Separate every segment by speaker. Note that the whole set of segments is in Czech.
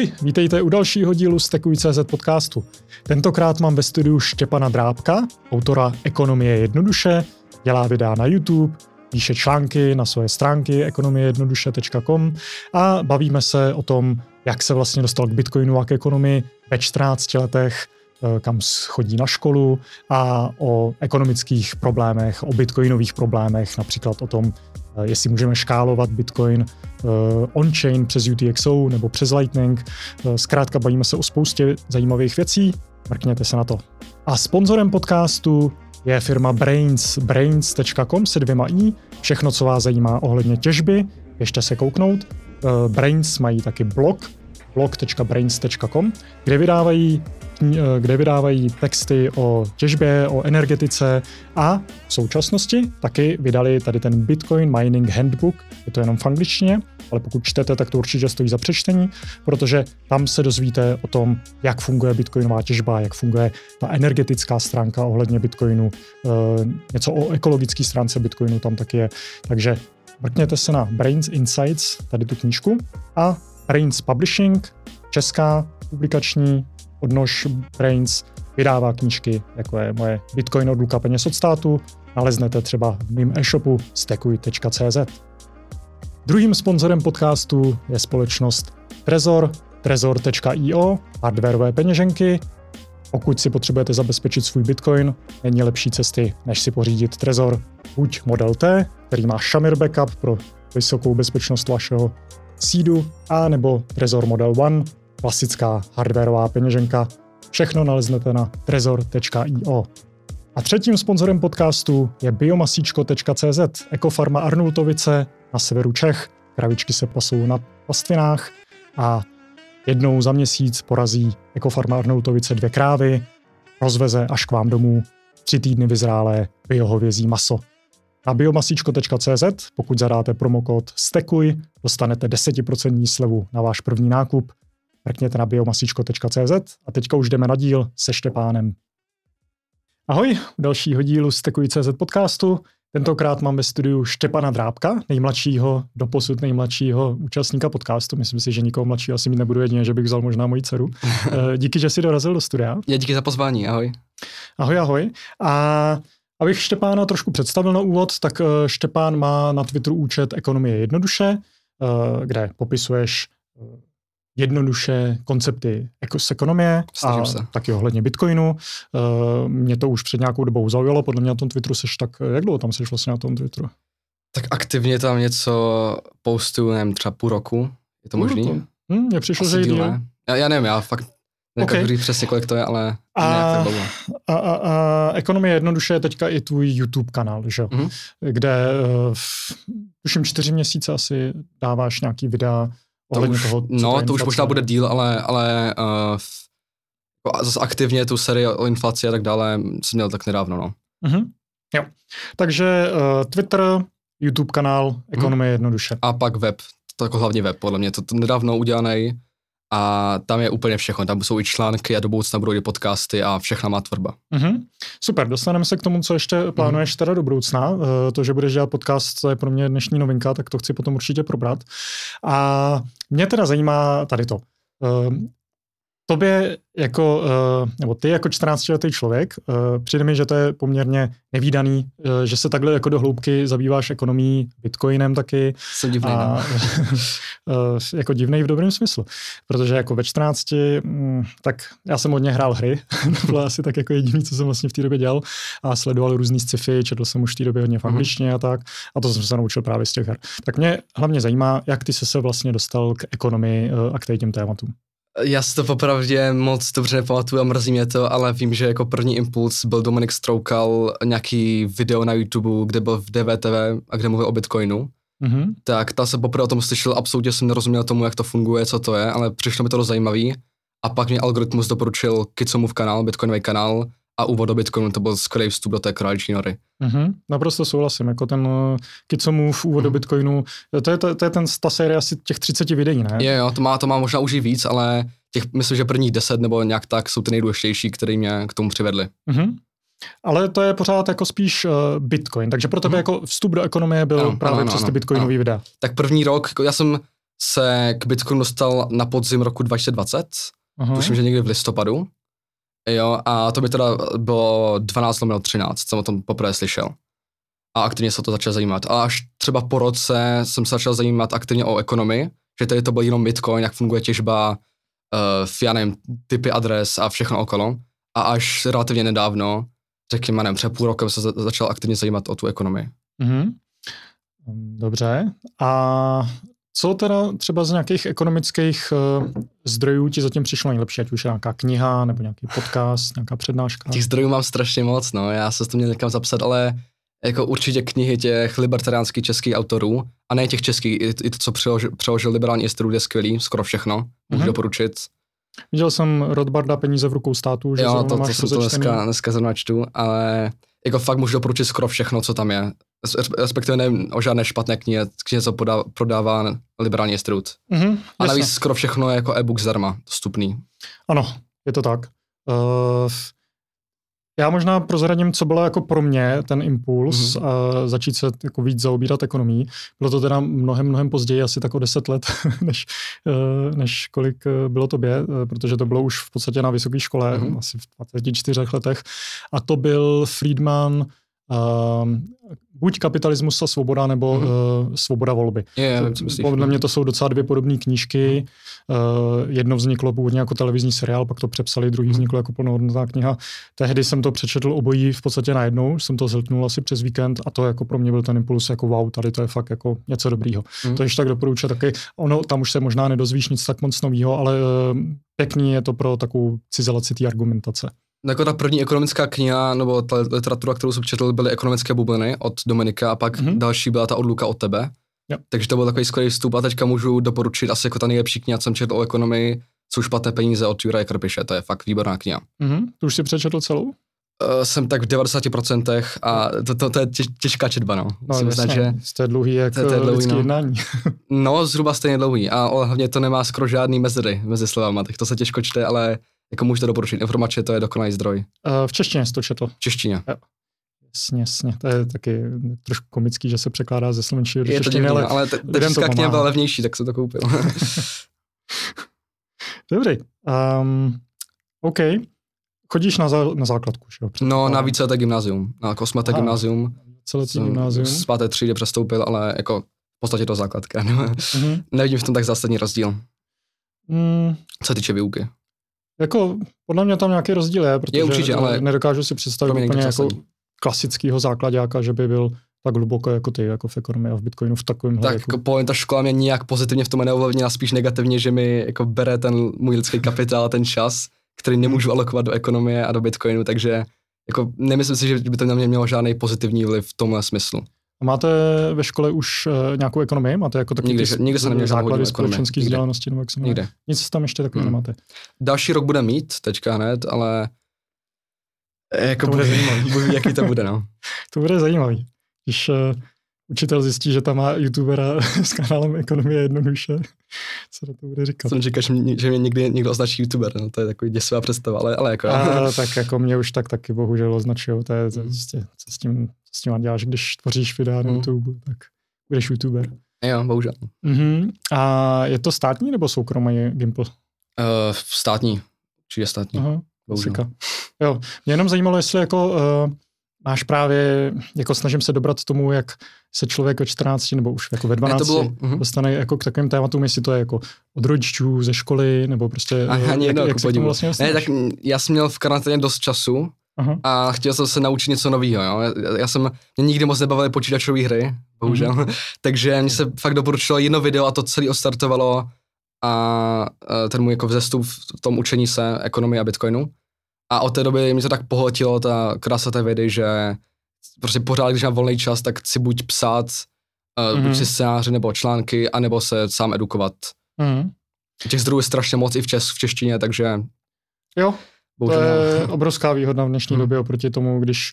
Speaker 1: Ahoj, vítejte u dalšího dílu Stekuj.cz podcastu. Tentokrát mám ve studiu Štěpana Drábka, autora Ekonomie jednoduše, dělá videa na YouTube, píše články na své stránky ekonomiejednoduše.com a bavíme se o tom, jak se vlastně dostal k Bitcoinu a k ekonomii ve 14 letech, eh, kam chodí na školu a o ekonomických problémech, o bitcoinových problémech, například o tom, jestli můžeme škálovat Bitcoin eh, on-chain přes UTXO nebo přes Lightning. Eh, zkrátka bavíme se o spoustě zajímavých věcí, mrkněte se na to. A sponzorem podcastu je firma Brains, brains.com se dvěma i, všechno, co vás zajímá ohledně těžby, ještě se kouknout. Brains mají taky blog, blog.brains.com, kde vydávají Eh, kde vydávají texty o těžbě, o energetice a v současnosti taky vydali tady ten Bitcoin Mining Handbook, je to jenom v angličtině, ale pokud čtete, tak to určitě stojí za přečtení, protože tam se dozvíte o tom, jak funguje bitcoinová těžba, jak funguje ta energetická stránka ohledně bitcoinu, eh, něco o ekologické stránce bitcoinu tam taky je. Takže mrkněte se na Brains Insights, tady tu knížku, a Brains Publishing, česká publikační odnož Brains vydává knížky, jako je moje Bitcoin od Luka peněz od státu, naleznete třeba v mém e-shopu stekuj.cz. Druhým sponzorem podcastu je společnost Trezor, trezor.io, hardwareové peněženky. Pokud si potřebujete zabezpečit svůj Bitcoin, není lepší cesty, než si pořídit Trezor. Buď Model T, který má Shamir Backup pro vysokou bezpečnost vašeho seedu, a nebo Trezor Model One, klasická hardwareová peněženka. Všechno naleznete na trezor.io. A třetím sponzorem podcastu je biomasíčko.cz, ekofarma Arnultovice na severu Čech. Kravičky se pasou na pastvinách a jednou za měsíc porazí ekofarma Arnultovice dvě krávy, rozveze až k vám domů tři týdny vyzrálé biohovězí maso. Na biomasíčko.cz, pokud zadáte promokód STEKUJ, dostanete 10% slevu na váš první nákup mrkněte na biomasíčko.cz a teďka už jdeme na díl se Štěpánem. Ahoj, u dalšího dílu Stekuj.cz podcastu. Tentokrát mám ve studiu Štěpana Drábka, nejmladšího, doposud nejmladšího účastníka podcastu. Myslím si, že nikoho mladšího asi mít nebudu jedině, že bych vzal možná moji dceru. Eh, díky, že jsi dorazil do studia.
Speaker 2: Já díky za pozvání, ahoj.
Speaker 1: Ahoj, ahoj. A abych Štěpána trošku představil na úvod, tak eh, Štěpán má na Twitteru účet Ekonomie jednoduše, eh, kde popisuješ jednoduše koncepty jako z ekonomie
Speaker 2: Snažím
Speaker 1: a
Speaker 2: se.
Speaker 1: taky ohledně Bitcoinu. Uh, mě to už před nějakou dobou zaujalo, podle mě na tom Twitteru seš tak, jak dlouho tam seš vlastně na tom Twitteru?
Speaker 2: Tak aktivně tam něco postuju, nevím, třeba půl roku. Je to možný?
Speaker 1: Hm, mně přišlo,
Speaker 2: Asi
Speaker 1: že
Speaker 2: díl
Speaker 1: díl.
Speaker 2: ne. Já, já nevím, já fakt nedokážu
Speaker 1: Okay.
Speaker 2: přesně, kolik to je, ale
Speaker 1: A-
Speaker 2: nějak.
Speaker 1: A, a, a ekonomie jednoduše je teďka i tvůj YouTube kanál, že?
Speaker 2: Mhm.
Speaker 1: kde uh, v, tuším čtyři měsíce asi dáváš nějaký videa
Speaker 2: To už,
Speaker 1: toho,
Speaker 2: no, to už možná bude díl, ale, ale uh, zase aktivně tu sérii o inflaci a tak dále jsem měl tak nedávno, no.
Speaker 1: Mhm. Jo. Takže uh, Twitter, YouTube kanál, ekonomie jednoduše.
Speaker 2: A pak web, to jako hlavně web, podle mě, to, to nedávno udělaný a tam je úplně všechno, tam jsou i články a do budoucna budou i podcasty a všechna má tvorba.
Speaker 1: Mhm. Super, dostaneme se k tomu, co ještě plánuješ teda do budoucna. Eh, To, že budeš dělat podcast, to je pro mě dnešní novinka, tak to chci potom určitě probrat. A mě teda zajímá tady to. Tobě jako, eh, nebo ty jako 14-letý člověk, eh, přijde mi, že to je poměrně nevýdaný, eh, že se takhle jako do hloubky zabýváš ekonomií, bitcoinem taky,
Speaker 2: Jsem divný,
Speaker 1: a
Speaker 2: no.
Speaker 1: jako divnej v dobrém smyslu. Protože jako ve 14, mm, tak já jsem hodně hrál hry, to bylo asi tak jako jediný, co jsem vlastně v té době dělal a sledoval různý sci-fi, četl jsem už v té době hodně v
Speaker 2: Mhm.
Speaker 1: angličtině a tak a to jsem se naučil právě z těch her. Tak mě hlavně zajímá, jak ty jsi se vlastně dostal k ekonomii a k těm tématům.
Speaker 2: Já si to popravdě moc dobře nepamatuju a mrzí mě to, ale vím, že jako první impuls byl Dominik Stroukal nějaký video na YouTube, kde byl v DVTV a kde mluvil o Bitcoinu.
Speaker 1: Mhm.
Speaker 2: Tak tam jsem poprvé o tom slyšel, absolutně jsem nerozuměl tomu, jak to funguje, co to je, ale přišlo mi to dost zajímavý. A pak mě algoritmus doporučil Kitsomův kanál, Bitcoinový kanál a úvod do Bitcoinu, to byl skvělý vstup do té králiční nory.
Speaker 1: Mhm, naprosto souhlasím, jako ten uh, Kitsomův úvod do
Speaker 2: Mhm.
Speaker 1: Bitcoinu, to je, to, to je ten, ta série asi těch 30 videí, ne?
Speaker 2: Je, jo, to má, to má možná už i víc, ale těch, myslím, že prvních deset nebo nějak tak jsou ty nejdůležitější, které mě k tomu přivedly.
Speaker 1: Mhm. Ale to je pořád jako spíš uh, Bitcoin, takže pro tebe
Speaker 2: Mhm.
Speaker 1: jako vstup do ekonomie byl
Speaker 2: Ano,
Speaker 1: právě
Speaker 2: ano,
Speaker 1: přes ty Bitcoinový
Speaker 2: ano.
Speaker 1: videa.
Speaker 2: tak první rok, jako já jsem se k Bitcoinu dostal na podzim roku 2020,
Speaker 1: Aha.
Speaker 2: tuším, že někdy v listopadu. Jo, a to by teda bylo 12 lomeno 13, jsem o tom poprvé slyšel. A aktivně se to začal zajímat. A až třeba po roce jsem se začal zajímat aktivně o ekonomii, že tady to byl jenom Bitcoin, jak funguje těžba, uh, já nevím, typy adres a všechno okolo. A až relativně nedávno, řekněme, nevím, před půl rokem se za- začal aktivně zajímat o tu ekonomii.
Speaker 1: Mhm. Dobře. A co teda třeba z nějakých ekonomických uh, zdrojů ti zatím přišlo nejlepší, ať už je nějaká kniha, nebo nějaký podcast, nějaká přednáška?
Speaker 2: Těch zdrojů mám strašně moc, no, já se to měl někam zapsat, ale jako určitě knihy těch libertariánských českých autorů, a ne těch českých, i, i to, co přeložil, přeložil liberální institut, je skvělý, skoro všechno, můžu
Speaker 1: Mhm.
Speaker 2: mm-hmm. doporučit.
Speaker 1: Viděl jsem Rothbarda Peníze v rukou státu, že
Speaker 2: jo, to, to
Speaker 1: máš
Speaker 2: to
Speaker 1: rozečtený.
Speaker 2: dneska, dneska zrovna čtu, ale jako fakt můžu doporučit skoro všechno, co tam je. Res- Respektive nevím o žádné špatné knihy, knihy, co podá, prodává liberální institut.
Speaker 1: Mhm,
Speaker 2: A
Speaker 1: jasně.
Speaker 2: navíc skoro všechno je jako e-book zdarma, dostupný.
Speaker 1: Ano, je to tak. Uh, já možná prozradím, co bylo jako pro mě ten impuls
Speaker 2: Mhm.
Speaker 1: mm-hmm. uh, začít se jako víc zaobírat ekonomií. Bylo to teda mnohem, mnohem později, asi tak o deset let, než, uh, než kolik uh, bylo tobě, protože to bylo už v podstatě na vysoké škole,
Speaker 2: Mhm.
Speaker 1: mm-hmm. asi v 24 letech. A to byl Friedman, uh, buď kapitalismus a svoboda, nebo mm-hmm. uh, svoboda volby.
Speaker 2: Je, vím, co myslíš.
Speaker 1: Podle mě to jsou docela dvě podobné knížky. Uh, jedno vzniklo původně jako televizní seriál, pak to přepsali, druhý vzniklo jako plnohodnotná kniha. Tehdy jsem to přečetl obojí v podstatě najednou, jsem to zhltnul asi přes víkend a to jako pro mě byl ten impuls jako wow, tady to je fakt jako něco dobrýho.
Speaker 2: Mhm.
Speaker 1: To ještě tak doporučuji taky. Ono, tam už se možná nedozvíš nic tak moc nového, ale uh, pěkný je to pro takovou cizelaci té argumentace.
Speaker 2: Jako ta první ekonomická kniha, nebo ta literatura, kterou jsem četl, byly ekonomické bubliny od Dominika a pak
Speaker 1: Mhm.
Speaker 2: mm-hmm. další byla ta odluka od tebe.
Speaker 1: Jo.
Speaker 2: Takže to byl takový skvělý vstup a teďka můžu doporučit asi jako ta nejlepší kniha, co jsem četl o ekonomii, jsou špatné peníze od Juraje Krpiše, to je fakt výborná kniha.
Speaker 1: Mhm. Tu už si přečetl celou?
Speaker 2: Uh, jsem tak v 90% a to, to, to je těž, těžká četba, no.
Speaker 1: No,
Speaker 2: Musím
Speaker 1: jasně,
Speaker 2: že
Speaker 1: to je dlouhý jak
Speaker 2: to- to je dlouhý,
Speaker 1: lidský
Speaker 2: no.
Speaker 1: jednání.
Speaker 2: no, zhruba stejně dlouhý, a ale hlavně to nemá skoro žádný mezery mezi slovama, tak to se těžko čte, ale jako můžete doporučit. Informace to je dokonalý zdroj.
Speaker 1: Uh, v češtině jsi to četl.
Speaker 2: V češtině.
Speaker 1: Jasně, jasně. To je taky trošku komický, že se překládá ze slovenštiny do
Speaker 2: Je to
Speaker 1: češtiny, ale
Speaker 2: ale, ta,
Speaker 1: to
Speaker 2: česká kniha byla levnější, tak jsem to koupil.
Speaker 1: dobrý. Um, OK. Chodíš na, zá, na základku, že jo?
Speaker 2: no, na víceleté gymnázium, na kosmaté
Speaker 1: Aha.
Speaker 2: gymnázium. Jsem
Speaker 1: gymnázium.
Speaker 2: Z páté třídy přestoupil, ale jako v podstatě do základka.
Speaker 1: Mhm.
Speaker 2: Nevidím v tom tak zásadní rozdíl,
Speaker 1: Mm,
Speaker 2: co se týče výuky.
Speaker 1: Jako, podle mě tam nějaký rozdíl je, protože
Speaker 2: určitě, ale
Speaker 1: nedokážu si představit úplně jako klasického základáka, že by byl tak hluboko jako ty, jako v ekonomii a v Bitcoinu v takovém
Speaker 2: Tak
Speaker 1: jako,
Speaker 2: jako povím, ta škola mě nijak pozitivně v tom neovlivnila, spíš negativně, že mi jako bere ten můj lidský kapitál a ten čas, který nemůžu alokovat do ekonomie a do Bitcoinu, takže jako nemyslím si, že by to na mě mělo žádný pozitivní vliv v tomhle smyslu.
Speaker 1: A máte ve škole už uh, nějakou ekonomii? Máte jako takový
Speaker 2: Nikdy-
Speaker 1: ty
Speaker 2: nikdy jsem neměl
Speaker 1: základy
Speaker 2: Nikdy.
Speaker 1: vzdělanosti, nebo jak se?
Speaker 2: Nikde.
Speaker 1: Nic tam ještě takového
Speaker 2: Mm.
Speaker 1: nemáte.
Speaker 2: Další rok bude mít, teďka hned, ale jako
Speaker 1: To bude zajímavý.
Speaker 2: Bůh ví, jaký to bude, no.
Speaker 1: To bude zajímavý. Když uh, učitel zjistí, že tam má youtubera s kanálem Ekonomie jednoduše, co na to bude říkat.
Speaker 2: Jsem říkal, že mě, že mě někdy někdo označí youtuber, no to je takový děsivá představa, ale, ale jako...
Speaker 1: A, tak jako mě už tak taky bohužel označují. To je to
Speaker 2: Mm.
Speaker 1: prostě, co s tím, co s tím děláš, když tvoříš videa na
Speaker 2: Mm.
Speaker 1: YouTube, tak budeš youtuber.
Speaker 2: jo, bohužel.
Speaker 1: Mhm. A je to státní nebo soukromý Gimple?
Speaker 2: Uh, státní, či je státní,
Speaker 1: Aha,
Speaker 2: bohužel.
Speaker 1: Jo, mě jenom zajímalo, jestli jako uh, máš právě, jako snažím se dobrat tomu, jak se člověk ve 14 nebo už jako ve 12
Speaker 2: to bylo- mhm.
Speaker 1: dostane jako k takovým tématům, jestli to je jako od rodičů, ze školy, nebo prostě
Speaker 2: A
Speaker 1: eh, jak,
Speaker 2: jedno,
Speaker 1: jak
Speaker 2: jako
Speaker 1: se k tomu
Speaker 2: podivu.
Speaker 1: vlastně
Speaker 2: Ne, tak já jsem měl v karanténě dost času
Speaker 1: Aha.
Speaker 2: a chtěl jsem se naučit něco nového. Jo? Já, já jsem, mě nikdy moc nebavily počítačové hry, bohužel, mm-hmm. takže mě se fakt doporučilo jedno video a to celé ostartovalo a a ten můj jako vzestup v tom učení se ekonomie a bitcoinu. A od té doby mě to tak pohltilo, ta krása té vědy, že prostě pořád, když mám volný čas, tak chci buď psát, uh,
Speaker 1: Mhm.
Speaker 2: buď si scénáře nebo články, anebo se sám edukovat.
Speaker 1: Mhm.
Speaker 2: Těch zdrojů je strašně moc i v, čes, v češtině, takže
Speaker 1: Jo, to
Speaker 2: bohužel.
Speaker 1: je obrovská výhoda v dnešní
Speaker 2: Mhm.
Speaker 1: době oproti tomu, když,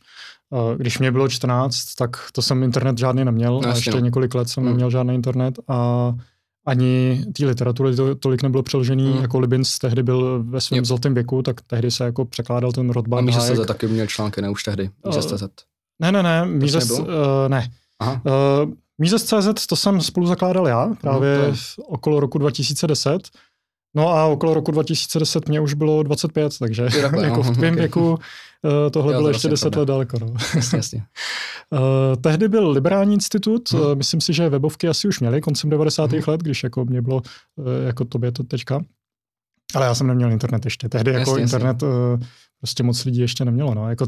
Speaker 1: eh, když mě bylo 14, tak to jsem internet žádný neměl
Speaker 2: No,
Speaker 1: a ještě
Speaker 2: no.
Speaker 1: několik let jsem
Speaker 2: Mhm.
Speaker 1: neměl žádný internet a ani té literatury to, tolik nebylo přeložený,
Speaker 2: Mhm.
Speaker 1: jako Libins tehdy byl ve svém
Speaker 2: Yep.
Speaker 1: zlatém věku, tak tehdy se jako překládal ten
Speaker 2: A
Speaker 1: Rothbard
Speaker 2: Míře
Speaker 1: Hayek.
Speaker 2: se taky měl články, ne už tehdy.
Speaker 1: Eh,
Speaker 2: se
Speaker 1: Ne, ne, ne, Míře,
Speaker 2: nebylo?
Speaker 1: uh, ne.
Speaker 2: Aha.
Speaker 1: Uh, Mízes.cz to jsem spolu zakládal já, právě
Speaker 2: No, to je-
Speaker 1: okolo roku 2010. No a okolo roku 2010 mě už bylo 25, takže
Speaker 2: Jo, takhle,
Speaker 1: jako v
Speaker 2: no,
Speaker 1: tvém
Speaker 2: ok.
Speaker 1: věku uh, tohle
Speaker 2: Jo,
Speaker 1: bylo ještě
Speaker 2: vlastně
Speaker 1: 10
Speaker 2: pravda.
Speaker 1: let daleko. No.
Speaker 2: Jasně, jasně.
Speaker 1: Uh, tehdy byl Liberální institut,
Speaker 2: Hmm.
Speaker 1: myslím si, že webovky asi už měli koncem 90.
Speaker 2: Hmm.
Speaker 1: let, když jako mě bylo jako tobě to teďka. Ale já jsem neměl internet ještě. Tehdy jako
Speaker 2: Jasně, jasně.
Speaker 1: internet uh, prostě moc lidí ještě nemělo. No. Jako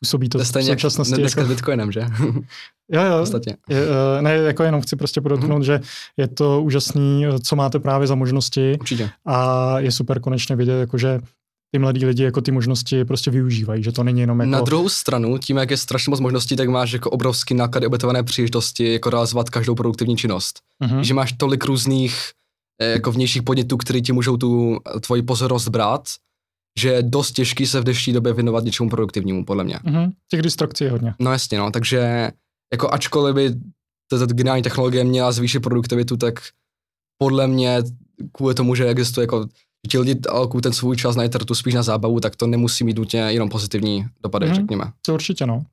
Speaker 1: působí to v
Speaker 2: jak
Speaker 1: současnosti.
Speaker 2: dneska
Speaker 1: Jako,
Speaker 2: s Bitcoinem, že?
Speaker 1: jo, jo,
Speaker 2: v podstatě.
Speaker 1: je, eh, ne, jako jenom chci prostě podotknout, že je to úžasný, eh, co máte právě za možnosti
Speaker 2: Určitě.
Speaker 1: a je super konečně vidět, jako že ty mladí lidi jako ty možnosti prostě využívají, že to není jenom jako...
Speaker 2: Na druhou stranu, tím, jak je strašně moc možností, tak máš jako obrovský náklady obětované příležitosti, jako realizovat každou produktivní činnost.
Speaker 1: Mhm.
Speaker 2: Že máš tolik různých eh, jako vnějších podnětů, které ti můžou tu tvoji pozornost brát, že je dost těžký se v dnešní době věnovat něčemu produktivnímu, podle mě.
Speaker 1: Mhm. Těch distrakcí je hodně.
Speaker 2: No jasně, no, takže jako ačkoliv by tato geniální technologie měla zvýšit produktivitu, tak podle mě kvůli tomu, že existuje jako ti lidi alokují ten svůj čas na internetu spíš na zábavu, tak to nemusí mít nutně jenom pozitivní dopady,
Speaker 1: Mhm.
Speaker 2: mm-hmm. řekněme.
Speaker 1: To určitě, no.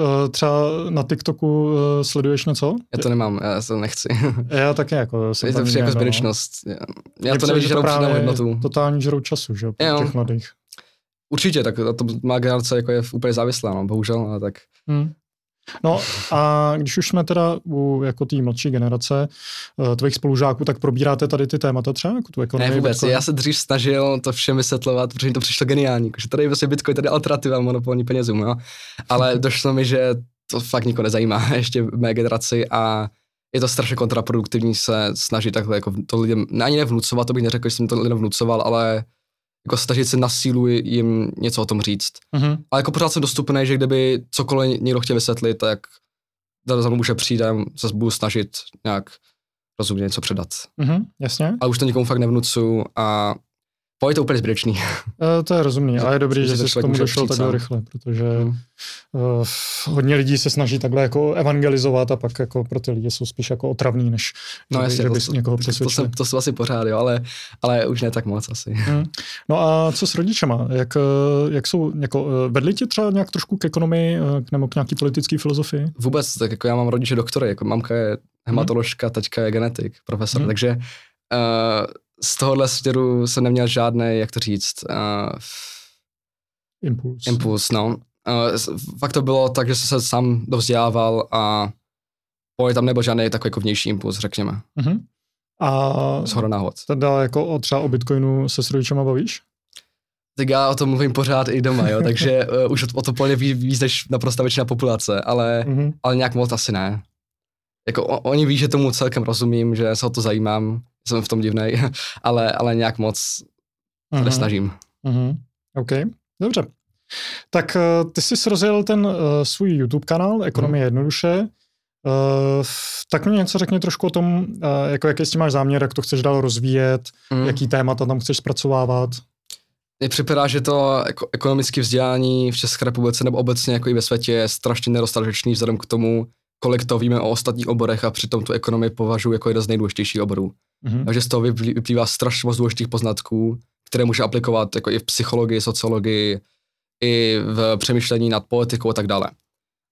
Speaker 1: Eh, Třeba na TikToku eh, sleduješ něco?
Speaker 2: Já to nemám, já to nechci.
Speaker 1: Já taky jako jsem
Speaker 2: je to přijde jako
Speaker 1: no.
Speaker 2: zbytečnost. Já, já
Speaker 1: Mně
Speaker 2: to nevím,
Speaker 1: že
Speaker 2: přidanou
Speaker 1: právě
Speaker 2: hodnotu.
Speaker 1: Totální žrou času, že Jo. těch mladých.
Speaker 2: Určitě, tak to má generace jako je úplně závislá, no, bohužel, ale tak.
Speaker 1: Hmm. No a když už jsme teda u jako té mladší generace uh, tvých spolužáků, tak probíráte tady ty témata třeba, jako tu ekonomii?
Speaker 2: Ne vůbec,
Speaker 1: Bitcoin?
Speaker 2: já se dřív snažil to všem vysvětlovat, protože mi to přišlo geniální, že tady je vlastně Bitcoin, tady alternativa monopolní penězům, jo. Ale došlo mi, že to fakt nikoho nezajímá, ještě v mé generaci a je to strašně kontraproduktivní se snažit takhle jako to lidem, ne, ani nevnucovat, to bych neřekl, že jsem to lidem vnucoval, ale jako snažit se na sílu jim něco o tom říct.
Speaker 1: Mhm.
Speaker 2: Ale jako pořád jsem dostupný, že kdyby cokoliv někdo chtěl vysvětlit, tak za mnou může přijít a se budu snažit nějak rozumně něco předat.
Speaker 1: Mhm, jasně.
Speaker 2: Ale už to nikomu fakt nevnucu a po je to úplně zbytečný.
Speaker 1: Uh, to je rozumný, ale je dobrý, že
Speaker 2: že to
Speaker 1: jsi k tomu
Speaker 2: může
Speaker 1: došel
Speaker 2: sám.
Speaker 1: rychle, protože
Speaker 2: Mm.
Speaker 1: uh, hodně lidí se snaží takhle jako evangelizovat a pak jako pro ty lidi jsou spíš jako otravný, než
Speaker 2: No
Speaker 1: by-
Speaker 2: jasně,
Speaker 1: že
Speaker 2: to,
Speaker 1: bys
Speaker 2: to,
Speaker 1: někoho
Speaker 2: to, to,
Speaker 1: přesvědčil.
Speaker 2: jsem, to jsem asi pořád, jo, ale, ale už ne tak moc asi.
Speaker 1: Hmm. No a co s rodičema? Jak, eh, jak jsou, jako, eh, vedli tě třeba nějak trošku k ekonomii eh, nebo k nějaký politické filozofii?
Speaker 2: Vůbec, tak jako já mám rodiče doktory, jako mamka je hematoložka, taťka je genetik, profesor,
Speaker 1: Mhm.
Speaker 2: takže uh, z tohohle směru jsem neměl žádný, jak to říct, uh,
Speaker 1: Impuls.
Speaker 2: impuls, no. Uh, fakt to bylo tak, že jsem se sám dovzdělával a pojď tam nebyl žádný takový jako vnější impuls, řekněme,
Speaker 1: Mhm. A
Speaker 2: z hora náhod.
Speaker 1: teda jako o, třeba o Bitcoinu se s rodičema bavíš?
Speaker 2: Tak já o tom mluvím pořád i doma, jo, takže uh, už o, to plně ví víc než naprosto většina populace, ale,
Speaker 1: Mhm.
Speaker 2: ale nějak moc asi ne. Jako o, oni ví, že tomu celkem rozumím, že se o to zajímám, jsem v tom divnej, ale, ale nějak moc se
Speaker 1: Mhm.
Speaker 2: nesnažím.
Speaker 1: Mhm. OK, dobře. Tak eh, ty jsi rozjel ten uh, svůj YouTube kanál Ekonomie jednoduše. Uh, tak mi něco řekni trošku o tom, uh, jako jaký s tím máš záměr, jak to chceš dál rozvíjet,
Speaker 2: Mm.
Speaker 1: jaký témata tam chceš zpracovávat.
Speaker 2: Mně připadá, že to jako ekonomické vzdělání v České republice nebo obecně jako i ve světě je strašně nedostatečný vzhledem k tomu, kolik to víme o ostatních oborech a přitom tu ekonomii považuji jako jeden z nejdůležitějších oborů.
Speaker 1: Mhm.
Speaker 2: Takže z toho vyplý- vyplývá strašně moc důležitých poznatků, které může aplikovat jako i v psychologii, sociologii, i v přemýšlení nad politikou a tak dále.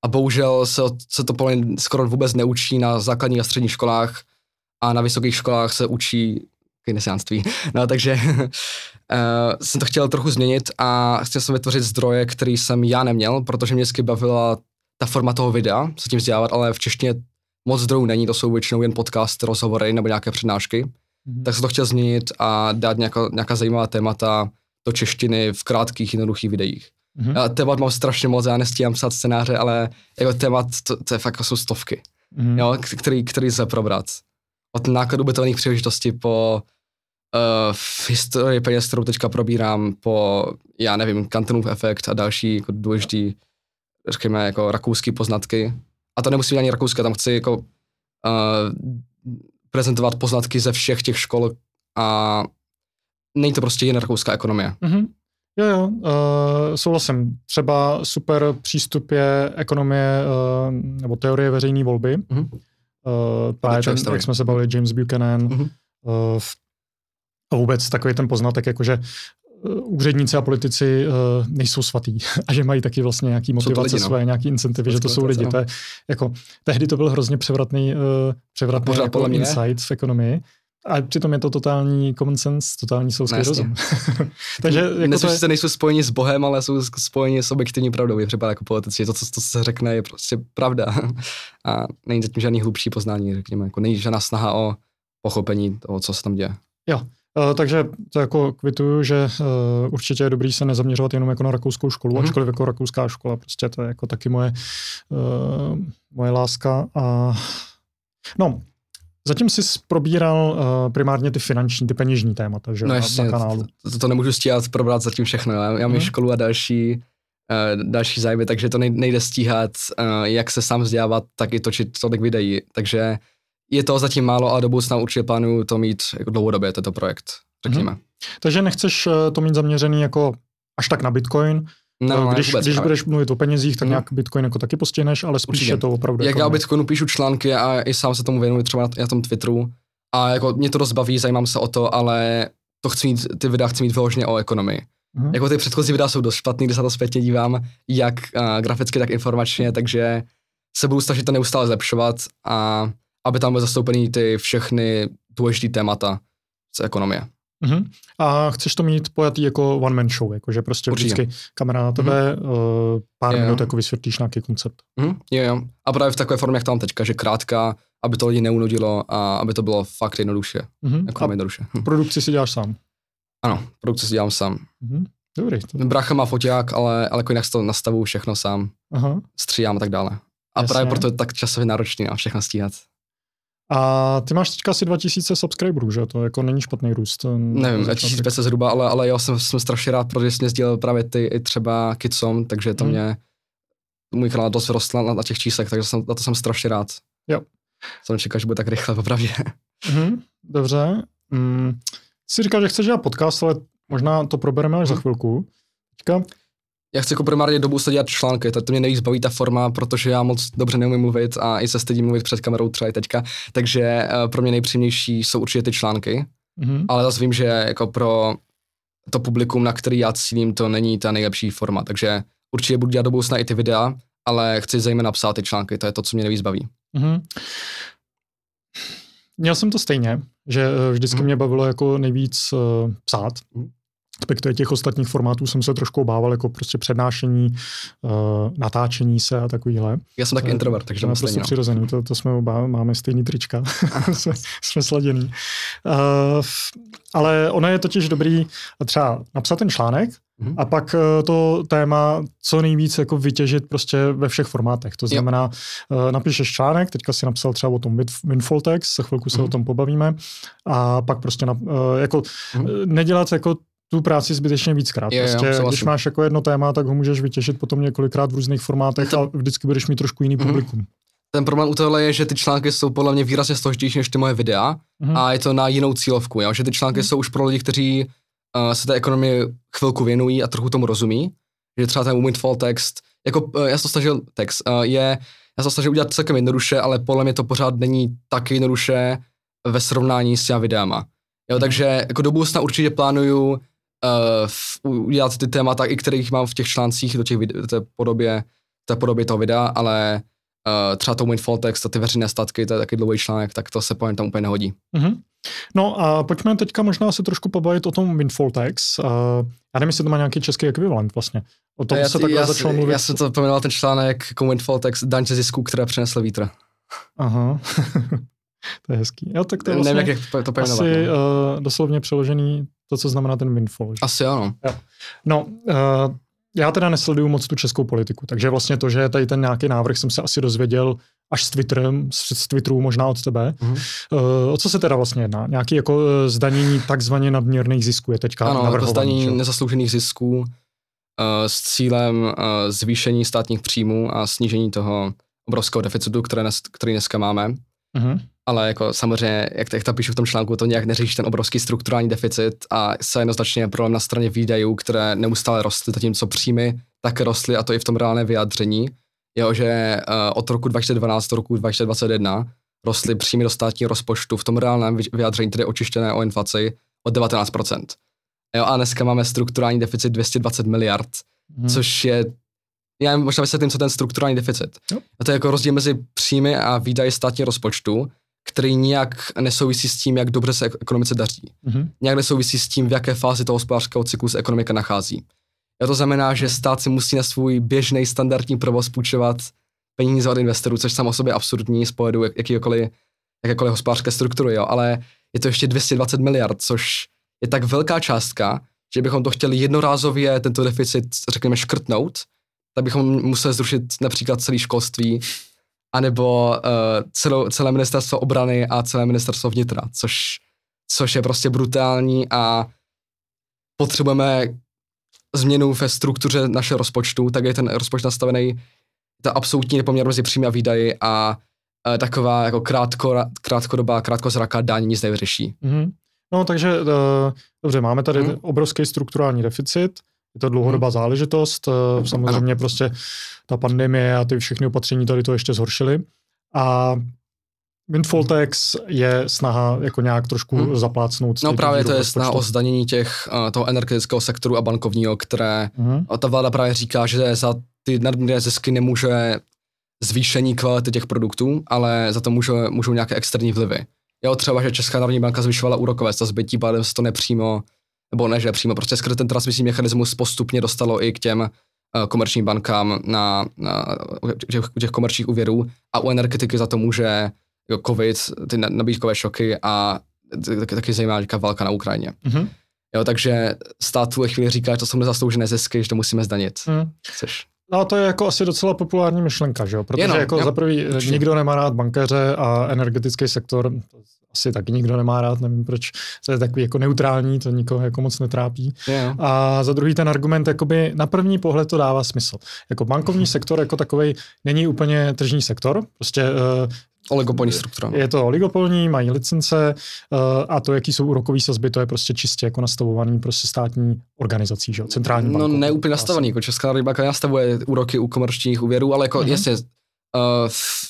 Speaker 2: A bohužel se, se to mě skoro vůbec neučí na základních a středních školách a na vysokých školách se učí keynesiánství. No, takže uh, jsem to chtěl trochu změnit a chtěl jsem vytvořit zdroje, který jsem já neměl, protože mě vždycky bavila ta forma toho videa, se tím vzdělávat, ale v češtině moc zdrojů není, to jsou většinou jen podcast, rozhovory nebo nějaké přednášky
Speaker 1: Mhm.
Speaker 2: tak jsem to chtěl změnit a dát nějaká, nějaká zajímavá témata do češtiny v krátkých, jednoduchých videích.
Speaker 1: Mhm.
Speaker 2: Já témat mám strašně moc, já nestíhám psát scénáře, ale jako témat, to, to je fakt jako jsou stovky,
Speaker 1: Mhm.
Speaker 2: jo, který, který se probrat. Od nákladů bytelných příležitostí po uh, v historii peněz, kterou teďka probírám, po, já nevím, kantonův efekt a další jako důležitý, řekněme, jako rakouský poznatky. A to nemusí být ani rakouské, tam chci jako uh, prezentovat poznatky ze všech těch škol a není to prostě jen rakouská ekonomie.
Speaker 1: Mhm. Jo, jo, uh, souhlasím. Třeba super přístup je ekonomie uh, nebo teorie veřejné volby.
Speaker 2: Mhm.
Speaker 1: Uh, právě ten, jak jsme se bavili, James Buchanan.
Speaker 2: Mhm.
Speaker 1: Uh, a vůbec takový ten poznatek, jakože úředníci a politici uh, nejsou svatý a že mají taky vlastně nějaký motivace lidi, no. své, nějaký incentivy, že to jsou lidi. No. To je, jako, tehdy to byl hrozně převratný, uh, převratný jako insight v ekonomii. A přitom je to totální common sense, totální selský no, rozum.
Speaker 2: Takže jako to je... se nejsou spojeni s Bohem, ale jsou spojeni s objektivní pravdou. Je třeba jako politici. To, co, to, co se řekne, je prostě pravda. A není zatím žádný hlubší poznání, řekněme. Jako není žádná snaha o pochopení toho, co se tam děje.
Speaker 1: Jo, takže to jako kvituju, že uh, určitě je dobrý se nezaměřovat jenom jako na rakouskou školu, mm-hmm. ačkoliv jako rakouská škola, prostě to je jako taky moje, uh, moje láska. A, no, Zatím jsi probíral uh, primárně ty finanční, ty peněžní témata, že
Speaker 2: no, jasně, na kanálu. To, to, to nemůžu stíhat probrat zatím všechno. Já, já mám hmm. školu a další, uh, další zájmy, takže to nejde stíhat, uh, jak se sám vzdělávat, tak i točit tolik videí. Takže je to zatím málo, ale do budoucna určitě plánuju to mít jako dlouhodobě, tento projekt, řekněme. Hmm.
Speaker 1: Takže nechceš to mít zaměřený jako až tak na Bitcoin, No, když, vůbec, když budeš mluvit o penězích, tak mm. nějak Bitcoin jako taky postihneš, ale spíš Určitě. je to opravdu.
Speaker 2: Jak jako já o Bitcoinu píšu články a i sám se tomu věnuji třeba na, na tom Twitteru a jako mě to dost baví, zajímám se o to, ale to chci mít, ty videa chci mít vyloženě o ekonomii. Mm. Jako ty předchozí videa jsou dost špatný, když se to zpětně dívám, jak uh, graficky, tak informačně, takže se budu snažit to neustále zlepšovat a aby tam byly zastoupený ty všechny důležité témata z ekonomie.
Speaker 1: Uh-huh. A chceš to mít pojatý jako one man show, jako že prostě Určitě. vždycky kamera na tebe, uh-huh. uh, pár je, minut jako vysvětlíš nějaký koncept.
Speaker 2: Uh-huh. Jo, jo. A právě v takové formě, jak tam teďka, že krátká, aby to lidi neunudilo a aby to bylo fakt jednoduše. Uh-huh. Jako a jednoduše.
Speaker 1: Hm. Produkci si děláš sám?
Speaker 2: Ano, produkci si dělám sám.
Speaker 1: Uh-huh. Dobrý. To...
Speaker 2: Brácha má foťák, ale, ale jako jinak si to nastavu všechno sám. Uh-huh. Střídám a tak dále. A Jasně. právě proto je tak časově náročný a všechno stíhat.
Speaker 1: A ty máš teďka asi 2000 subscriberů, že? To jako není špatný růst.
Speaker 2: Nevím, 1500 zhruba, ale, ale já jsem, jsem strašně rád, protože jsem sdílel právě ty i třeba Kidsom, takže to hmm. mě, můj kanál dost vyrostl na, na těch číslech, takže jsem, na to jsem strašně rád.
Speaker 1: Jo.
Speaker 2: Jsem čekal, že bude tak rychle, popravdě.
Speaker 1: Mm, dobře. Mm, jsi říkal, že chceš dělat podcast, ale možná to probereme až za mhm. chvilku. Teďka
Speaker 2: já chci jako primárně dobu se dělat články, to, to mě nejvíc baví ta forma, protože já moc dobře neumím mluvit a i se stydím mluvit před kamerou třeba i teďka, takže uh, pro mě nejpříjemnější jsou určitě ty články, mm-hmm. ale zase vím, že jako pro to publikum, na který já cílím, to není ta nejlepší forma, takže určitě budu dělat do budoucna i ty videa, ale chci zejména psát ty články, to je to, co mě nejvíc baví. Mm-hmm.
Speaker 1: Měl jsem to stejně, že eh, vždycky mm. mě bavilo jako nejvíc uh, psát. Mm respektive těch ostatních formátů jsem se trošku obával, jako prostě přednášení, uh, natáčení se a takovýhle.
Speaker 2: Já jsem tak uh, introvert, takže
Speaker 1: to prostě no. přirozený, to, to jsme oba, máme stejný trička, jsme, jsme sladěný. Uh, ale ono je totiž dobrý třeba napsat ten článek, mm-hmm. a pak to téma co nejvíc jako vytěžit prostě ve všech formátech. To znamená, uh, napíšeš článek, teďka si napsal třeba o tom windfall tax, za chvilku se mm-hmm. o tom pobavíme, a pak prostě na, jako mm-hmm. nedělat jako tu práci zbytečně víckrát. Je, prostě, jo, když máš jako jedno téma, tak ho můžeš vytěžit potom několikrát v různých formátech to... a vždycky budeš mít trošku jiný mm-hmm. publikum.
Speaker 2: Ten problém u tohle je, že ty články jsou podle mě výrazně složitější než ty moje videa mm-hmm. a je to na jinou cílovku, jo? že ty články mm-hmm. jsou už pro lidi, kteří uh, se té ekonomii chvilku věnují a trochu tomu rozumí, že třeba ten windfall text, jako uh, já jsem to snažil, text, uh, je, já jsem to snažil udělat celkem jednoduše, ale podle mě to pořád není tak jednoduše ve srovnání s těma videama. Jo, mm-hmm. takže jako do budoucna určitě plánuju uh, udělat ty témata, i kterých mám v těch článcích do těch vide- té podobě, té podobě toho videa, ale uh, třeba to windfall text a ty veřejné statky, to je taky dlouhý článek, tak to se pojem tam úplně nehodí. Mm-hmm.
Speaker 1: No a pojďme teďka možná se trošku pobavit o tom windfall tax. Uh, já nevím, jestli to má nějaký český ekvivalent vlastně. O tom já, se takhle já, začal mluvit.
Speaker 2: Já jsem to pomenoval ten článek jako windfall tax, daň ze zisku, která přinesla vítr.
Speaker 1: Aha. to je hezký. Jo, tak to je vlastně
Speaker 2: Nevím, jak to
Speaker 1: pojmenovat. Asi no. uh, doslovně přeložený to, co znamená ten windfall. Že?
Speaker 2: Asi ano.
Speaker 1: Jo. No, uh, já teda nesleduju moc tu českou politiku, takže vlastně to, že tady ten nějaký návrh jsem se asi dozvěděl až s Twitterem, z Twitteru možná od tebe. Mm-hmm. Uh, o co se teda vlastně jedná? Nějaký jako uh, zdanění takzvaně nadměrných zisků je teďka
Speaker 2: Ano, jako zdanění že? nezasloužených zisků uh, s cílem uh, zvýšení státních příjmů a snížení toho obrovského deficitu, které který dneska máme. Mm-hmm ale jako samozřejmě, jak, jak to píšu v tom článku, to nějak neřeší ten obrovský strukturální deficit a se jednoznačně problém na straně výdajů, které neustále rostly, zatímco příjmy tak rostly a to i v tom reálné vyjádření, je, že uh, od roku 2012 do roku 2021 rostly příjmy do státního rozpočtu v tom reálném vyjádření, tedy očištěné o inflaci, o 19%. Jo, a dneska máme strukturální deficit 220 miliard,
Speaker 1: Mhm.
Speaker 2: což je, já možná vysvětlím, co ten strukturální deficit.
Speaker 1: Jo.
Speaker 2: A to je jako rozdíl mezi příjmy a výdaji státního rozpočtu, který nijak nesouvisí s tím, jak dobře se ek- ekonomice daří.
Speaker 1: Mhm.
Speaker 2: Nějak nesouvisí s tím, v jaké fázi toho hospodářského cyklu se ekonomika nachází. A to znamená, že stát si musí na svůj běžný standardní provoz půjčovat peníze od investorů, což samo o sobě absurdní z pohledu jak- jakýkoliv, jakékoliv hospodářské struktury, jo. ale je to ještě 220 miliard, což je tak velká částka, že bychom to chtěli jednorázově tento deficit, řekněme, škrtnout, tak bychom museli zrušit například celé školství, anebo uh, celou, celé ministerstvo obrany a celé ministerstvo vnitra, což, což je prostě brutální a potřebujeme změnu ve struktuře našeho rozpočtu, tak je ten rozpočet nastavený, ta absolutní nepoměr mezi příjmy a výdaji a uh, taková jako krátko, krátkodobá, krátkozraká daň nic nevyřeší.
Speaker 1: Mhm. No, takže uh, dobře, máme tady
Speaker 2: Mhm.
Speaker 1: obrovský strukturální deficit, je to dlouhodobá záležitost, uh, samozřejmě prostě ta pandemie a ty všechny opatření tady to ještě zhoršily. A windfall tax je snaha jako nějak trošku
Speaker 2: Mhm.
Speaker 1: zaplácnout.
Speaker 2: No právě to je snaha o
Speaker 1: rozpočtu.
Speaker 2: zdanění těch, uh, toho energetického sektoru a bankovního, které a ta vláda právě říká, že za ty nadměrné zisky nemůže zvýšení kvality těch produktů, ale za to může, můžou nějaké externí vlivy. Jo, třeba, že Česká národní banka zvyšovala úrokové sazby, tím pádem se to nepřímo, nebo ne, že přímo, prostě skrze ten transmisní mechanismus postupně dostalo i k těm uh, komerčním bankám na, na těch, těch komerčních úvěrů a u energetiky za to může jo, covid, ty na- nabídkové šoky a taky, taky zajímavá nějaká válka na Ukrajině.
Speaker 1: Mhm.
Speaker 2: Jo, takže stát v tuhle chvíli říká, že to jsou nezasloužené zisky, že to musíme zdanit.
Speaker 1: Mhm.
Speaker 2: Což
Speaker 1: No to je jako asi docela populární myšlenka, že jo? Protože
Speaker 2: Jenom,
Speaker 1: jako
Speaker 2: jo,
Speaker 1: za prvý
Speaker 2: určitě.
Speaker 1: nikdo nemá rád bankéře a energetický sektor to asi taky nikdo nemá rád, nevím proč, to je takový jako neutrální, to nikoho jako moc netrápí.
Speaker 2: no.
Speaker 1: A za druhý ten argument, jakoby na první pohled to dává smysl. Jako bankovní sektor jako takový není úplně tržní sektor, prostě uh,
Speaker 2: Oligopolní struktura. no.
Speaker 1: je to oligopolní, mají licence uh, a to, jaký jsou úrokové sazby, to je prostě čistě jako nastavovaný prostě státní organizací, že centrální
Speaker 2: No
Speaker 1: bankou.
Speaker 2: ne úplně nastavený, jako Česká národní banka nastavuje úroky u komerčních úvěrů, ale jako
Speaker 1: Mhm.
Speaker 2: mm-hmm. jasně, uh,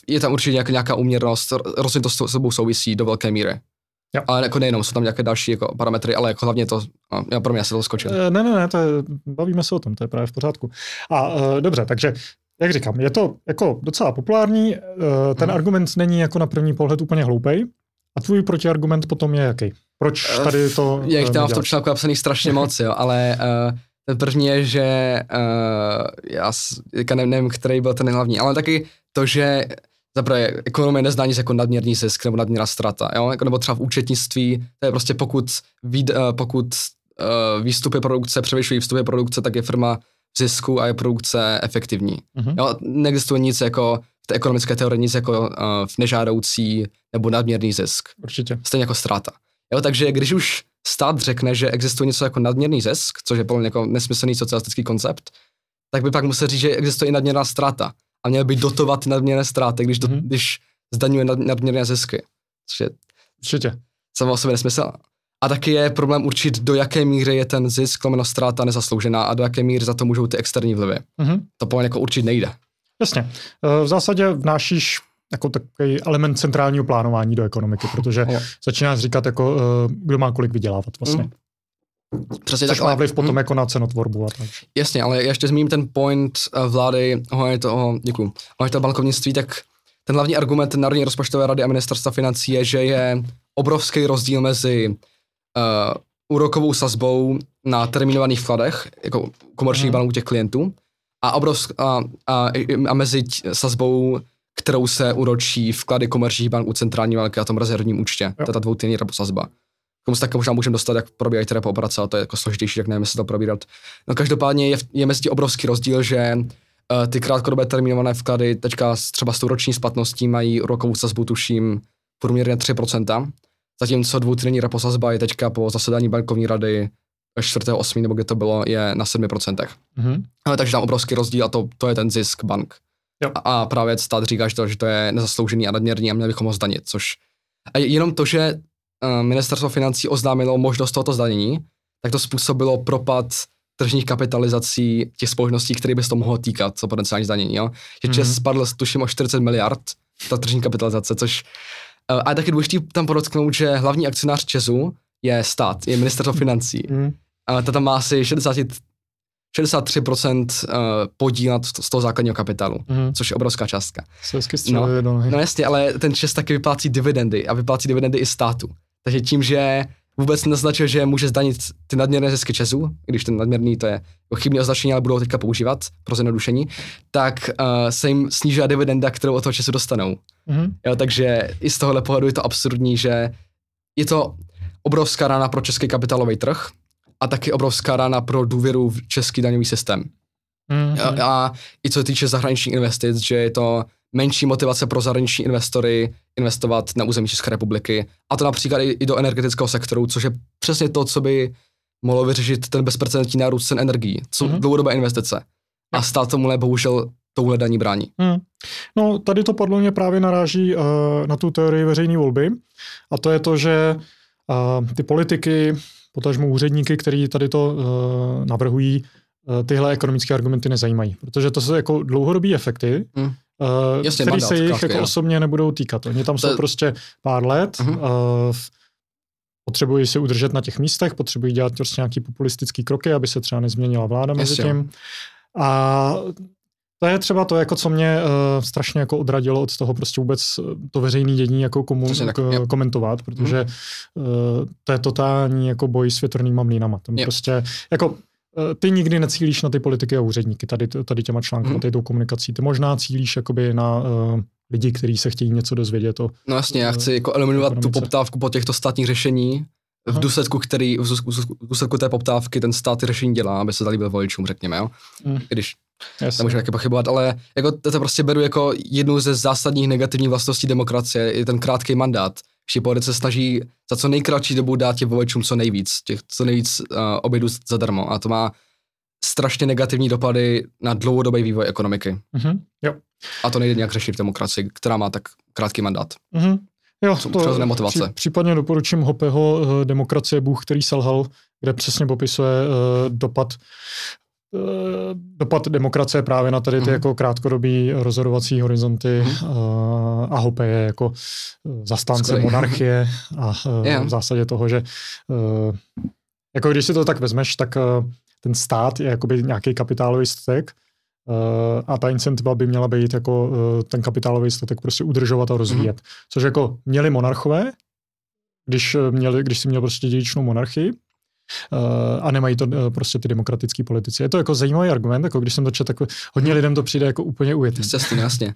Speaker 2: je tam určitě nějaká, nějaká uměrnost, rozhodně to s sebou souvisí do velké míry.
Speaker 1: Jo.
Speaker 2: Ale jako nejenom, jsou tam nějaké další jako parametry, ale jako hlavně to, já pro mě se to skočil.
Speaker 1: Eh, Ne, ne, ne, to je, bavíme se o tom, to je právě v pořádku. A uh, dobře, takže jak říkám, je to jako docela populární, uh, ten
Speaker 2: Mhm.
Speaker 1: argument není jako na první pohled úplně hloupej. A tvůj protiargument potom je jaký? Proč
Speaker 2: Eh,
Speaker 1: tady to
Speaker 2: Je jich
Speaker 1: uh,
Speaker 2: tam v tom článku napsaných strašně moc, jo, ale uh, ten první je, že uh, já s- teďka ne, nevím, který byl ten hlavní, ale taky to, že zaprvé ekonomie nezná nic jako nadměrný zisk nebo nadměrná strata, jo? Jako, nebo třeba v účetnictví, to je prostě pokud, výd, uh, pokud uh, výstupy produkce převyšují vstupy produkce, tak je firma zisku a je produkce efektivní.
Speaker 1: Mhm.
Speaker 2: Jo? Neexistuje nic jako v té ekonomické teorii, nic jako uh, v nežádoucí nebo nadměrný zisk
Speaker 1: Určitě.
Speaker 2: stejně jako ztráta. Jo, takže když už stát řekne, že existuje něco jako nadměrný zisk, což je podle mě jako nesmyslný socialistický koncept, tak by pak musel říct, že existuje i nadměrná ztráta. A měl by dotovat nadměrné ztráty, když, do,
Speaker 1: Mhm.
Speaker 2: když zdaňuje nad, nadměrné zisky. Což je
Speaker 1: Určitě.
Speaker 2: samo o sobě nesmysl. A taky je problém určit, do jaké míry je ten zisk, lomeno ztráta nezasloužená a do jaké míry za to můžou ty externí vlivy.
Speaker 1: Mhm.
Speaker 2: To mě jako určit nejde.
Speaker 1: Jasně. Eh, V zásadě vnášíš jako takový element centrálního plánování do ekonomiky, protože
Speaker 2: Jo.
Speaker 1: začínáš říkat, jako, eh, kdo má kolik vydělávat vlastně.
Speaker 2: Mhm. Přesně
Speaker 1: Což
Speaker 2: tak,
Speaker 1: má
Speaker 2: ale-
Speaker 1: vliv potom
Speaker 2: Mhm.
Speaker 1: jako na cenotvorbu. A tak.
Speaker 2: Jasně, ale ještě zmíním ten point eh, vlády ohledně toho, děkuju, ohledně toho bankovnictví, tak ten hlavní argument Národní rozpočtové rady a ministerstva financí je, že je obrovský rozdíl mezi úrokovou sazbou na terminovaných vkladech, jako komerčních
Speaker 1: Mhm.
Speaker 2: banků těch klientů, a, obrovsk, a, a, a mezi sazbou, kterou se úročí vklady komerčních bank u centrální banky a tom rezervním účtě. To je ta dvoutýdenní repo sazba. K tomu se také možná můžeme dostat, jak probíhají ty repo operace, ale to je jako složitější, tak nevím, jestli to probírat. No každopádně je, je mezi tím obrovský rozdíl, že uh, ty krátkodobé terminované vklady teďka s- třeba s tou roční splatností mají rokovou sazbu, tuším, průměrně 3%, zatímco dvoutýdenní repo sazba je teďka po zasedání bankovní rady 4.8. nebo kde to bylo, je na 7%.
Speaker 1: Mhm.
Speaker 2: Ale takže tam obrovský rozdíl a to, to je ten zisk bank.
Speaker 1: Jo.
Speaker 2: A, a právě stát říká, že to, že to je nezasloužený a nadměrný a měli bychom ho zdanit, což a jenom to, že uh, ministerstvo financí oznámilo možnost tohoto zdanění, tak to způsobilo propad tržních kapitalizací těch společností, které by se to mohlo týkat, co potenciální zdanění. Jo? Že
Speaker 1: Mhm.
Speaker 2: Čes spadl tuším o 40 miliard, ta tržní kapitalizace, což a je taky důležité tam podotknout, že hlavní akcionář Česu je stát, je ministerstvo financí.
Speaker 1: Mhm.
Speaker 2: uh, ta tam má asi 60, 63% uh, podíl z toho základního kapitálu,
Speaker 1: Mhm.
Speaker 2: což je obrovská částka. No. No jasně, ale ten Čes taky vyplácí dividendy a vyplácí dividendy i státu. Takže tím, že vůbec naznačil, že může zdanit ty nadměrné zisky Česu, i když ten nadměrný to je chybné označení, ale budou teďka používat pro zjednodušení, tak uh, se jim snížila dividenda, kterou od toho Česu dostanou.
Speaker 1: Mhm.
Speaker 2: Jo, takže i z tohohle pohledu je to absurdní, že je to obrovská rána pro český kapitálový trh a taky obrovská rána pro důvěru v český daňový systém.
Speaker 1: Mhm.
Speaker 2: A, a i co se týče zahraničních investic, že je to menší motivace pro zahraniční investory investovat na území České republiky. A to například i, i do energetického sektoru, což je přesně to, co by mohlo vyřešit ten bezprecedentní nárůst cen energií, co
Speaker 1: Mhm.
Speaker 2: mm-hmm. dlouhodobé investice. A stát tomuhle bohužel touhle daní brání.
Speaker 1: Hmm. No, tady to podle mě právě naráží uh, na tu teorii veřejné volby. A to je to, že uh, ty politiky, potažmo úředníky, kteří tady to uh, navrhují, uh, tyhle ekonomické argumenty nezajímají. Protože to jsou jako dlouhodobé efekty,
Speaker 2: Hmm.
Speaker 1: Uh,
Speaker 2: Jasně,
Speaker 1: které
Speaker 2: mandát,
Speaker 1: se jich jako osobně nebudou týkat. Oni tam
Speaker 2: To
Speaker 1: jsou prostě pár let,
Speaker 2: Mhm.
Speaker 1: uh, potřebují se udržet na těch místech, potřebují dělat prostě nějaký populistický kroky, aby se třeba nezměnila vláda mezi
Speaker 2: Jasně.
Speaker 1: tím. A to je třeba to, jako co mě uh, strašně jako odradilo od toho prostě vůbec eh, to veřejné dění jako komu,
Speaker 2: tak,
Speaker 1: k, komentovat, protože uh, to je totální jako boj s větrnýma mlínama. Tam prostě jako eh, ty nikdy necílíš na ty politiky a úředníky tady, tady těma články,
Speaker 2: Mhm.
Speaker 1: tady tou komunikací. Ty možná cílíš jakoby na uh, lidi, kteří se chtějí něco dozvědět o
Speaker 2: No jasně, já
Speaker 1: eh,
Speaker 2: chci jako eliminovat tu
Speaker 1: ekonomice.
Speaker 2: poptávku po těchto státních řešení, v
Speaker 1: Aha.
Speaker 2: důsledku, který, v důsledku- v důsledku té poptávky ten stát ty řešení dělá, aby se zalíbil voličům, řekněme, jo.
Speaker 1: Mm.
Speaker 2: I když
Speaker 1: Jasně.
Speaker 2: tam můžeme taky pochybovat, ale jako to, to prostě beru jako jednu ze zásadních negativních vlastností demokracie, je ten krátký mandát. Všichni politici se snaží za co nejkratší dobu dát těm voličům co nejvíc, těch co nejvíc uh, obědů zadarmo a to má strašně negativní dopady na dlouhodobý vývoj ekonomiky.
Speaker 1: Mhm. Jo.
Speaker 2: A to nejde nějak řešit v demokracii, která má tak krátký mandát.
Speaker 1: Mhm. Jo,
Speaker 2: přirozené motivace.
Speaker 1: Při, případně doporučím Hopeho uh, Demokracie Bůh, který selhal, kde přesně popisuje uh, dopad dopad demokracie právě na tady ty
Speaker 2: Mhm.
Speaker 1: jako krátkodobý rozhodovací horizonty uh, a Hope je jako uh, zastánce
Speaker 2: Skvělý.
Speaker 1: monarchie a
Speaker 2: Jo.
Speaker 1: v zásadě toho, že uh, jako když si to tak vezmeš, tak uh, ten stát je jakoby nějaký kapitálový statek a ta incentiva by měla být jako ten kapitálový statek prostě udržovat a rozvíjet.
Speaker 2: Mhm.
Speaker 1: Což jako měli monarchové, když, měli, když si měl prostě dědičnou monarchii, a nemají to uh, prostě ty demokratický politici. Je to jako zajímavý argument, jako když jsem to četl, tak hodně lidem to přijde jako úplně ujetý.
Speaker 2: Jasně, jasně.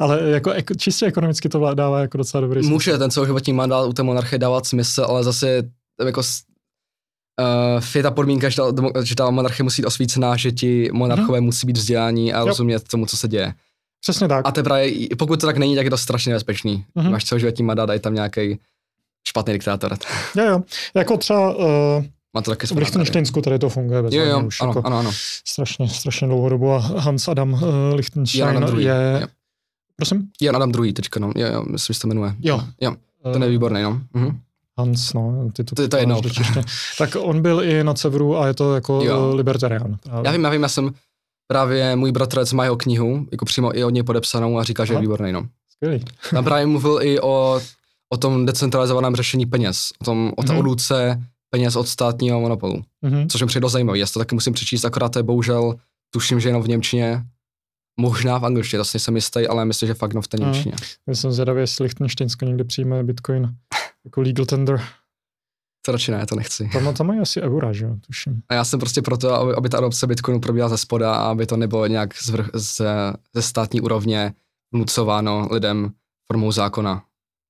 Speaker 1: Ale jako, čistě ekonomicky to dává jako docela dobrý smysl.
Speaker 2: Může ten celoživotní mandát u té monarchie dávat smysl, ale zase jako uh, je ta podmínka, že ta, že ta monarchie musí být osvícená, že ti monarchové
Speaker 1: Mhm.
Speaker 2: musí být vzdělaní a
Speaker 1: Jo.
Speaker 2: rozumět tomu, co se děje.
Speaker 1: Přesně tak.
Speaker 2: A to právě, pokud to tak není, tak je to strašně nebezpečný.
Speaker 1: Mhm.
Speaker 2: Máš celoživotní mandát a je tam nějaký špatný diktátor.
Speaker 1: Jo, jo. Jako třeba uh,
Speaker 2: Má to taky
Speaker 1: v. Lichtensteinsku tady to funguje bez
Speaker 2: Jo, jo,
Speaker 1: už
Speaker 2: ano,
Speaker 1: jako
Speaker 2: ano, ano.
Speaker 1: strašně, strašně dlouhou dobu a Hans Adam uh, Lichtenstein
Speaker 2: Jan Adam druhý,
Speaker 1: je...
Speaker 2: jo.
Speaker 1: Prosím?
Speaker 2: Jan Adam druhý teďka, no. Jo, jo, myslím, že se to jmenuje.
Speaker 1: Jo.
Speaker 2: Jo, ten je výborný, no. Mhm.
Speaker 1: Hans, no, ty to,
Speaker 2: To- to je jedno.
Speaker 1: Tak on byl i na Severu a je to jako
Speaker 2: Jo.
Speaker 1: jo. libertarián. Právě.
Speaker 2: Já vím, já vím, já jsem právě můj bratranec má jeho knihu, jako přímo i od něj podepsanou a říká, že je
Speaker 1: Aha.
Speaker 2: výborný, no.
Speaker 1: Skvělý.
Speaker 2: Tam právě mluvil i o, o tom decentralizovaném řešení peněz, o, tom, o té
Speaker 1: Mhm.
Speaker 2: odluce peněz od státního monopolu,
Speaker 1: Mhm.
Speaker 2: což mi přijde dost zajímavý. Já to taky musím přečíst, akorát to je bohužel, tuším, že jenom v Němčině, možná v angličtině, to si nejsem jistý, ale myslím, že fakt jenom v té
Speaker 1: Mhm.
Speaker 2: Němčině.
Speaker 1: Já jsem zvědavý, jestli Lichtensteinsko někdy přijme Bitcoin jako legal tender.
Speaker 2: To radši ne, to nechci.
Speaker 1: Tam, tam mají asi eura, že jo, tuším.
Speaker 2: A já jsem prostě proto, aby, aby ta adopce Bitcoinu probíhala ze spoda a aby to nebylo nějak z vrch, ze, ze státní úrovně vnucováno lidem formou zákona.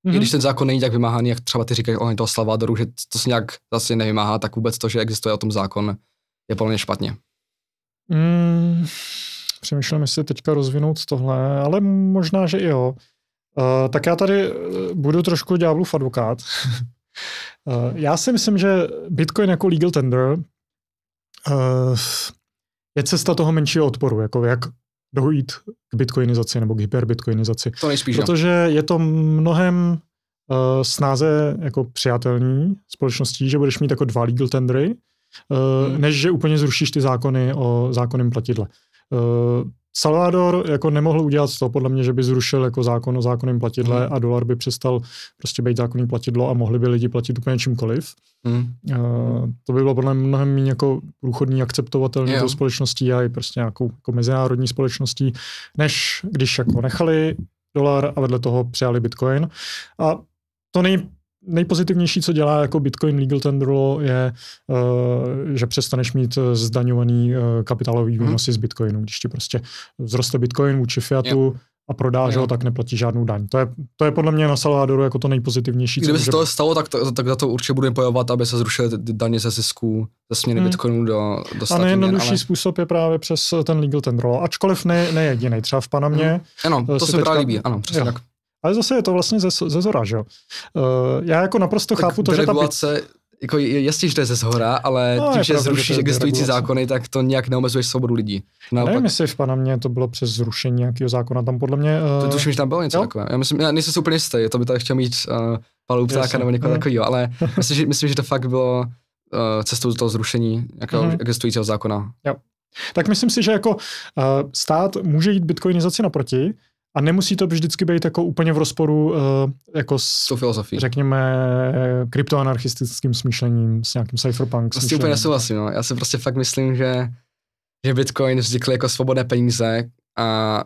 Speaker 1: Mhm.
Speaker 2: I když ten zákon není tak vymáhaný, jak třeba ty říkají ohledně toho Salvadoru, že to se nějak zase nevymáhá, tak vůbec to, že existuje o tom zákon, je podle mě špatně.
Speaker 1: Mm, přemýšlím, jestli teďka rozvinout tohle, ale možná, že i jo. Uh, tak já tady eh, budu trošku ďáblův advokát. uh, já si myslím, že Bitcoin jako legal tender uh, je cesta toho menšího odporu, jako jak dojít k bitcoinizaci nebo k hyperbitcoinizaci.
Speaker 2: To nejspíš.
Speaker 1: Protože je to mnohem uh, snáze jako přijatelný společností, že budeš mít jako dva legal tendery, uh,
Speaker 2: Hmm.
Speaker 1: než že úplně zrušíš ty zákony o zákonném platidle. Uh, Salvador jako nemohl udělat to, podle mě, že by zrušil jako zákon o zákonném platidle
Speaker 2: Mhm.
Speaker 1: a dolar by přestal prostě být zákonný platidlo a mohli by lidi platit úplně čímkoliv.
Speaker 2: Hm.
Speaker 1: Uh, to by bylo podle mě mnohem méně jako průchodný, akceptovatelný
Speaker 2: Jo.
Speaker 1: tou společností a i prostě nějakou jako mezinárodní společností, než když jako nechali dolar a vedle toho přijali bitcoin. A to nej, nejpozitivnější, co dělá jako Bitcoin Legal Tender Law, je, uh, že přestaneš mít eh, zdaňovaný uh, kapitálový
Speaker 2: Mhm.
Speaker 1: výnosy z Bitcoinu. Když ti prostě vzroste Bitcoin vůči fiatu a prodáš ho, tak neplatí žádnou daň. To je, to je podle mě na Salvadoru jako to nejpozitivnější.
Speaker 2: Kdyby
Speaker 1: může
Speaker 2: se to stalo, tak, to, tak za to určitě budeme bojovat, aby se zrušily ty- daně ze zisků, ze směny
Speaker 1: Hmm.
Speaker 2: Bitcoinu do, do
Speaker 1: A nejjednodušší
Speaker 2: ale...
Speaker 1: způsob je právě přes ten legal tender law, ačkoliv ne, ne jediný. Třeba v Panamě,
Speaker 2: Ano,
Speaker 1: Eh,
Speaker 2: to se mi právě líbí, ano, přesně
Speaker 1: Jo.
Speaker 2: tak.
Speaker 1: Ale zase je to vlastně ze, ze zora, že jo. Uh, já jako naprosto chápu to, že ta bit,
Speaker 2: deregulace, jako jasně, že to je ze zhora, ale
Speaker 1: No,
Speaker 2: no,
Speaker 1: je
Speaker 2: tím, že
Speaker 1: pravda, to
Speaker 2: zrušíš existující zákony, tak to nějak neomezuješ svobodu lidí. Naopak,
Speaker 1: nevím, jestli v Panamě to bylo přes zrušení nějakého zákona, tam podle mě...
Speaker 2: to,
Speaker 1: Uh,
Speaker 2: tuším, že tam bylo něco
Speaker 1: jo.
Speaker 2: takové. Já myslím, já nejsem si úplně jistý, to by tady chtěl mít uh, Pavel Ptáka
Speaker 1: Jasně.
Speaker 2: nebo někoho
Speaker 1: Mhm.
Speaker 2: takového, ale myslím že, myslím, že to fakt bylo uh, cestou toho zrušení nějakého
Speaker 1: Mhm.
Speaker 2: existujícího zákona.
Speaker 1: tak myslím si, že jako uh, stát může jít bitcoinizaci naproti a nemusí to vždycky být jako úplně v rozporu uh, jako
Speaker 2: S filozofií.
Speaker 1: řekněme, kryptoanarchistickým smýšlením, s nějakým cypherpunk
Speaker 2: S tím úplně
Speaker 1: smýšlením.
Speaker 2: nesouhlasím, no. Já si prostě fakt myslím, že, že Bitcoin vznikl jako svobodné peníze a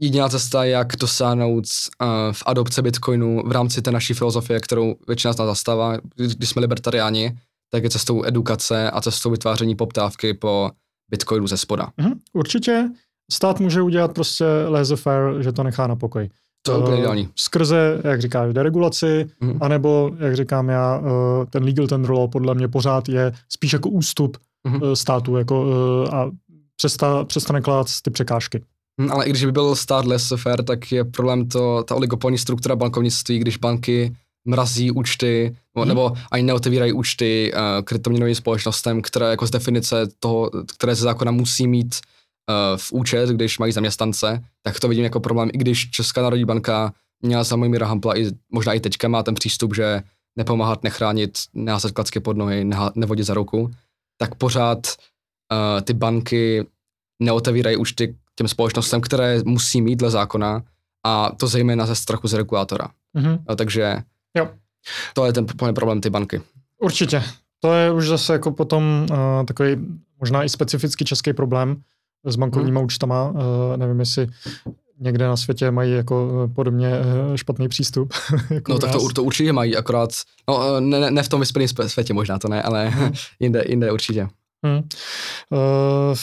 Speaker 2: jediná cesta, jak dosáhnout uh, v adopce Bitcoinu v rámci té naší filozofie, kterou většina z nás zastává, když když jsme libertariáni, tak je cestou edukace a cestou vytváření poptávky po Bitcoinu ze spoda.
Speaker 1: Mhm, určitě. Stát může udělat prostě laissez-faire, že to nechá na pokoj.
Speaker 2: To je úplně
Speaker 1: Eh,
Speaker 2: ideální.
Speaker 1: Skrze, jak říkáš, deregulaci,
Speaker 2: Mhm.
Speaker 1: anebo, jak říkám já, eh, ten legal tender law podle mě pořád je spíš jako ústup eh, státu jako, a přesta, přestane klát ty překážky.
Speaker 2: Hm, Ale i když by byl stát laissez-faire, tak je problém to, ta oligopolní struktura bankovnictví, když banky mrazí účty, nebo,
Speaker 1: Mhm.
Speaker 2: nebo ani neotevírají účty uh, kryptoměnovým společnostem, které jako z definice toho, které ze zákona musí mít v účet, když mají zaměstnance, tak to vidím jako problém, i když Česká národní banka měla za Mojmíra Hampla, i, možná i teďka má ten přístup, že nepomáhat, nechránit, neházet klacky pod nohy, neha, nevodit za ruku, tak pořád uh, ty banky neotevírají účty těm společnostem, které musí mít dle zákona a to zejména ze strachu z regulátora.
Speaker 1: Mhm.
Speaker 2: No, takže
Speaker 1: Jo.
Speaker 2: to je ten problém ty banky.
Speaker 1: Určitě. To je už zase jako potom uh, takový možná i specifický český problém s bankovníma účtama. Uh, nevím, jestli někde na světě mají jako eh, podobně eh, špatný přístup. jako
Speaker 2: No tak to, to určitě mají, akorát, no eh, ne, ne- v tom vyspělém sp- světě možná to ne, ale jinde, jinde určitě.
Speaker 1: Hmm. Uh,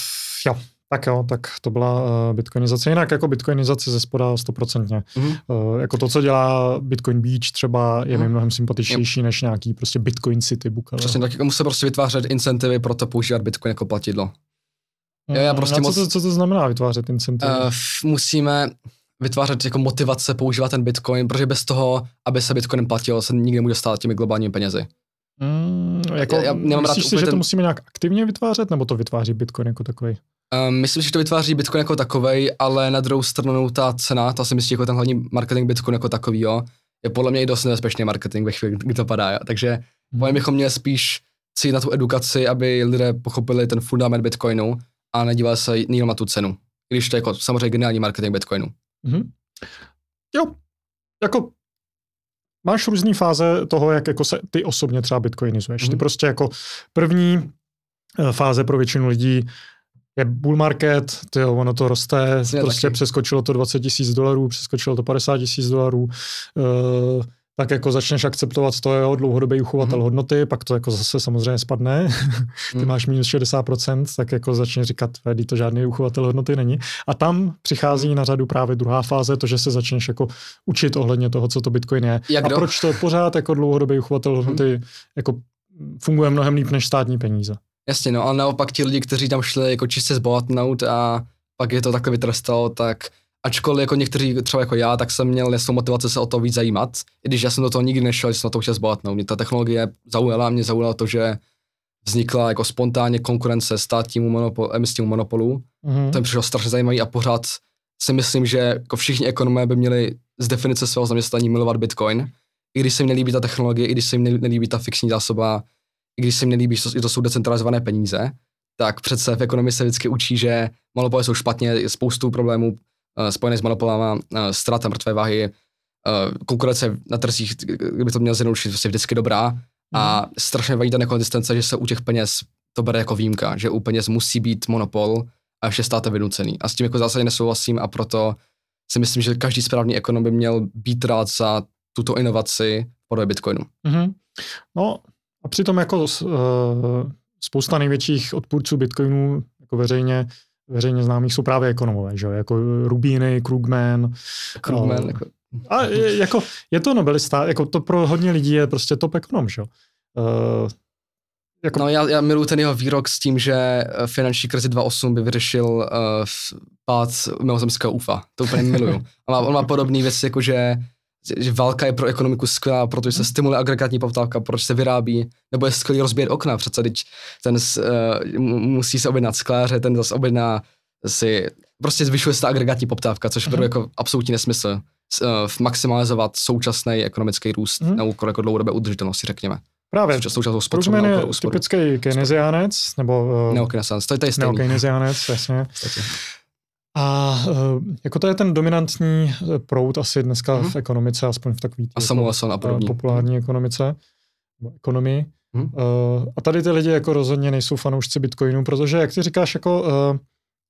Speaker 1: jo, tak jo, tak to byla uh, bitcoinizace. Jinak jako bitcoinizace ze spoda stoprocentně.
Speaker 2: Mhm.
Speaker 1: Uh, jako to, co dělá Bitcoin Beach třeba, je mi
Speaker 2: Mhm.
Speaker 1: mnohem sympatičnější než nějaký prostě Bitcoin City book. ale-
Speaker 2: Přesně tak, jako musí prostě vytvářet incentivy pro to používat Bitcoin jako platidlo. Jo, já
Speaker 1: Mm,
Speaker 2: prostě
Speaker 1: a co,
Speaker 2: moc-
Speaker 1: to, co to znamená vytvářet incentivy?
Speaker 2: Uh, musíme vytvářet jako motivace používat ten Bitcoin, protože bez toho, aby se Bitcoinem platilo, se nikdy nemůže stát těmi globálními penězi.
Speaker 1: Mm, jako,
Speaker 2: já- já nemám rád
Speaker 1: myslíš si, že to
Speaker 2: ten-
Speaker 1: musíme nějak aktivně vytvářet, nebo to vytváří Bitcoin jako takový?
Speaker 2: Um, myslím si, že to vytváří Bitcoin jako takovej, ale na druhou stranu ta cena, ta si myslím, jako ten hlavní marketing Bitcoin jako takový, jo, je podle mě i dost nebezpečný marketing ve chvíli, kdy to padá, jo. Takže
Speaker 1: Mhm.
Speaker 2: mě bychom měli spíš cítit na tu edukaci, aby lidé pochopili ten fundament Bitcoinu a nedívali se jenom na tu cenu. I Když to je jako samozřejmě geniální marketing Bitcoinu.
Speaker 1: Mhm. Jo, jako máš různé fáze toho, jak jako se ty osobně třeba bitcoinizuješ. Ty
Speaker 2: Mhm.
Speaker 1: prostě jako první eh, fáze pro většinu lidí je bull market, tyjo, ono to roste,
Speaker 2: Jasně,
Speaker 1: prostě
Speaker 2: taky.
Speaker 1: přeskočilo to 20 tisíc dolarů, přeskočilo to 50 tisíc dolarů, uh, tak jako začneš akceptovat to jeho dlouhodobý uchovatel
Speaker 2: Mhm.
Speaker 1: hodnoty, pak to jako zase samozřejmě spadne, ty
Speaker 2: Mhm.
Speaker 1: máš minus 60%, tak jako začneš říkat, vedy, to žádný uchovatel hodnoty není. A tam přichází na řadu právě druhá fáze, to, že se začneš jako učit ohledně toho, co to Bitcoin je.
Speaker 2: Jak
Speaker 1: a
Speaker 2: kdo?
Speaker 1: proč to pořád jako dlouhodobý uchovatel hodnoty jako funguje mnohem líp než státní peníze.
Speaker 2: Jasně, no, ale naopak ti lidi, kteří tam šli jako čistě zbohatnout a pak je to takhle vytrestalo, tak ačkoliv jako někteří, třeba jako já, tak jsem měl jasnou motivaci se o to víc zajímat, i když já jsem do toho nikdy nešel, že jsem na to chtěl zbohatnout. Mě ta technologie zaujala, mě zaujalo to, že vznikla jako spontánně konkurence státnímu monopolu, emisnímu monopolu.
Speaker 1: Mhm.
Speaker 2: To mi přišlo strašně zajímavý a pořád si myslím, že jako všichni ekonomé by měli z definice svého zaměstnání milovat Bitcoin, i když se jim nelíbí ta technologie, i když se jim nelíbí ta fixní zásoba, i když se jim nelíbí, že to jsou decentralizované peníze, tak přece v ekonomii se vždycky učí, že monopoly jsou špatně, je spoustu problémů uh, spojených s monopolama, uh, ztráta mrtvé váhy, uh, konkurence na trzích, kdyby to měl zjednodušit, prostě vždycky dobrá a mhm. strašně vadí ta nekonzistence, že se u těch peněz to bere jako výjimka, že u peněz musí být monopol a ještě státe vynucený. A s tím jako zásadně nesouhlasím a proto si myslím, že každý správný ekonom by měl být rád za tuto inovaci v podobě Bitcoinu.
Speaker 1: Mm-hmm. No a přitom jako uh, spousta největších odpůrců Bitcoinu jako veřejně veřejně známých jsou právě ekonomové, že? jako Rubíny, Krugman.
Speaker 2: Krugman, uh, jako...
Speaker 1: A je, jako, je to nobelista, jako to pro hodně lidí je prostě top ekonom, že? Uh,
Speaker 2: jako... No já, já miluji ten jeho výrok s tím, že eh, finanční krizi 2.8 by vyřešil uh, pád mimozemského UFA. To úplně miluju. on, má, on má podobný věci, jako že, že válka je pro ekonomiku skvělá, protože se mhm. stimuluje agregátní poptávka, proč se vyrábí, nebo je skvělý rozbíjet okna, přece teď ten uh, musí se objednat skláře, ten zase objedná si, prostě zvyšuje se ta agregátní poptávka, což uh-huh. jako absolutní nesmysl. Uh, maximalizovat současný ekonomický růst uh-huh. na úkor jako dlouhodobé udržitelnosti, řekněme.
Speaker 1: Právě. Krugman je typický keynesiánec, nebo...
Speaker 2: Uh, Neokeynesiánec, to je tady
Speaker 1: stejný. Neokeynesiánec, jasně. A uh, jako to je ten dominantní eh, proud asi dneska mm-hmm. v ekonomice, aspoň v takový
Speaker 2: a jako, a podobně.
Speaker 1: populární ekonomice, nebo ekonomii. Uh, a tady ty lidi jako rozhodně nejsou fanoušci Bitcoinu, protože jak ty říkáš, jako uh,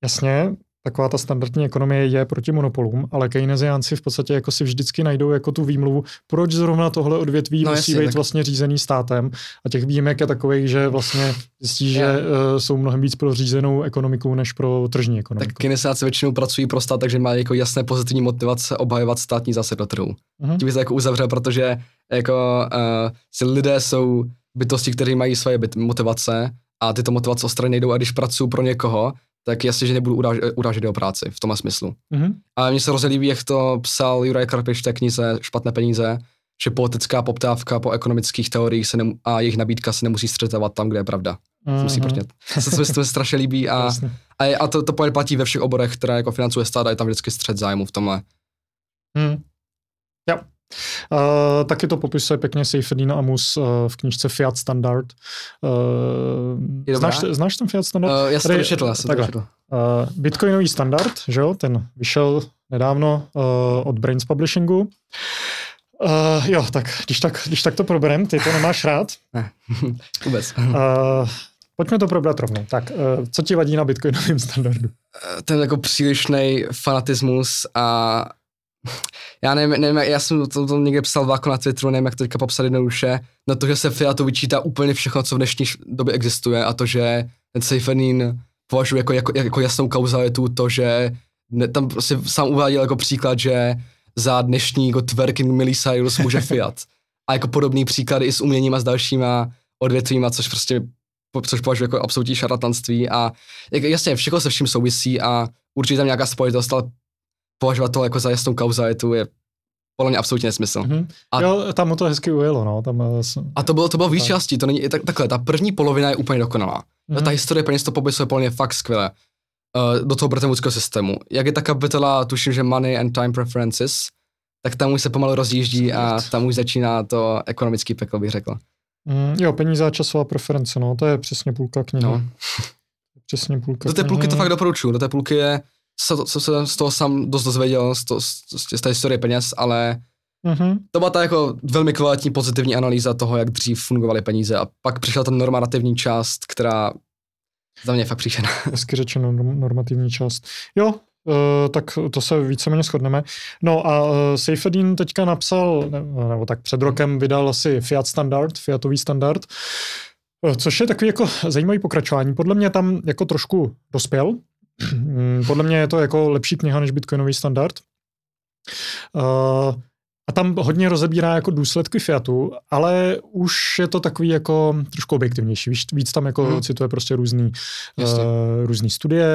Speaker 1: jasně, taková ta standardní ekonomie je proti monopolům, ale keynesiánci v podstatě jako si vždycky najdou jako tu výmluvu, proč zrovna tohle odvětví no, musí jasně, být tak... vlastně řízený státem a těch výjimek je takových, že vlastně zjistí, že uh, jsou mnohem víc pro řízenou ekonomiku než pro tržní ekonomiku.
Speaker 2: Tak keynesiánci většinou pracují pro stát, takže mají jako jasné pozitivní motivace obhajovat státní zásad do trhu. Uh-huh. Tím se jako uzavře, protože jako uh, lidé jsou bytosti, kteří mají svoje byt, motivace a tyto motivace ostrany nejdou a když pracují pro někoho, tak jasně, že nebudu urážet, urážet jeho práci v tom smyslu. Mm-hmm. Ale mně se hrozně líbí, jak to psal Juraj Karpiš v té knize Špatné peníze, že politická poptávka po ekonomických teoriích se nem- a jejich nabídka se nemusí střetávat tam, kde je pravda. Mm-hmm. Musí protnět. Se to, to mi strašně líbí a, a, je, a to, to platí ve všech oborech, které jako financuje stát a je tam vždycky střed zájmu v tomhle.
Speaker 1: Mm. Jo. Uh, taky to popisuje pěkně Seyfriedin Amus uh, v knižce Fiat Standard. Uh, znáš, znáš ten Fiat Standard?
Speaker 2: Uh, já jsem to vyšetl, já jsem to vyšetl. Uh,
Speaker 1: Bitcoinový standard, že jo, ten vyšel nedávno uh, od Brains Publishingu. Uh, jo, tak když, tak když tak to proberem, ty to nemáš rád.
Speaker 2: Ne, vůbec. Uh,
Speaker 1: pojďme to probrat rovnou. Tak, uh, co ti vadí na bitcoinovém standardu?
Speaker 2: Ten jako přílišný fanatismus a já nevím, nevím, já jsem to, to někde psal váko na Twitteru, nevím, jak to teďka popsat jednoduše, na to, že se Fiatu vyčítá úplně všechno, co v dnešní době existuje a to, že ten Seifernin považuje jako, jako, jako jasnou kauzalitu to, že ne, tam si sám uváděl jako příklad, že za dnešní jako twerking Miley Cyrus může Fiat. A jako podobný příklady i s uměním a s dalšíma odvětvíma, což prostě což považuji jako absolutní šarlatanství a jak, jasně, všechno se vším souvisí a určitě tam nějaká spojitost, ale považovat to jako za jasnou kauzalitu je podle mě absolutně nesmysl. Mm-hmm.
Speaker 1: A, jo, tam mu to hezky ujelo, no. Tam,
Speaker 2: eh, a to bylo, to bylo víc částí, to není, tak, takhle, ta první polovina je úplně dokonalá. Mm-hmm. Ta historie peněz to popisuje podle mě fakt skvěle. Uh, do toho brtemuckého systému. Jak je ta kapitola, tuším, že Money and Time Preferences, tak tam už se pomalu rozjíždí a tam už začíná to ekonomický peklo, bych řekl.
Speaker 1: Mm, jo, peníze a časová preference, no, to je přesně půlka knihy. No. Přesně půlka
Speaker 2: Do té půlky to fakt doporučuju, do té půlky je co, co jsem z toho sám dost dozvěděl, z, to, z, z té historie peněz, ale mm-hmm. to byla ta jako velmi kvalitní pozitivní analýza toho, jak dřív fungovaly peníze a pak přišla ta normativní část, která za mě je fakt příšená.
Speaker 1: Hezky řečeno, normativní část. Jo, Uh, tak to se víceméně shodneme. No a uh, Seyfedin teďka napsal, nebo tak před rokem vydal asi Fiat standard, Fiatový standard, uh, což je takový jako zajímavý pokračování. Podle mě tam jako trošku dospěl, podle mě je to jako lepší kniha než Bitcoinový standard. Uh, a tam hodně rozebírá jako důsledky Fiatu, ale už je to takový jako trošku objektivnější. Víc, víc tam jako hmm. cituje prostě různý, uh, různý studie,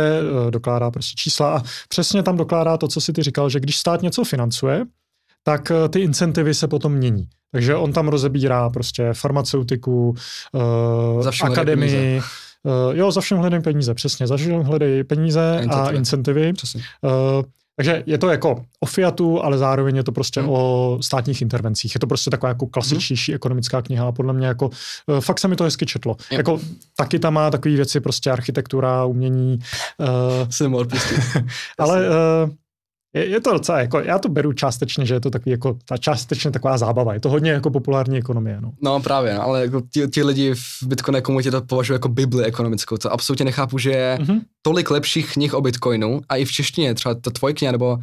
Speaker 1: uh, dokládá prostě čísla a přesně tam dokládá to, co si ty říkal, že když stát něco financuje, tak uh, ty incentivy se potom mění. Takže on tam rozebírá prostě farmaceutiku, uh, akademii, Uh, jo, za všem hledají peníze, přesně, za všem hledají peníze a, a incentivy. Přesně. Uh, Takže je to jako o Fiatu, ale zároveň je to prostě
Speaker 2: Hmm.
Speaker 1: o státních intervencích. Je to prostě taková jako klasičtější ekonomická kniha a podle mě jako eh, fakt se mi to hezky četlo.
Speaker 2: Jo.
Speaker 1: Jako taky tam má takové věci, prostě architektura, umění, uh,
Speaker 2: pustit.
Speaker 1: ale uh, je, je to docela, jako, já to beru částečně, že je to takový jako, ta částečně taková zábava. Je to hodně jako populární ekonomie. No.
Speaker 2: No právě, no, ale jako ti, ti lidi v Bitcoin komunitě to považují jako Bibli ekonomickou. To absolutně nechápu, že je
Speaker 1: Mhm.
Speaker 2: tolik lepších knih o Bitcoinu a i v češtině, třeba ta tvoje kniha, nebo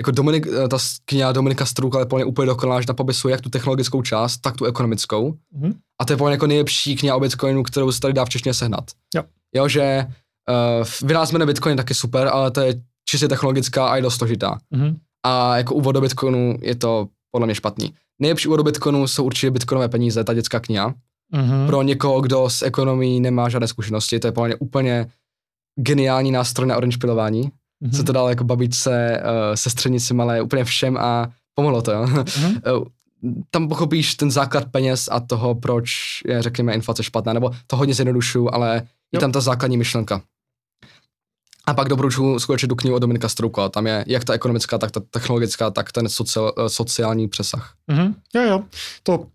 Speaker 2: jako Dominik, eh, ta kniha Dominika Strůka je plně úplně dokonalá, že tam popisuje jak tu technologickou část, tak tu ekonomickou.
Speaker 1: Mhm.
Speaker 2: A to je plně jako nejlepší kniha o Bitcoinu, kterou se tady dá v češtině sehnat.
Speaker 1: Jo.
Speaker 2: Jo, že uh, vynázme na Bitcoin taky super, ale to je čistě technologická a je dost složitá.
Speaker 1: Mhm.
Speaker 2: A jako úvod do Bitcoinu je to podle mě špatný. Nejlepší úvod do Bitcoinu jsou určitě bitcoinové peníze, ta dětská kniha.
Speaker 1: Mhm.
Speaker 2: Pro někoho, kdo s ekonomií nemá žádné zkušenosti, to je podle mě úplně geniální nástroj na orange pilování.
Speaker 1: Mhm.
Speaker 2: Se to dalo jako babičce, uh, sestřenici malé, úplně všem a pomohlo to. Jo.
Speaker 1: Mhm.
Speaker 2: Eh, Tam pochopíš ten základ peněz a toho, proč je, řekněme, inflace špatná, nebo to hodně zjednodušuju, ale je
Speaker 1: Jo.
Speaker 2: tam ta základní myšlenka. A pak doporučuji skutečně tu knihu od Dominika Strouka. Tam je jak ta ekonomická, tak ta technologická, tak ten social, eh, sociální přesah.
Speaker 1: Mhm. Jo, jo. To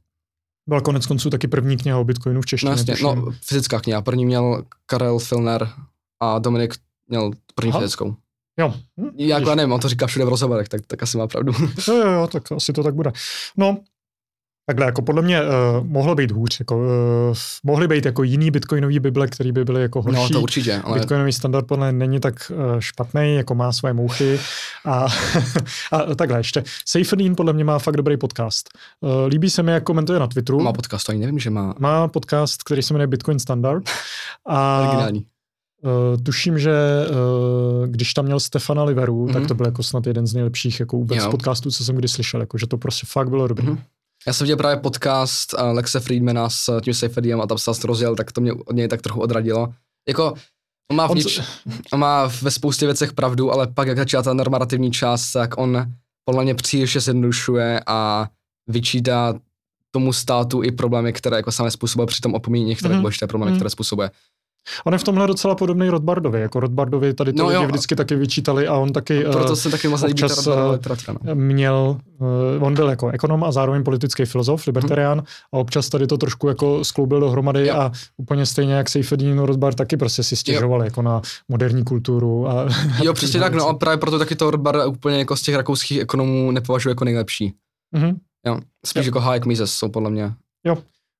Speaker 1: byla konec konců taky první kniha o Bitcoinu v
Speaker 2: No
Speaker 1: češtině.
Speaker 2: jasně,
Speaker 1: tuším.
Speaker 2: no fyzická kniha. První měl Karel Filner a Dominik měl první
Speaker 1: Aha.
Speaker 2: fyzickou.
Speaker 1: Jo. Hm,
Speaker 2: Já
Speaker 1: vidíš.
Speaker 2: nevím, on to říká všude v rozhovorech, tak, tak asi má pravdu.
Speaker 1: Jo, jo, jo, tak asi to tak bude. No, takhle, jako podle mě uh, mohlo být hůř, jako, uh, mohly být jako jiný bitcoinový bible, který by byly jako horší.
Speaker 2: No to určitě, ale
Speaker 1: Bitcoinový standard podle mě není tak uh, špatný, jako má své mouchy. A, a takhle ještě. Saferin podle mě má fakt dobrý podcast. Uh, líbí se mi, jak komentuje na Twitteru.
Speaker 2: má podcast, to ani nevím, že má.
Speaker 1: má podcast, který se jmenuje Bitcoin Standard. A
Speaker 2: Originální.
Speaker 1: uh, tuším, že uh, když tam měl Stefana Liveru, mm-hmm. tak
Speaker 2: Mhm.
Speaker 1: to byl jako snad jeden z nejlepších jako vůbec
Speaker 2: Jo.
Speaker 1: podcastů, co jsem kdy slyšel, jako, že to prostě fakt bylo dobrý.
Speaker 2: Mhm. Já jsem viděl právě podcast uh, Lexe Friedmana s tím Seyfriedem a tam se to rozjel, tak to mě od něj tak trochu odradilo. Jako, on má, v
Speaker 1: On
Speaker 2: nič,
Speaker 1: se-
Speaker 2: on má ve spoustě věcech pravdu, ale pak jak začala ta normativní část, tak on podle mě příliš je zjednodušuje a vyčítá tomu státu i problémy, které jako samé způsobuje, přitom opomíjí některé
Speaker 1: Mhm.
Speaker 2: důležité problémy,
Speaker 1: Mhm.
Speaker 2: které způsobuje.
Speaker 1: On je v tomhle docela podobný Rothbardovi, jako Rothbardovi tady ty
Speaker 2: No
Speaker 1: lidi
Speaker 2: jo.
Speaker 1: vždycky taky vyčítali a on taky
Speaker 2: Proto
Speaker 1: uh,
Speaker 2: se taky moc ta
Speaker 1: občas, eh.
Speaker 2: No.
Speaker 1: měl, uh, on byl jako ekonom a zároveň politický filozof, libertarián a občas tady to trošku jako skloubil dohromady
Speaker 2: Jo.
Speaker 1: a úplně stejně jak Seyfriedin Rothbard taky prostě si stěžoval jako na moderní kulturu. A,
Speaker 2: Jo, přesně tak, no a právě proto taky to Rothbard úplně jako z těch rakouských ekonomů nepovažuje jako nejlepší.
Speaker 1: Mhm.
Speaker 2: Jo, spíš
Speaker 1: Jo.
Speaker 2: jako Hayek Mises jsou podle mě.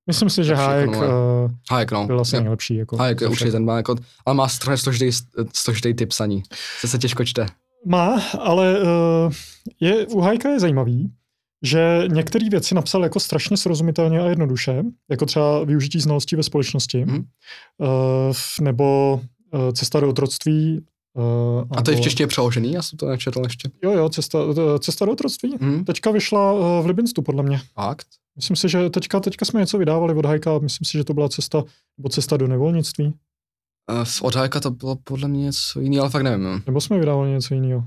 Speaker 1: Myslím si, že Hayek uh,
Speaker 2: no.
Speaker 1: byl asi
Speaker 2: Jo.
Speaker 1: nejlepší. Jako
Speaker 2: Hayek je určitě ten má jako, ale má strašně složitý, složitý typ psaní. Se se těžko čte.
Speaker 1: Má, ale uh, je, u Hajka je zajímavý, že některé věci napsal jako strašně srozumitelně a jednoduše, jako třeba využití znalostí ve společnosti,
Speaker 2: Mhm.
Speaker 1: uh, nebo uh, cesta do otroctví. Uh,
Speaker 2: A to je v češtině přeložený, já jsem to nečetl ještě.
Speaker 1: Jo, jo, cesta, cesta do otroctví.
Speaker 2: Hm,
Speaker 1: Teďka vyšla uh, v Libinstu, podle mě.
Speaker 2: fakt?
Speaker 1: Myslím si, že teďka, teďka jsme něco vydávali od Hajka, myslím si, že to byla cesta, nebo cesta do nevolnictví,
Speaker 2: Uh, od Hayeka to bylo podle mě něco jiného, ale fakt nevím.
Speaker 1: nebo jsme vydávali něco jiného.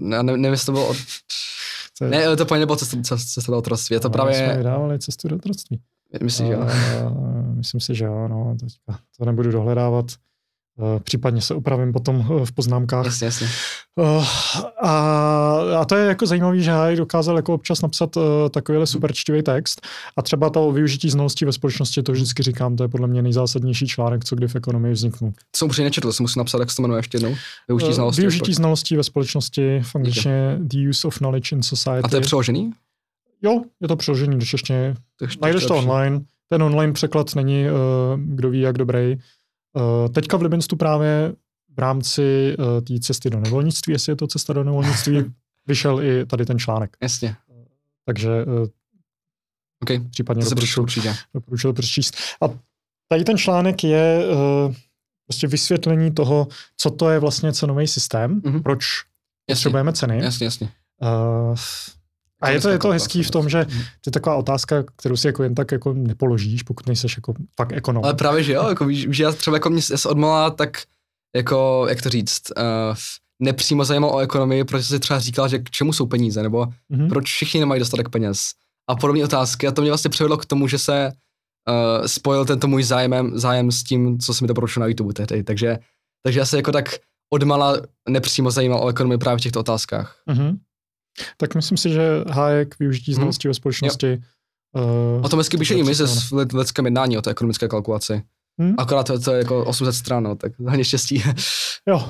Speaker 2: Ne, ne, nevím, jestli to bylo od...
Speaker 1: To je-
Speaker 2: Ne, to nebylo cesta, cesta, cesta do otroctví. Je to
Speaker 1: No, Jsme
Speaker 2: právě...
Speaker 1: vydávali cestu do otroctví.
Speaker 2: Myslím, že jo.
Speaker 1: Myslím si, že jo, no, teďka to nebudu dohledávat. Uh, případně se opravím potom uh, v poznámkách.
Speaker 2: Jasně, jasně.
Speaker 1: Uh, a, a to je jako zajímavý, že Hayek dokázal jako občas napsat uh, takovýhle super čtivý text a třeba to využití znalostí ve společnosti, to vždycky říkám, to je podle mě nejzásadnější článek, co kdy v ekonomii vzniknul.
Speaker 2: Jsem upřímně nečetl, jsem musel napsat, jak se to jmenuje ještě jednou. Využití znalostí.
Speaker 1: Využití znalostí ve společnosti, v angličtině The Use of Knowledge in Society.
Speaker 2: A to je přeložený?
Speaker 1: Jo, je to přeložený do češtiny, Najdeš to online. Ten online překlad není, uh, kdo ví, jak dobrý. Uh, teďka v Libinstu právě v rámci uh, té cesty do nevolnictví, jestli je to cesta do nevolnictví, vyšel i tady ten článek.
Speaker 2: Jasně.
Speaker 1: Takže uh,
Speaker 2: OK,
Speaker 1: případně
Speaker 2: to
Speaker 1: doporučuji
Speaker 2: určitě.
Speaker 1: doporučuji přečíst. A tady ten článek je prostě vysvětlení toho, co to je vlastně cenový systém,
Speaker 2: Mhm.
Speaker 1: proč
Speaker 2: Jasně,
Speaker 1: potřebujeme ceny.
Speaker 2: jasně, jasně.
Speaker 1: Uh, a je to, je to hezký v tom, že to je taková otázka, kterou si jako jen tak jako nepoložíš, pokud nejseš jako fakt ekonom.
Speaker 2: Ale právě, že jo, jako víš, víš, já třeba jako mě se odmala tak, jako, jak to říct, uh, nepřímo zajímal o ekonomii, protože si třeba říkal, že k čemu jsou peníze, nebo
Speaker 1: Mhm.
Speaker 2: proč všichni nemají dostatek peněz. A podobné otázky. A to mě vlastně přivedlo k tomu, že se uh, spojil tento můj zájem, zájem s tím, co jsem mi doporučil na YouTube tehdy. Takže, takže já se jako tak odmala nepřímo zajímal o ekonomii právě v těchto otázkách.
Speaker 1: Mhm. Tak myslím si, že Hayek využití znalostí ve společnosti. Uh,
Speaker 2: O tom hezky píše i my se v lidském jednání o té ekonomické kalkulaci.
Speaker 1: Hm?
Speaker 2: Akorát to, to je jako 800 stran, no, tak hodně štěstí.
Speaker 1: Jo.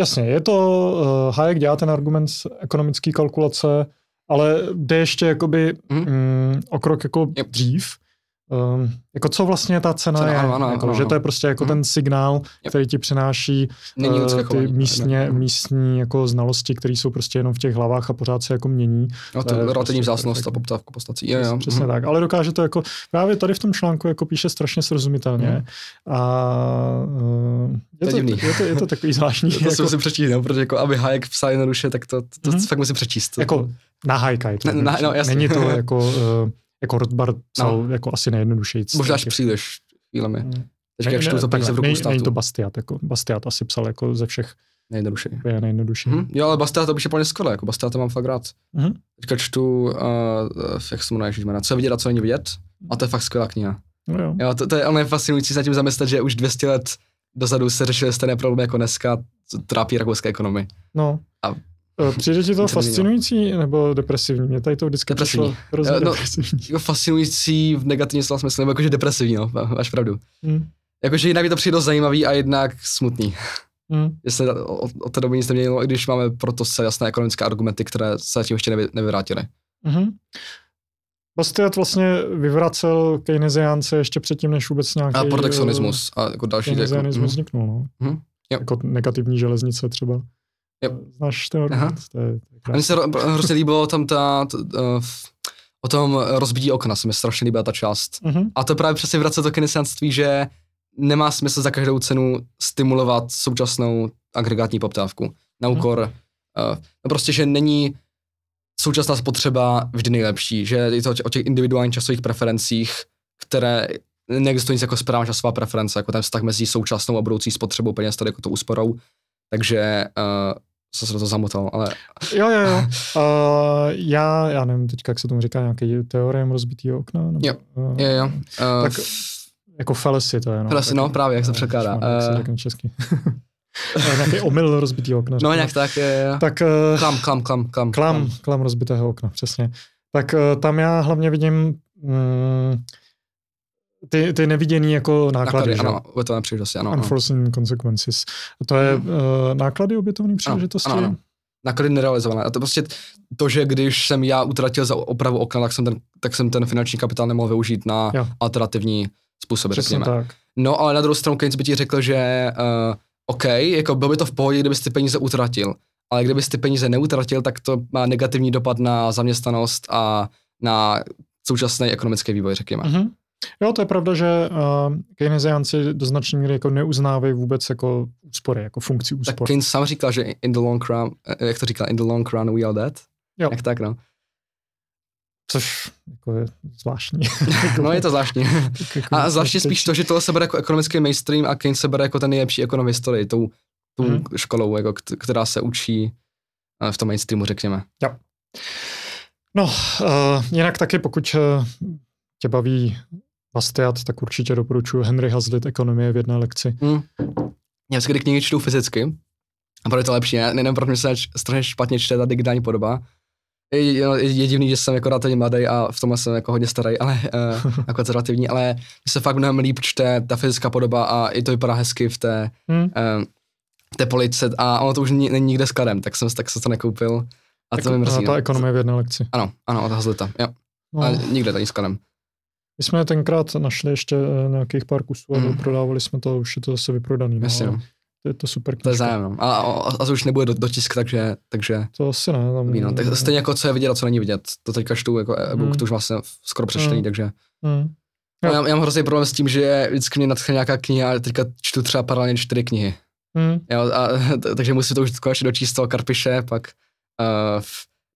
Speaker 1: Jasně, je to, uh, Hayek dělá ten argument z ekonomické kalkulace, ale jde ještě jakoby
Speaker 2: Mhm.
Speaker 1: mm, o krok jako
Speaker 2: Yep.
Speaker 1: dřív. Um, jako co vlastně ta cena,
Speaker 2: Cena,
Speaker 1: je,
Speaker 2: ano, ano,
Speaker 1: jako,
Speaker 2: ano,
Speaker 1: že
Speaker 2: ano.
Speaker 1: to je prostě jako
Speaker 2: Mhm.
Speaker 1: ten signál, který ti přináší
Speaker 2: Není
Speaker 1: eh,
Speaker 2: lidské
Speaker 1: ty místně,
Speaker 2: Ne.
Speaker 1: místní jako znalosti, které jsou prostě jenom v těch hlavách a pořád se jako mění.
Speaker 2: No,
Speaker 1: to
Speaker 2: to
Speaker 1: je
Speaker 2: je relativní
Speaker 1: prostě
Speaker 2: vzácnost a
Speaker 1: perfektní.
Speaker 2: poptávku po stacích. Jo.
Speaker 1: Přesně
Speaker 2: mhm.
Speaker 1: tak, ale dokáže to jako, právě tady v tom článku jako píše strašně srozumitelně
Speaker 2: Mhm.
Speaker 1: a uh, je,
Speaker 2: To je
Speaker 1: to, je, to, je to takový zvláštní.
Speaker 2: To si
Speaker 1: jako,
Speaker 2: musím přečíst, no, protože jako aby Hayek psal jednoduše, tak to, to, to
Speaker 1: Mhm.
Speaker 2: fakt musím přečíst.
Speaker 1: jako na hajka je to.
Speaker 2: Na- no.
Speaker 1: Není to jako, uh, jako Rothbard psal
Speaker 2: No.
Speaker 1: jako asi nejjednodušejíc.
Speaker 2: Možná až příliš chvílemi.
Speaker 1: Mm.
Speaker 2: Teď jak čtu to peníze v rukou
Speaker 1: nej-. Není to Bastiat, jako Bastiat asi psal jako ze všech
Speaker 2: Nejjednodušší.
Speaker 1: je nejjednodušší.
Speaker 2: Mhm. Jo, ale Bastia to už je plně skvělé, jako Bastia to mám fakt rád.
Speaker 1: Mhm.
Speaker 2: Teďka čtu, uh, jak se jmenuje, ježišmarja, co je vidět a co není vidět. A to je fakt skvělá kniha.
Speaker 1: No jo.
Speaker 2: Jo, to, to je ale fascinující se tím zamyslet, že už 200 let dozadu se řešily stejné problémy jako dneska, trápí rakouské ekonomii.
Speaker 1: No.
Speaker 2: A-
Speaker 1: Přijde ti to fascinující nebo depresivní? Mě tady to vždycky
Speaker 2: Depresivní.
Speaker 1: přišlo hrozně
Speaker 2: Eh, no,
Speaker 1: depresivní.
Speaker 2: Jako fascinující v negativním slova smyslu, nebo jakože depresivní, no, máš pravdu.
Speaker 1: Mm.
Speaker 2: Jakože jednak je to přijde zajímavý a jednak smutný.
Speaker 1: Mm.
Speaker 2: Že se od, od té doby nic neměnilo, i když máme proto se jasné ekonomické argumenty, které se zatím ještě nevy, nevyvrátily.
Speaker 1: Mhm. Bastiat vlastně vyvracel keynesiánce ještě předtím, než vůbec nějaký...
Speaker 2: A protekcionismus a jako další. Jako,
Speaker 1: Keynesianismus
Speaker 2: mhm.
Speaker 1: vzniknul, no.
Speaker 2: Mhm. Jo.
Speaker 1: Jako negativní železnice třeba. Znáš ten
Speaker 2: Aha.
Speaker 1: argument? To je, to je
Speaker 2: A mně se ro- hrozně líbilo tam ta, t, uh, o tom rozbití okna, se mi strašně líbila ta část.
Speaker 1: Mhm.
Speaker 2: A to právě přesně vrací to keynesianství, že nemá smysl za každou cenu stimulovat současnou agregátní poptávku na
Speaker 1: Mhm.
Speaker 2: úkor, uh, no prostě, že není současná spotřeba vždy nejlepší, že je to o těch individuálních časových preferencích, které neexistují nic jako správná časová preference, jako ten vztah mezi současnou a budoucí spotřebou peněz, tady jako to úsporou. Takže uh, jsem se do toho zamotal, ale
Speaker 1: Jo, jo, jo. Uh, já, já nevím teď, jak se tomu říká, nějaký teorem rozbitýho okna? Nebo,
Speaker 2: Jo.
Speaker 1: Uh,
Speaker 2: jo, jo. Uh,
Speaker 1: Tak jako fallacy to je. No,
Speaker 2: Fallacy,
Speaker 1: Tak-
Speaker 2: no, právě, jak se
Speaker 1: eh,
Speaker 2: překládá.
Speaker 1: Jak se česky. Nějaký omyl rozbitýho okna.
Speaker 2: no nějak tak, je, je.
Speaker 1: Tak uh,
Speaker 2: Klam, klam, klam, klam.
Speaker 1: klam, klam rozbitého okna, přesně. Tak uh, tam já hlavně vidím mm, ty, ty neviděný jako náklady,
Speaker 2: Náklady,
Speaker 1: že?
Speaker 2: ano, obětované příležitosti, ano. ano.
Speaker 1: Unforeseen consequences. To je uh, náklady obětovné příležitosti?
Speaker 2: ano, ano. Náklady nerealizované. A to prostě to, že když jsem já utratil za opravu okna, tak jsem ten, tak jsem ten finanční kapitál nemohl využít na
Speaker 1: Jo.
Speaker 2: alternativní způsoby,
Speaker 1: Přesně
Speaker 2: řekněme.
Speaker 1: tak.
Speaker 2: No ale na druhou stranu Keynes by ti řekl, že uh, OK, jako bylo by to v pohodě, kdybys ty peníze utratil, ale kdybys ty peníze neutratil, tak to má negativní dopad na zaměstnanost a na současný ekonomický vývoj, řekněme.
Speaker 1: Mhm. Jo, to je pravda, že uh, keynesiánci do značné míry jako neuznávají vůbec jako úspory, jako funkci
Speaker 2: Tak
Speaker 1: úspor.
Speaker 2: Keynes sám říkal, že in the long run, eh, jak to říkal, in the long run we are dead.
Speaker 1: Jo.
Speaker 2: Jak tak, no.
Speaker 1: Což jako je zvláštní.
Speaker 2: No je to zvláštní.
Speaker 1: Jako
Speaker 2: A zvláště spíš to, že tohle se bere jako ekonomický mainstream a Keynes se bere jako ten nejlepší ekonom historii, tou, tou
Speaker 1: Mhm.
Speaker 2: školou, jako, kt- která se učí eh, v tom mainstreamu, řekněme.
Speaker 1: No, uh, jinak taky, pokud uh, tě baví Bastiat, tak určitě doporučuji Henry Hazlitt Ekonomie v jedné lekci.
Speaker 2: Mm. Já vždycky knihy čtu fyzicky, a proto je to lepší, ne? Nejenom protože se strašně špatně čte ta digitální podoba. Je, je, je divný, že jsem jako relativně mladý a v tomhle jsem jako hodně starý, ale uh, jako relativní, ale mně se fakt mnohem líp čte ta fyzická podoba a i to vypadá hezky v té,
Speaker 1: Hmm.
Speaker 2: um, v té police a ono to už ni- není nikde skladem, tak jsem tak se to nekoupil. A to mi mrzí.
Speaker 1: ta
Speaker 2: no.
Speaker 1: ekonomie v jedné lekci.
Speaker 2: Ano, ano, od Hazlita, jo.
Speaker 1: No,
Speaker 2: Ale nikde to není skladem.
Speaker 1: My jsme tenkrát našli ještě eh, nějakých pár kusů a
Speaker 2: Mm.
Speaker 1: prodávali jsme to, už je to zase vyprodaný. No,
Speaker 2: Jasně, no.
Speaker 1: to je to super
Speaker 2: To je zájem, no. A, a, a, to už nebude do, dotisk, takže, takže
Speaker 1: To asi ne. Tam,
Speaker 2: víno. Tak stejně jako co je vidět a co není vidět. To teďka čtu jako e-book,
Speaker 1: Mm.
Speaker 2: to už vlastně skoro přečtený,
Speaker 1: Mm.
Speaker 2: takže.
Speaker 1: Hmm.
Speaker 2: No, já, já, mám hrozný problém s tím, že vždycky mě nadchne nějaká kniha a teďka čtu třeba paralelně čtyři knihy.
Speaker 1: Hmm.
Speaker 2: Jo, a, t- takže musím to už konečně dočíst toho Karpiše, pak uh,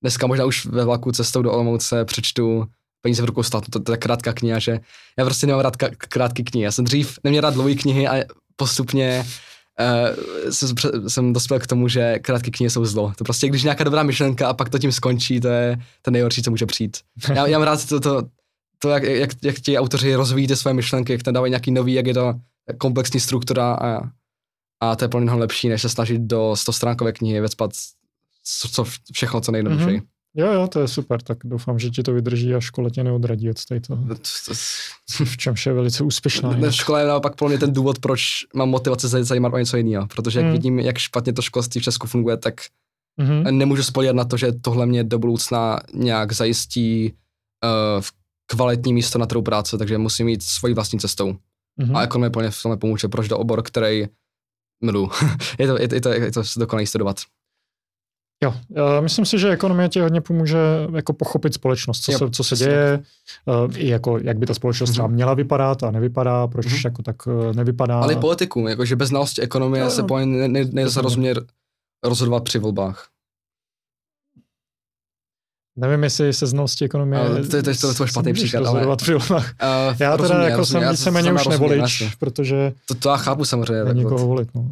Speaker 2: dneska možná už ve vlaku cestou do Olomouce přečtu peníze v rukou státu, to, to je krátká kniha, že já prostě nemám rád krátké knihy. Já jsem dřív neměl rád dlouhé knihy a postupně uh, jsem, jsem dospěl k tomu, že krátké knihy jsou zlo. To prostě, když nějaká dobrá myšlenka a pak to tím skončí, to je to nejhorší, co může přijít. Já, já mám rád to, to, to jak, jak, jak ti autoři rozvíjí ty své myšlenky, jak tam dávají nějaký nový, jak je to komplexní struktura a A to je pro lepší, než se snažit do 100 stránkové knihy vecpat co, co všechno co nejjednodušeji. Mm-hmm.
Speaker 1: Jo, jo, to je super, tak doufám, že ti to vydrží a škola tě neodradí od této. v čemž je velice úspěšná.
Speaker 2: Na škole je naopak pro mě ten důvod, proč mám motivaci zajímat o něco jiného, protože jak mm. vidím, jak špatně to školství v Česku funguje, tak mm-hmm. nemůžu spolíhat na to, že tohle mě do budoucna nějak zajistí uh, kvalitní místo na trhu práce, takže musím jít svojí vlastní cestou. Mm-hmm. A ekonomie plně v tomhle pomůže, proč do obor, který miluju. je, to, je, to, je, to, je to dokonalý studovat.
Speaker 1: Jo, myslím si, že ekonomie ti hodně pomůže jako pochopit společnost, co, jo, se, co se děje, uh, i jako, jak by ta společnost třeba mhm. měla vypadat a nevypadá, proč mm-hmm. jako tak uh, nevypadá.
Speaker 2: Ale i politikům, jakože bez znalosti ekonomie jo, se po ne, ne, ne, rozumět rozhodovat při volbách.
Speaker 1: Nevím, jestli se znalosti ekonomie...
Speaker 2: Uh, to, to, to, to je špatný příklad, ale...
Speaker 1: Při volbách. Uh, já teda rozumím, jako jsem víceméně už nevolič, protože...
Speaker 2: To, to já chápu samozřejmě.
Speaker 1: Nikoho volit, no.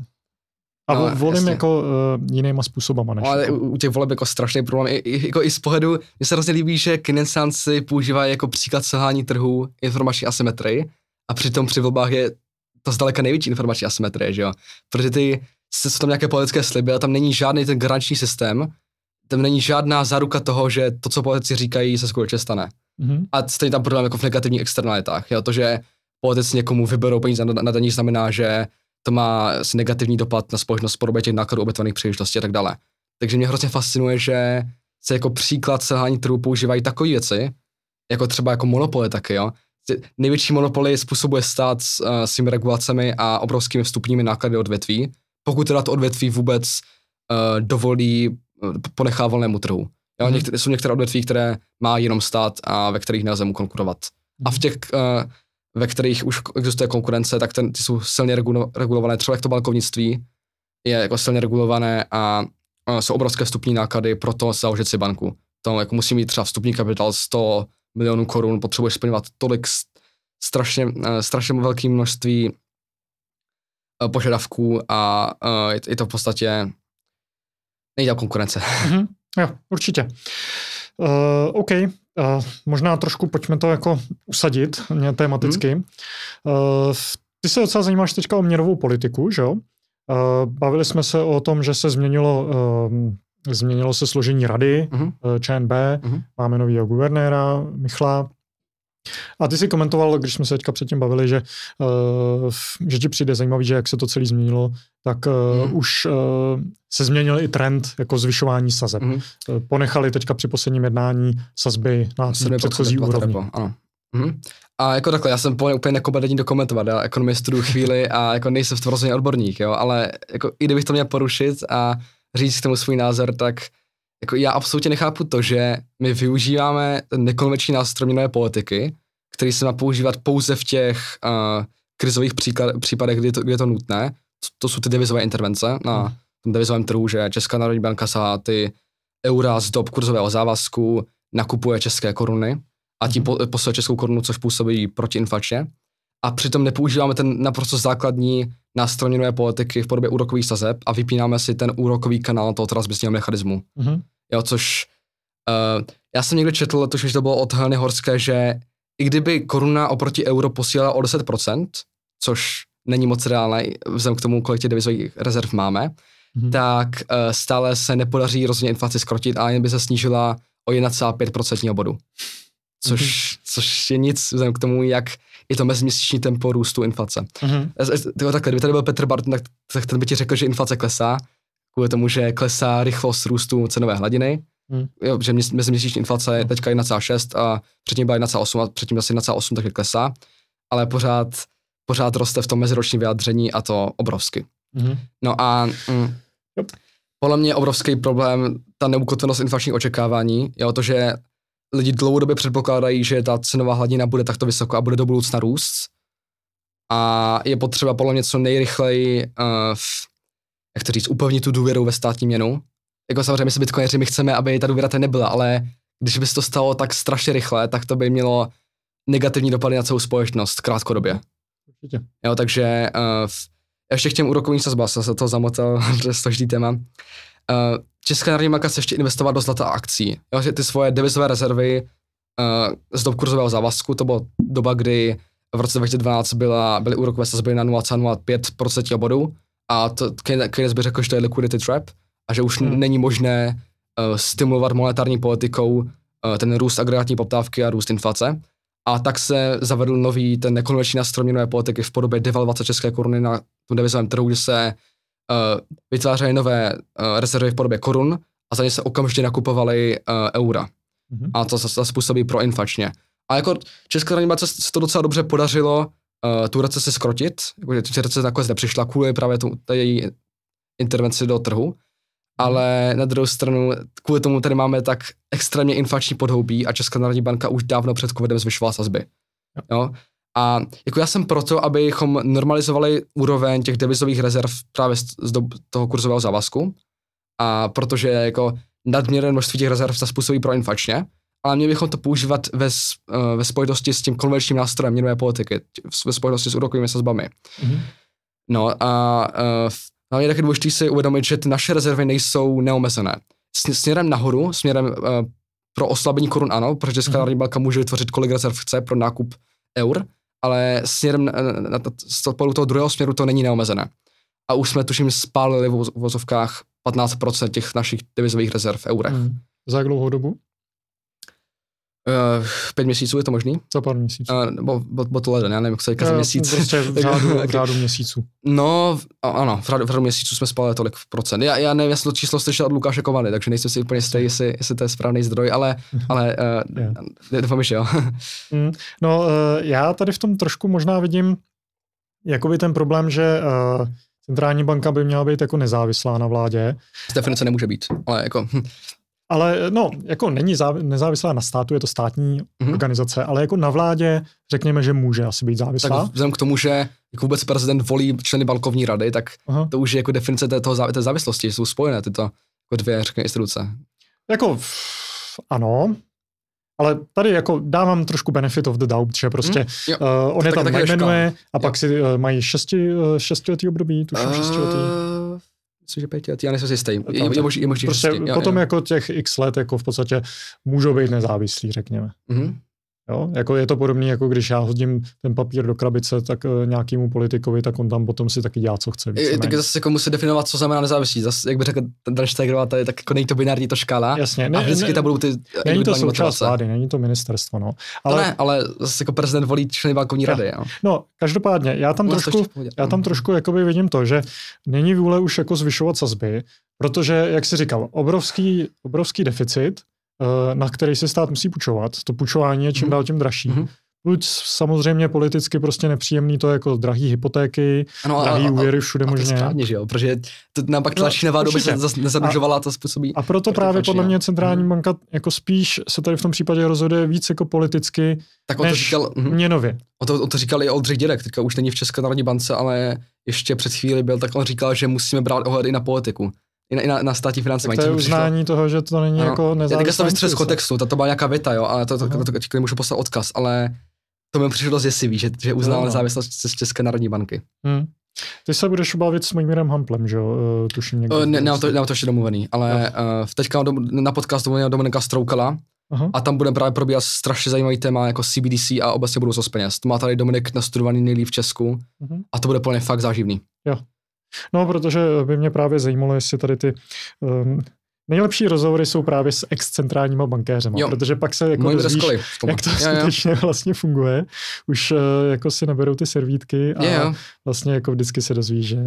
Speaker 1: A no, volím jasně. jako uh, jinýma způsobama. Než
Speaker 2: ale
Speaker 1: jako.
Speaker 2: u těch voleb jako strašný problém. I, i, jako i z pohledu, mně se hrozně líbí, že Keynesianci používají jako příklad selhání trhu informační asymetrii a přitom při volbách je to zdaleka největší informační asymetrie, že jo? Protože ty, jsou tam nějaké politické sliby a tam není žádný ten garanční systém, tam není žádná záruka toho, že to, co politici říkají, se skutečně stane. Mm-hmm. A stejně tam problém jako v negativních externalitách. Jo? To, že politici někomu vyberou peníze na, na daních, znamená, že to má negativní dopad na společnost v podobě těch nákladů obětovaných příležitostí a tak dále. Takže mě hrozně fascinuje, že se jako příklad selhání trhu používají takové věci, jako třeba jako monopoly taky, jo. Největší monopoly způsobuje stát s uh, svými regulacemi a obrovskými vstupními náklady odvětví, pokud teda to odvětví vůbec uh, dovolí, uh, ponechá volnému trhu. Jo, mm. některé, jsou některé odvětví, které má jenom stát a ve kterých nelze mu konkurovat. Mm. A v těch uh, ve kterých už existuje konkurence, tak ten, ty jsou silně regulované, třeba jak to bankovnictví je jako silně regulované a, a jsou obrovské vstupní náklady pro to založit si banku. To jako musí mít třeba vstupní kapitál 100 milionů korun, potřebuješ splňovat tolik strašně, eh, strašně velké množství eh, požadavků a uh, je, to v podstatě nejde konkurence. Mm-hmm.
Speaker 1: Jo, určitě. Uh, OK, Uh, možná trošku pojďme to jako usadit mě tematicky. Hmm. Uh, ty se docela zajímáš teďka o měnovou politiku, že jo? Uh, bavili jsme se o tom, že se změnilo, uh, změnilo se složení rady uh-huh. uh, ČNB, uh-huh. máme nového guvernéra Michla, a ty si komentoval, když jsme se teďka předtím bavili, že, uh, že ti přijde zajímavý, že jak se to celé změnilo, tak uh, mm. už uh, se změnil i trend jako zvyšování sazeb. Mm. Ponechali teďka při posledním jednání sazby na předchozí úrovni. Ano.
Speaker 2: Mm. A jako takhle, já jsem úplně nekompetentní dokumentovat, já ekonomii studuju chvíli a jako nejsem v tom rozhodně odborník, jo, ale jako i kdybych to měl porušit a říct k tomu svůj názor, tak jako já absolutně nechápu to, že my využíváme nekonvenční nástroj měnové politiky, který se má používat pouze v těch uh, krizových příklad, případech, kdy, to, kdy je to nutné. To, to jsou ty devizové intervence na hmm. tom devizovém trhu, že Česká národní banka sa ty eura z dob kurzového závazku nakupuje české koruny a tím po, českou korunu, což působí protiinflačně. A přitom nepoužíváme ten naprosto základní nástroj měnové politiky v podobě úrokových sazeb a vypínáme si ten úrokový kanál toho transmisního mechanismu. Mm-hmm. Jo, což uh, já jsem někde četl, to, že to bylo od Heleny Horské, že i kdyby koruna oproti euro posílala o 10%, což není moc reálné, vzhledem k tomu, kolik těch devizových rezerv máme, mm-hmm. tak uh, stále se nepodaří rozhodně inflaci skrotit a jen by se snížila o 1,5% bodu. Což, mm-hmm. což je nic vzhledem k tomu, jak je to meziměsíční tempo růstu inflace. Mm-hmm. Takhle, kdyby tady byl Petr Barton, tak, tak ten by ti řekl, že inflace klesá, kvůli tomu, že klesá rychlost růstu cenové hladiny, mm. jo, že meziměsíční inflace je teďka 1,6 a předtím byla 1,8 a předtím asi 1,8, takže klesá, ale pořád, pořád roste v tom meziročním vyjádření a to obrovsky. Mm. No a mm, yep. podle mě obrovský problém ta neukotvenost inflačních očekávání, jo, to, že lidi dlouhodobě předpokládají, že ta cenová hladina bude takto vysoká a bude do budoucna růst. A je potřeba podle mě co nejrychleji, uh, v, jak to říct, upevnit tu důvěru ve státní měnu. Jako samozřejmě my se bitcoineři, my chceme, aby ta důvěra tady nebyla, ale když by se to stalo tak strašně rychle, tak to by mělo negativní dopady na celou společnost krátkodobě. Určitě. Jo, takže uh, ještě k těm úrokovým sazbám, jsem se to zamotal, to je složitý téma. Uh, Česká národní banka se ještě investovat do zlata a akcí. Jo, ty svoje devizové rezervy uh, z dob kurzového závazku, to byla doba, kdy v roce 2012 byla, byly úrokové sazby na 0,05% bodu A to Keynes by řekl, že to je liquidity trap a že už
Speaker 1: Hmm.
Speaker 2: není možné uh, stimulovat monetární politikou uh, ten růst agregátní poptávky a růst inflace. A tak se zavedl nový ten nekonvenční nástroj měnové politiky v podobě devalvace české koruny na tom devizovém trhu, kde se uh, vytvářejí nové uh, rezervy v podobě korun a za ně se okamžitě nakupovaly uh, eura.
Speaker 1: Mhm.
Speaker 2: A to zase způsobí proinflačně. A jako Česká národní bance se to docela dobře podařilo uh, tu recesi skrotit, jako, že ta recese nakonec nepřišla kvůli právě tu, té její intervenci do trhu, ale na druhou stranu kvůli tomu tady máme tak extrémně inflační podhoubí a Česká národní banka už dávno před covidem zvyšovala sazby. Jo? A jako já jsem proto, abychom normalizovali úroveň těch devizových rezerv právě z, z do, toho kurzového závazku, a protože jako nadměrné množství těch rezerv se způsobí proinflačně, ale měli bychom to používat ve, eh, ve spojitosti s tím konvenčním nástrojem měnové politiky, ve spojitosti s úrokovými sazbami.
Speaker 1: Mhm.
Speaker 2: No a uh, hlavně je taky důležité si uvědomit, že ty naše rezervy nejsou neomezené. S, směrem nahoru, směrem uh, pro oslabení korun ano, protože Česká
Speaker 1: Mhm.
Speaker 2: národní banka může vytvořit kolik rezerv chce pro nákup eur, ale směrem na, na, na, z toho, druhého směru to není neomezené. A už jsme tuším spálili v voz- vozovkách 15% těch našich devizových rezerv v eurech. Mm.
Speaker 1: Mhm. Za jak dlouhou dobu?
Speaker 2: Uh, pět měsíců je to možný?
Speaker 1: Za pár měsíců.
Speaker 2: Uh, nebo bo, bo to leden, já nevím, jak se říká za
Speaker 1: Eh,
Speaker 2: měsíc.
Speaker 1: Prostě v řádu, v řádu měsíců.
Speaker 2: No, ano, v řádu, v řádu měsíců jsme spali tolik procent. Já, já nevím, jestli to číslo slyšel od Lukáše Kovany, takže nejsem si úplně jistý, jestli, jestli to je správný zdroj, ale, ale
Speaker 1: Je.
Speaker 2: uh, doufám, že jo.
Speaker 1: Mm, No, eh, já tady v tom trošku možná vidím jakoby ten problém, že eh, centrální banka by měla být jako nezávislá na vládě,
Speaker 2: Z definice nemůže být, ale jako, hm,
Speaker 1: ale no, jako není záv- nezávislá na státu, je to státní
Speaker 2: Mhm.
Speaker 1: organizace, ale jako na vládě řekněme, že může asi být
Speaker 2: tak
Speaker 1: závislá.
Speaker 2: vzhledem k tomu, že jako vůbec prezident volí členy bankovní rady, tak
Speaker 1: Aha.
Speaker 2: to už je jako definice té, toho, té závislosti, jsou spojené tyto jako dvě, řekněme, instituce.
Speaker 1: Jako ano, ale tady jako dávám trošku benefit of the doubt, že prostě
Speaker 2: Jo.
Speaker 1: uh, on je
Speaker 2: Tak-
Speaker 1: tam
Speaker 2: tak je
Speaker 1: jmenuje a
Speaker 2: Jo.
Speaker 1: pak si uh, mají šesti, uh, šestiletý období, tuším šestiletý.
Speaker 2: Myslím, že pětiletý, já nejsem si jistý. Je, je, možný, je možný,
Speaker 1: Prostě
Speaker 2: jo,
Speaker 1: potom
Speaker 2: jo.
Speaker 1: jako těch x let jako v podstatě můžou být nezávislí, řekněme.
Speaker 2: Mhm.
Speaker 1: Jo? Jako je to podobné, jako když já hodím ten papír do krabice tak uh, nějakému politikovi, tak on tam potom si taky dělá, co chce. Víceméně.
Speaker 2: taky zase jako musí definovat, co znamená nezávislý. Zase, jak by řekl ten tady tak jako není to binární to škála.
Speaker 1: Jasně,
Speaker 2: a vždycky tam budou ty
Speaker 1: není to součást vlády, není to ministerstvo. No.
Speaker 2: Ale, to ne, ale zase jako prezident volí členy bankovní rady. Jo.
Speaker 1: no, každopádně, já tam trošku, já tam trošku jakoby vidím to, že není vůle už jako zvyšovat sazby, protože, jak jsi říkal, obrovský, obrovský deficit, eh, na který se stát musí půjčovat. To půjčování je čím
Speaker 2: Mhm.
Speaker 1: dál tím dražší.
Speaker 2: Mhm.
Speaker 1: Buď samozřejmě politicky prostě nepříjemný to jako drahý hypotéky,
Speaker 2: Ano,
Speaker 1: drahý úvěry všude
Speaker 2: a to
Speaker 1: možně.
Speaker 2: správně, že jo, protože to nám pak
Speaker 1: No,
Speaker 2: tlačí na vládu, aby se nezadlužovala a to způsobí.
Speaker 1: A proto právě podle
Speaker 2: jo.
Speaker 1: mě centrální
Speaker 2: Mhm.
Speaker 1: banka jako spíš se tady v tom případě rozhoduje víc jako politicky
Speaker 2: Tak on to
Speaker 1: než
Speaker 2: říkal, mhm.
Speaker 1: měnově.
Speaker 2: on to, on to říkal i Oldřich Dědek, teďka už není v České národní bance, ale ještě před chvíli byl, tak on říkal, že musíme brát ohled i na politiku. I na, i na, na státní finance.
Speaker 1: Tak to je uznání toho, že to není
Speaker 2: Ano.
Speaker 1: jako
Speaker 2: Já teďka jsem vystřel z kontextu, to, to byla nějaká věta, jo, ale to, to, to, to, to můžu poslat odkaz, ale to mi přišlo dost děsivý, že, že uznal
Speaker 1: No, no.
Speaker 2: nezávislost z České národní banky.
Speaker 1: Hmm. Ty se budeš bavit s Mojmírem Hamplem, že jo? Eh, Tuším někdy.
Speaker 2: Uh, ne, nemám, to, nemám to ještě domluvený, ale uh, teďka na podcastu měl Dominika Stroukala
Speaker 1: Aha.
Speaker 2: a tam budeme právě probíhat strašně zajímavý téma jako CBDC a obecně budoucnost peněz. To má tady Dominik nastudovaný nejlíp v Česku
Speaker 1: Mhm.
Speaker 2: a to bude plně fakt záživný.
Speaker 1: No, protože by mě právě zajímalo, jestli tady ty um, nejlepší rozhovory jsou právě s excentrálníma bankéřema,
Speaker 2: Jo.
Speaker 1: protože pak se jako dozvíš, jak to skutečně vlastně funguje. Už uh, jako si neberou ty servítky a
Speaker 2: Je, jo.
Speaker 1: vlastně jako vždycky se dozví, že uh,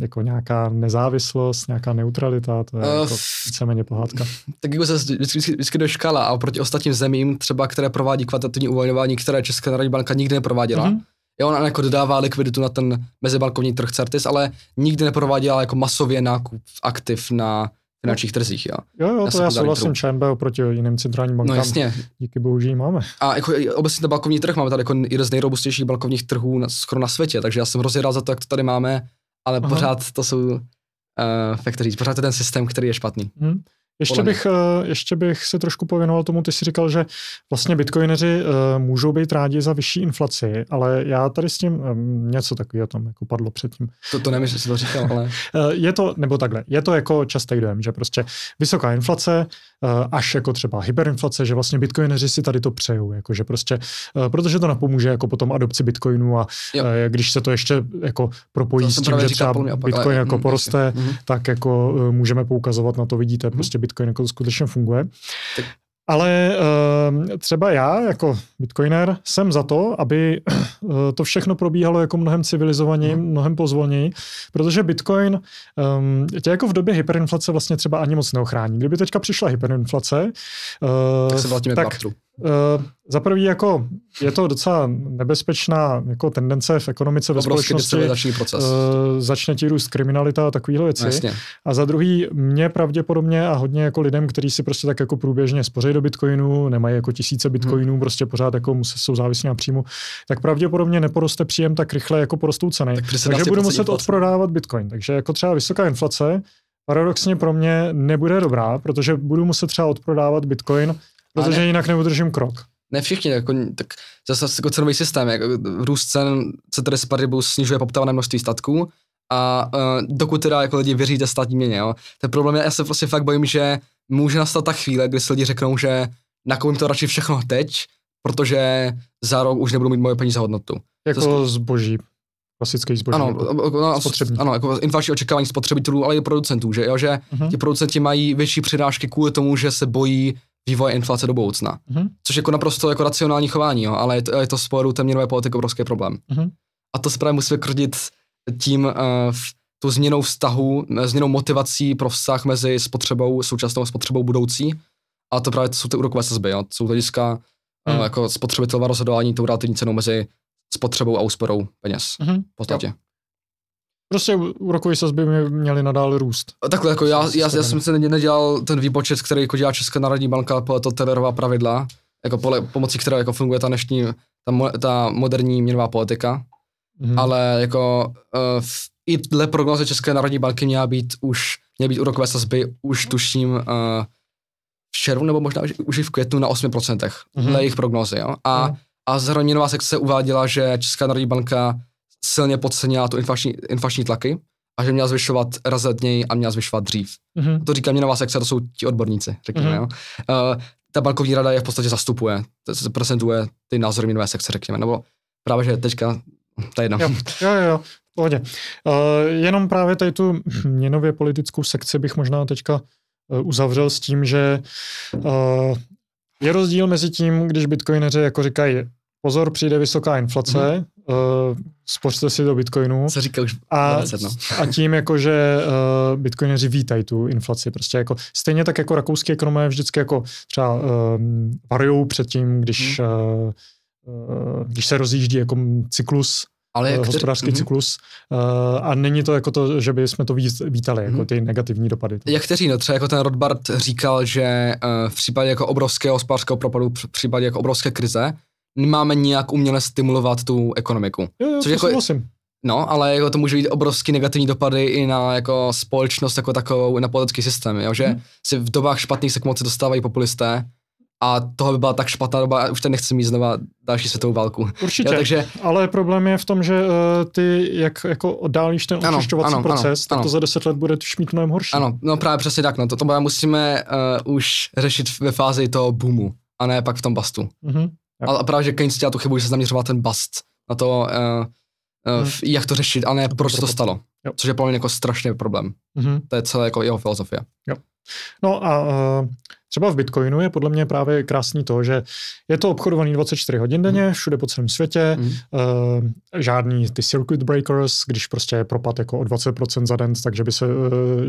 Speaker 1: jako nějaká nezávislost, nějaká neutralita, to je
Speaker 2: Eh,
Speaker 1: jako víceméně pohádka.
Speaker 2: tak jako se vždycky, vždycky, vždycky doškala a proti ostatním zemím, třeba které provádí kvantitativní uvolňování, které Česká národní banka nikdy neprováděla.
Speaker 1: Mhm.
Speaker 2: Jo, ona jako dodává likviditu na ten mezibankovní trh Certis, ale nikdy neprováděla jako masově nákup aktiv na finančních trzích, jo.
Speaker 1: Jo, jo, to já souhlasím. ČNB oproti jiným centrálním
Speaker 2: No
Speaker 1: bankám.
Speaker 2: jasně.
Speaker 1: Díky bohu, že ji máme.
Speaker 2: A jako obecně ten bankovní trh máme tady jako jeden z nejrobustnějších bankovních trhů na, skoro na světě, takže já jsem hrozně rád za to, jak to tady máme, ale
Speaker 1: Aha.
Speaker 2: pořád to jsou, uh, jak to říct, pořád to je ten systém, který je špatný.
Speaker 1: Hm. Ještě bych, eh, ještě bych se trošku pověnoval tomu, ty jsi říkal, že vlastně bitcoineři eh, můžou být rádi za vyšší inflaci, ale já tady s tím eh, něco takového tam jako padlo předtím.
Speaker 2: To, to nevím, jestli jsi to říkal, ale
Speaker 1: Je to, nebo takhle, je to jako častý dojem, že prostě vysoká inflace, až jako třeba hyperinflace, že vlastně bitcoineři si tady to přejou, jako že prostě, eh, protože to napomůže jako potom adopci bitcoinu a
Speaker 2: Jo.
Speaker 1: eh, když se to ještě jako propojí
Speaker 2: To
Speaker 1: s tím, že třeba bitcoin
Speaker 2: ale-
Speaker 1: jako
Speaker 2: mm,
Speaker 1: poroste,
Speaker 2: Mhm.
Speaker 1: tak jako eh, můžeme poukazovat na to, vidíte, prostě Bitcoin jako skutečně funguje.
Speaker 2: Tak-
Speaker 1: Ale eh, třeba já jako bitcoiner jsem za to, aby eh, to všechno probíhalo jako mnohem civilizovaněji,
Speaker 2: Mhm.
Speaker 1: mnohem pozvolněji, protože bitcoin um, tě jako v době hyperinflace vlastně třeba ani moc neochrání. Kdyby teďka přišla hyperinflace,
Speaker 2: tak
Speaker 1: eh,
Speaker 2: se k
Speaker 1: tak za prvý jako je to docela nebezpečná jako tendence v ekonomice ve společnosti.
Speaker 2: proces.
Speaker 1: Uh, začne ti růst kriminalita a takovéhle věci.
Speaker 2: No, jasně.
Speaker 1: A za druhý, mě pravděpodobně a hodně jako lidem, kteří si prostě tak jako průběžně spoří do bitcoinu, nemají jako tisíce bitcoinů, hmm. prostě pořád jako musí, jsou závislí na příjmu, tak pravděpodobně neporoste příjem tak rychle, jako porostou ceny.
Speaker 2: Tak
Speaker 1: Takže budu
Speaker 2: 17%
Speaker 1: muset
Speaker 2: inflace.
Speaker 1: odprodávat bitcoin. Takže jako třeba vysoká inflace paradoxně pro mě nebude dobrá, protože budu muset třeba odprodávat bitcoin, protože
Speaker 2: ne-
Speaker 1: jinak neudržím krok.
Speaker 2: Ne všichni, jako, tak zase jako cenový systém, jak růst cen ceteris paribus snižuje poptávané množství statků a uh, dokud teda jako lidi věří té státní měně, jo. Ten problém je, já se prostě fakt bojím, že může nastat ta chvíle, kdy si lidi řeknou, že nakoupím to radši všechno teď, protože za rok už nebudou mít moje peníze hodnotu.
Speaker 1: Jako
Speaker 2: To
Speaker 1: zboží. Klasický zboží.
Speaker 2: Ano,
Speaker 1: jako.
Speaker 2: no,
Speaker 1: spotřební.
Speaker 2: ano, jako inflační očekávání spotřebitelů, ale i producentů, že jo, že
Speaker 1: Mhm.
Speaker 2: ti producenti mají větší přirážky kvůli tomu, že se bojí vývoje inflace do budoucna.
Speaker 1: Mhm.
Speaker 2: Což je jako naprosto jako racionální chování, jo, ale je to, je to z pohledu té měnové politiky obrovský problém.
Speaker 1: Mhm.
Speaker 2: A to se právě musí vykrodit tím uh, tu změnou vztahu, eh, změnou motivací pro vztah mezi spotřebou, současnou spotřebou budoucí. A to právě jsou ty úrokové sazby, jo. Jsou hlediska
Speaker 1: Mhm.
Speaker 2: uh, jako spotřebitelova rozhodování tou relativní cenou mezi spotřebou a úsporou peněz.
Speaker 1: Mhm.
Speaker 2: V podstatě.
Speaker 1: Prostě úrokové sazby by měly nadále růst.
Speaker 2: Takhle, jako já, já, já
Speaker 1: Systémem.
Speaker 2: jsem se ne- nedělal ten výpočet, který jako dělá Česká národní banka podle to Taylorova pravidla, jako pole, pomocí které jako funguje ta dnešní, ta, mo, ta moderní měnová politika,
Speaker 1: Mhm.
Speaker 2: ale jako uh, v, i dle prognozy České národní banky měla být už, měly být úrokové sazby už tuším uh, v červnu nebo možná už, i v květnu na 8%,
Speaker 1: Mhm.
Speaker 2: mm-hmm. dle jejich prognozy, jo. A,
Speaker 1: Mhm.
Speaker 2: a měnová sekce uváděla, že Česká národní banka silně podcenila tu inflační, inflační tlaky a že měla zvyšovat razantněji a měla zvyšovat dřív.
Speaker 1: Mhm.
Speaker 2: To říká měnová sekce, to jsou ti odborníci, řekněme,
Speaker 1: Mhm.
Speaker 2: jo. Uh, ta bankovní rada je v podstatě zastupuje, se prezentuje ty názory měnové sekce, řekněme, nebo právě, že teďka, to je jedno.
Speaker 1: Jo, jo, jo, pohodě. Uh, jenom právě tady tu měnově politickou sekci bych možná teďka uh, uzavřel s tím, že uh, je rozdíl mezi tím, když bitcoineři jako říkají, pozor, přijde vysoká inflace, mm-hmm. Uh, spořte si do bitcoinu
Speaker 2: Co říká už
Speaker 1: a,
Speaker 2: 20, no.
Speaker 1: a tím jako, že uh, bitcoineři vítají tu inflaci. Prostě jako, stejně tak jako rakouský ekonomé vždycky jako třeba um, varují před tím, když, uh, uh, když se rozjíždí jako cyklus
Speaker 2: Ale
Speaker 1: eh,
Speaker 2: jak
Speaker 1: hospodářský
Speaker 2: mhm.
Speaker 1: cyklus uh, a není to jako to, že by jsme to vítali, jako
Speaker 2: Mhm.
Speaker 1: ty negativní dopady.
Speaker 2: Jak kteří, no třeba jako ten Rothbard říkal, že uh, v případě jako obrovského hospodářského propadu, v případě jako obrovské krize, nemáme nijak uměle stimulovat tu ekonomiku.
Speaker 1: Jo, jo,
Speaker 2: Což jako-. No, ale jako to může být obrovský negativní dopady i na jako společnost jako takovou, i na politický systém, jo? že
Speaker 1: Mhm.
Speaker 2: si v dobách špatných se k moci dostávají populisté a toho by byla tak špatná doba, už teď nechci mít znova další světovou válku.
Speaker 1: Určitě,
Speaker 2: Jo, takže
Speaker 1: ale problém je v tom, že uh, ty, jak jako oddálíš ten
Speaker 2: Ano,
Speaker 1: očišťovací
Speaker 2: ano,
Speaker 1: proces,
Speaker 2: ano,
Speaker 1: tak
Speaker 2: ano.
Speaker 1: to za deset let bude už mít mnohem horší.
Speaker 2: ano, no právě přesně tak, no to, to musíme uh, už řešit ve fázi toho boomu a ne pak v tom bastu.
Speaker 1: Mhm.
Speaker 2: A, a právě, že Keynes dělal tu chybu, že se zaměřoval ten bust na to, uh, uh,
Speaker 1: Hmm.
Speaker 2: jak to řešit, a ne proč se to stalo.
Speaker 1: Jo.
Speaker 2: Což je pro mě jako strašný problém.
Speaker 1: Mhm.
Speaker 2: To je celé jako jeho filozofie.
Speaker 1: No a uh, třeba v Bitcoinu je podle mě právě krásný to, že je to obchodovaný 24 hodin denně, všude po celém světě,
Speaker 2: Mhm.
Speaker 1: uh, žádný ty circuit breakers, když prostě je propad jako o 20% za den, takže by se uh,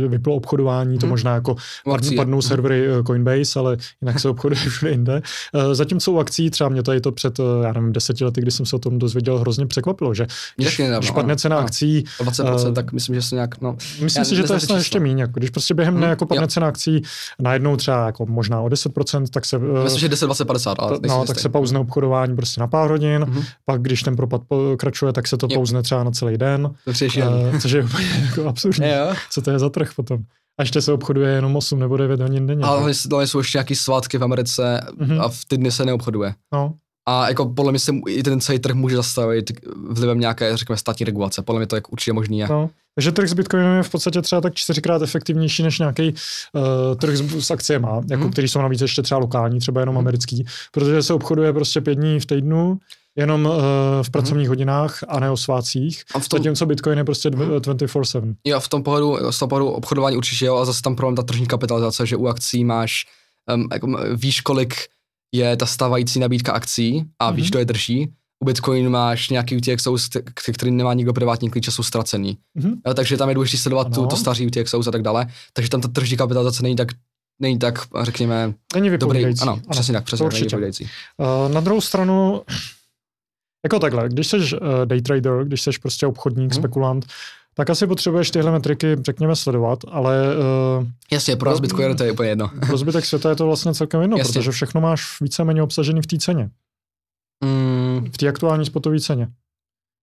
Speaker 1: vyplo obchodování, to
Speaker 2: Mhm.
Speaker 1: možná jako padnou, padnou
Speaker 2: Mhm.
Speaker 1: servery eh, Coinbase, ale jinak se obchoduje všude jinde. Uh, zatímco u akcí, třeba mě tady to před, já nevím, deseti lety, kdy jsem se o tom dozvěděl, hrozně překvapilo, že když,
Speaker 2: nedávno,
Speaker 1: když padne cena
Speaker 2: ano.
Speaker 1: akcí,
Speaker 2: O 20%,
Speaker 1: Eh,
Speaker 2: tak myslím, že se nějak, no.
Speaker 1: Myslím si, že to je ještě méně. Jako když prostě během dne
Speaker 2: Hmm,
Speaker 1: jako padne
Speaker 2: jo.
Speaker 1: cena akcí najednou třeba jako možná o 10%, tak se, eh,
Speaker 2: Myslím, že 10, 20, 50, ale
Speaker 1: no,
Speaker 2: jistý.
Speaker 1: tak se pauzne obchodování prostě na pár hodin,
Speaker 2: Mhm.
Speaker 1: pak když ten propad pokračuje, tak se to
Speaker 2: Jo.
Speaker 1: pauzne třeba na celý den,
Speaker 2: To
Speaker 1: uh, což je úplně jako absurdní.
Speaker 2: Jo.
Speaker 1: Co to je za trh potom? A ještě se obchoduje jenom 8 nebo 9 hodin denně.
Speaker 2: Ale ale jsou ještě nějaký svátky v Americe mm-hmm. a v ty dny se neobchoduje.
Speaker 1: No.
Speaker 2: A jako podle mě se i ten celý trh může zastavit vlivem nějaké, řekněme, státní regulace. Podle mě to jak určitě možný je.
Speaker 1: No. Takže trh s Bitcoinem je v podstatě třeba tak čtyřikrát efektivnější než nějaký uh, trh s, s akciemi, jako mm. který jsou navíc ještě třeba lokální, třeba jenom mm. americký, protože se obchoduje prostě pět dní v týdnu, jenom uh, v pracovních mm. hodinách a ne o svácích, a v tom, zatímco Bitcoin je prostě 24-7.
Speaker 2: Jo, v tom pohledu, z toho pohledu obchodování určitě jo, a zase tam problém ta tržní kapitalizace, že u akcí máš, um, jako, víš kolik je ta stávající nabídka akcí a mm-hmm. víš, kdo je drží. U Bitcoinu máš nějaký UTXO, který nemá nikdo privátní klíč a jsou ztracený. Mm-hmm. Jo, takže tam je důležité sledovat tu, to starý UTXO a tak dále. Takže tam ta tržní kapitalizace není tak není tak, řekněme,
Speaker 1: není dobrý. Ano,
Speaker 2: ano, přesně tak, přesně
Speaker 1: určitě. Uh, na druhou stranu, jako takhle, když jsi uh, day trader, když jsi prostě obchodník, hmm. spekulant, tak asi potřebuješ tyhle metriky, řekněme, sledovat, ale... Uh,
Speaker 2: Jasně, pro zbytku to je úplně jedno.
Speaker 1: pro zbytek světa je to vlastně celkem jedno, Jasně. protože všechno máš víceméně obsažený v té ceně. Mm. V té aktuální spotové ceně.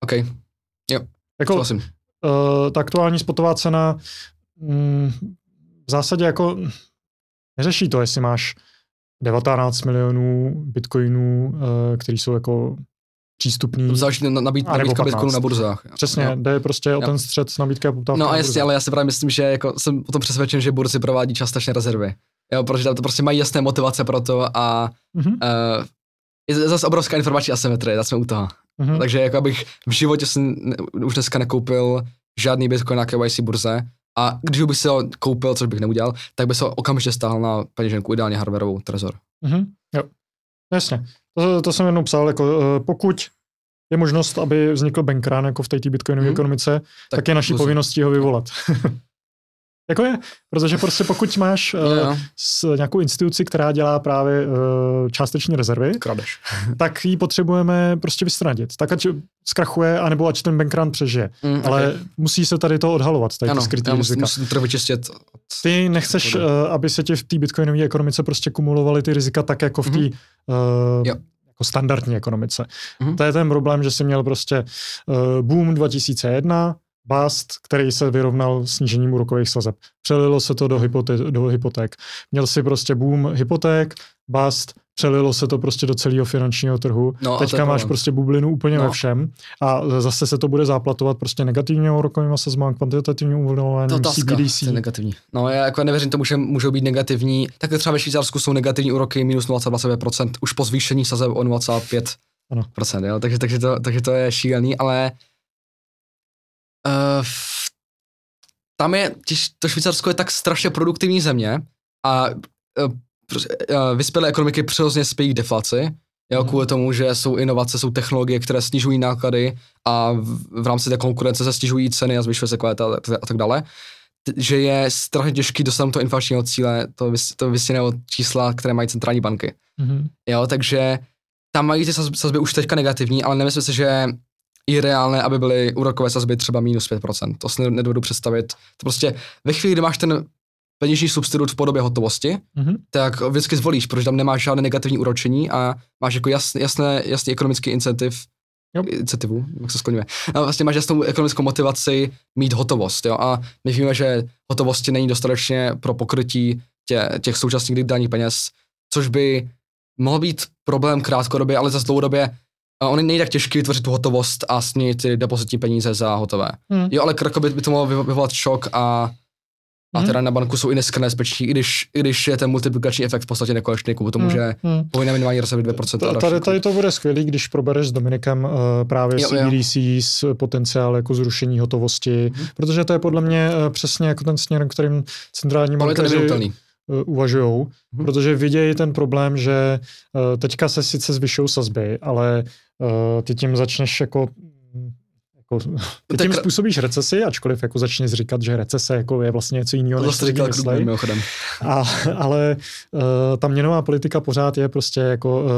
Speaker 2: OK. Jo,
Speaker 1: jako, uh, ta aktuální spotová cena mm, v zásadě jako neřeší to, jestli máš 19 milionů bitcoinů, uh, který jsou jako přístupný.
Speaker 2: Záleží na nabít, nabídka Bitcoinu na burzách.
Speaker 1: Přesně, jo. jde prostě o ten střed nabídka a poptávka.
Speaker 2: No a jasně, ale já si právě myslím, že jako jsem o tom přesvědčen, že burzy provádí částečně rezervy. Jo, protože tam to prostě mají jasné motivace pro to a mm-hmm. uh, je zase obrovská informační asymetrie, tak jsme u toho. Mm-hmm. Takže jako abych v životě jsem ne, už dneska nekoupil žádný Bitcoin na KYC burze a když bych si ho koupil, což bych neudělal, tak by se ho okamžitě stáhl na peněženku, ideálně hardwareovou Trezor.
Speaker 1: Mm-hmm. Jo, jasně. To, to jsem jenom psal, jako uh, pokud je možnost, aby vznikl bankrán jako v té bitcoinové mm-hmm. ekonomice, tak, tak je naší povinností ho vyvolat. jako je, protože prostě pokud máš uh, s nějakou instituci, která dělá právě uh, částeční rezervy,
Speaker 2: Kradeš.
Speaker 1: tak ji potřebujeme prostě vystranit. Tak ať zkrachuje, anebo ať ten bankrán přežije. Mm, Ale okay. musí se tady to odhalovat, tady ano, skrytý rizika.
Speaker 2: Musím to vyčistit.
Speaker 1: Ty nechceš, uh, aby se ti v té bitcoinové ekonomice prostě kumulovaly ty rizika tak, jako v té mm-hmm. uh, jako standardní ekonomice. Mm-hmm. To je ten problém, že jsi měl prostě uh, boom 2001, bust, který se vyrovnal snížením úrokových sazeb. Přelilo se to do, hypoté- do hypoték. Měl si prostě boom hypoték, bust, přelilo se to prostě do celého finančního trhu. No, Teďka máš prostě bublinu úplně no. ve všem a zase se to bude záplatovat prostě negativně úrokovým sazbám, kvantitativním uvolňováním CBDC.
Speaker 2: To je negativní. No já jako nevěřím tomu, že můžou být negativní. Tak třeba ve Švýcarsku jsou negativní úroky minus 0,25% už po zvýšení sazeb o 0,5%. Ano. Procent, jo? Takže, takže, to, takže to je šílený, ale uh, tam je, to Švýcarsko je tak strašně produktivní země a uh, vyspělé ekonomiky přirozeně spějí k deflaci, jo, kvůli tomu, že jsou inovace, jsou technologie, které snižují náklady a v, v rámci té konkurence se snižují ceny a zvyšuje se kvalita a, a tak dále, že je strašně těžký dosáhnout to inflačního cíle, to, vys, to vysněného čísla, které mají centrální banky. Mm-hmm. Jo, takže tam mají ty sazby už teďka negativní, ale nemyslím si, že je reálné, aby byly úrokové sazby třeba minus 5%. To si nedovedu představit. To prostě ve chvíli, kdy máš ten peněžní substitut v podobě hotovosti, mm-hmm. tak vždycky zvolíš, protože tam nemáš žádné negativní úročení a máš jako jasný, jasné, jasný ekonomický incentiv, jo. incentivu, jak se skloňuje. A vlastně máš jasnou ekonomickou motivaci mít hotovost, jo, a my víme, že hotovosti není dostatečně pro pokrytí tě, těch současných digitálních peněz, což by mohl být problém krátkodobě, ale za dlouhodobě on není tak těžký vytvořit tu hotovost a snít ty depozitní peníze za hotové. Hmm. Jo, ale krako by, to mohlo vyvolat šok a a hmm. teda na banku jsou i dneska nebezpeční, i když, i když je ten multiplikační efekt v podstatě nekonečný, kvůli tomu, hmm. že hmm. povinné minimální rezervy 2%.
Speaker 1: Tady, tady to bude skvělý, když probereš s Dominikem uh, právě jo, CBDC s potenciál jako zrušení hotovosti, hmm. protože to je podle mě uh, přesně jako ten směr, kterým centrální bankéři uh, uvažují, hmm. protože vidějí ten problém, že uh, teďka se sice zvyšují sazby, ale uh, ty tím začneš jako jako, ty tím tak... způsobíš recesi, ačkoliv jako začneš říkat, že recese jako je vlastně něco jiného,
Speaker 2: než říkal myslej.
Speaker 1: A, ale uh, ta měnová politika pořád je prostě jako, uh,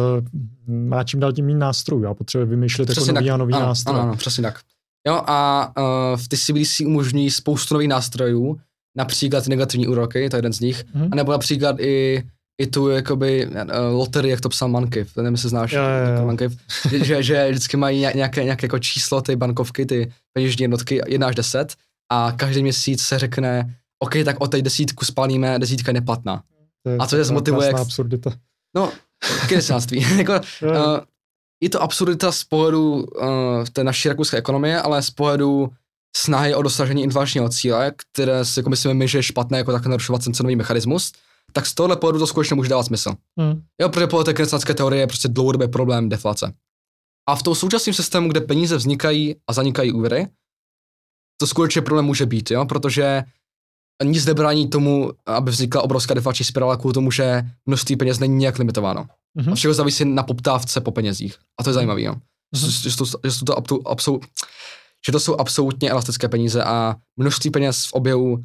Speaker 1: má čím dál tím méně nástrojů a potřebuje vymýšlet jako přesně jako nový a nový
Speaker 2: ano,
Speaker 1: nástroj.
Speaker 2: Ano, ano, přesně tak. Jo, a uh, v ty CBDC umožní spoustu nových nástrojů, například negativní úroky, to je jeden z nich, mm-hmm. anebo například i i tu jakoby uh, loterii, jak to psal Mankiv, nevím, jestli znáš jo, jo, jo. Mankiv, že, že vždycky mají nějaké, nějaké jako číslo, ty bankovky, ty peněžní jednotky, 1 až 10 a každý měsíc se řekne, OK, tak o té desítku spálíme, desítka je neplatná.
Speaker 1: To je
Speaker 2: A co je zmotivuje
Speaker 1: krásná
Speaker 2: k-
Speaker 1: absurdita.
Speaker 2: No, kedesáctví. jako, uh, je to absurdita z pohledu uh, té naší rakouské ekonomie, ale z pohledu snahy o dosažení inflačního cíle, které si jako myslíme my, že je špatné jako tak narušovat ten cenový mechanismus, tak z tohohle pohledu to skutečně může dávat smysl.
Speaker 1: Hm.
Speaker 2: Jo, protože podle té keynesiánské teorie je prostě dlouhodobý problém deflace. A v tom současném systému, kde peníze vznikají a zanikají úvěry, to skutečně problém může být, jo, protože nic nebrání tomu, aby vznikla obrovská deflační spirála kvůli tomu, že množství peněz není nějak limitováno.
Speaker 1: Mhm.
Speaker 2: A všechno závisí na poptávce po penězích. A to je zajímavé, jo.
Speaker 1: Mhm.
Speaker 2: Že, že, to, že, to, absol, absol, že to jsou absolutně elastické peníze a množství peněz v oběhu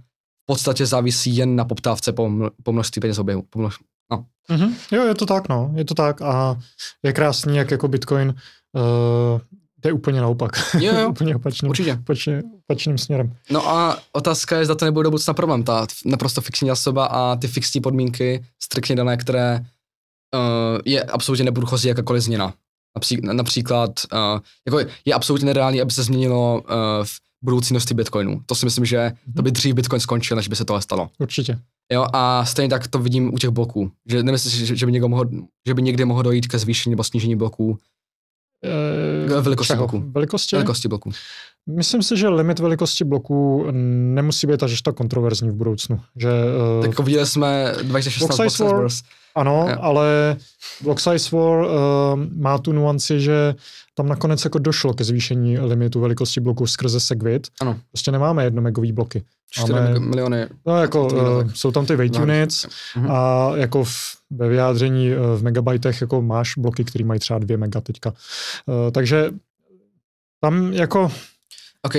Speaker 2: v podstatě závisí jen na poptávce po, po množství peněz v oběhu. Po množ, no.
Speaker 1: Mhm. Jo, je to tak, no, je to tak a je krásný, jak jako Bitcoin uh, jde úplně naopak.
Speaker 2: Jo, jo,
Speaker 1: úplně opačným,
Speaker 2: určitě.
Speaker 1: opačně, opačným směrem.
Speaker 2: No a otázka je, zda to nebude do budoucna problém, ta naprosto fixní zásoba a ty fixní podmínky, striktně dané, které uh, je absolutně neprůchozí jakákoliv změna. Napří, například, uh, jako je absolutně nereálný, aby se změnilo uh, v budoucí množství bitcoinů. To si myslím, že to by dřív bitcoin skončil, než by se tohle stalo.
Speaker 1: Určitě.
Speaker 2: Jo, a stejně tak to vidím u těch bloků. Že nemyslím si, že, že, by někdo mohl, že by někdy mohlo dojít ke zvýšení nebo snížení bloků,
Speaker 1: Eh,
Speaker 2: velikosti
Speaker 1: čeho?
Speaker 2: bloku.
Speaker 1: Velikosti?
Speaker 2: velikosti bloků.
Speaker 1: Myslím si, že limit velikosti bloku nemusí být až tak kontroverzní v budoucnu. Že, uh,
Speaker 2: Tak viděli jsme 2016
Speaker 1: Block size War.
Speaker 2: Wars.
Speaker 1: Ano,
Speaker 2: Jo.
Speaker 1: ale Block Size War uh, má tu nuanci, že tam nakonec jako došlo ke zvýšení limitu velikosti bloku skrze Segwit.
Speaker 2: Ano.
Speaker 1: Prostě nemáme jednomegový bloky.
Speaker 2: 4
Speaker 1: Máme-
Speaker 2: miliony.
Speaker 1: No jako uh, jsou tam ty weight
Speaker 2: No,
Speaker 1: units
Speaker 2: Mhm.
Speaker 1: a jako v, ve vyjádření uh, v megabajtech jako máš bloky, které mají třeba 2 mega teďka. Uh, takže tam jako
Speaker 2: OK,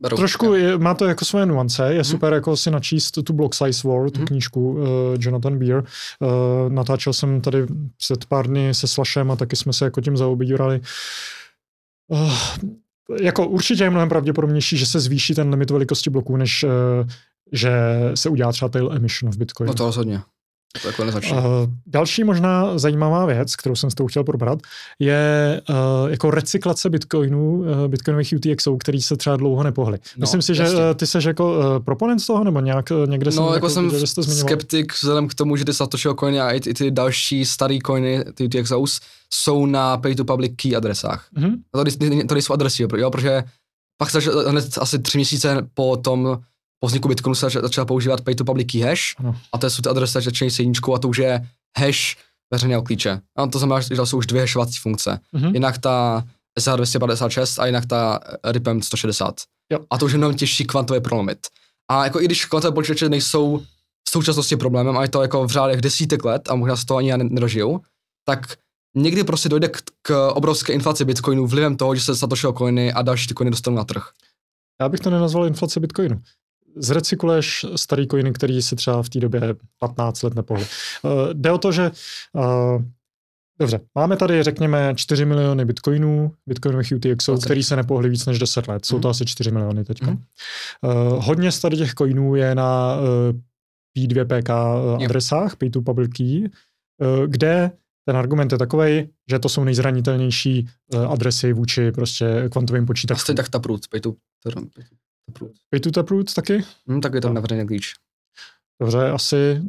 Speaker 2: beru.
Speaker 1: Trošku je, má to jako svoje nuance, je
Speaker 2: Mhm.
Speaker 1: super jako si načíst tu Block Size War, tu
Speaker 2: Mhm.
Speaker 1: knížku uh, Jonathan Beer. Uh, natáčel jsem tady před pár dny se Slashem a taky jsme se jako tím zaobírali. Uh, jako určitě je mnohem pravděpodobnější, že se zvýší ten limit velikosti bloků, než uh, že se udělá třeba tail emission v Bitcoinu.
Speaker 2: No to rozhodně. Jako.
Speaker 1: Uh, další možná zajímavá věc, kterou jsem s tou chtěl probrat, je uh, jako recyklace bitcoinů, uh, bitcoinových UTXů, který se třeba dlouho nepohly.
Speaker 2: No,
Speaker 1: Myslím si, že
Speaker 2: jasně.
Speaker 1: uh, ty jsi jako uh, proponent z toho, nebo nějak někde
Speaker 2: No,
Speaker 1: jsem,
Speaker 2: jako jsem
Speaker 1: viděl, že
Speaker 2: skeptik vzhledem k tomu, že ty Satoshi coiny a i, ty- i ty další staré coiny, ty UTXOs, jsou na pay-to-public key adresách.
Speaker 1: Mhm.
Speaker 2: A to, to nejsou adresy, jo, protože pak hned asi tři měsíce po tom, po vzniku Bitcoinu se začal- začal používat pay-to-public key hash
Speaker 1: Ano.
Speaker 2: a to jsou ty adresy začínají s jedničkou a to už je hash veřejného klíče. A to znamená, že to jsou už dvě hashovací funkce.
Speaker 1: Mhm.
Speaker 2: Jinak ta SH256 a jinak ta RIPM 160.
Speaker 1: Jo.
Speaker 2: A to už je mnohem těžší kvantově prolomit. A jako i když kvantové počítače nejsou v současnosti problémem, a je to jako v řádech desítek let a možná se to ani já ne- nedožiju, tak někdy prostě dojde k, k obrovské inflaci bitcoinů vlivem toho, že se Satoshi coiny a další ty coiny dostanou na trh.
Speaker 1: Já bych to nenazval inflace bitcoinu zrecykluješ starý kojiny, který si třeba v té době 15 let nepohli. Uh, jde o to, že uh, Dobře, máme tady, řekněme, 4 miliony bitcoinů, bitcoinových UTXů,
Speaker 2: okay.
Speaker 1: který se nepohly víc než 10 let. Jsou mhm. to
Speaker 2: mm.
Speaker 1: asi 4 miliony teď.
Speaker 2: Mm.
Speaker 1: Uh, eh, hodně z tady těch coinů je na uh, P2PK
Speaker 2: yep.
Speaker 1: adresách, P2 Public Key, uh, kde ten argument je takový, že to jsou nejzranitelnější uh, adresy vůči prostě kvantovým počítačům.
Speaker 2: Asi tak ta
Speaker 1: průd, P2, Pay-to-taproot taky?
Speaker 2: Hmm, taky tam
Speaker 1: no.
Speaker 2: na klíč.
Speaker 1: Dobře, asi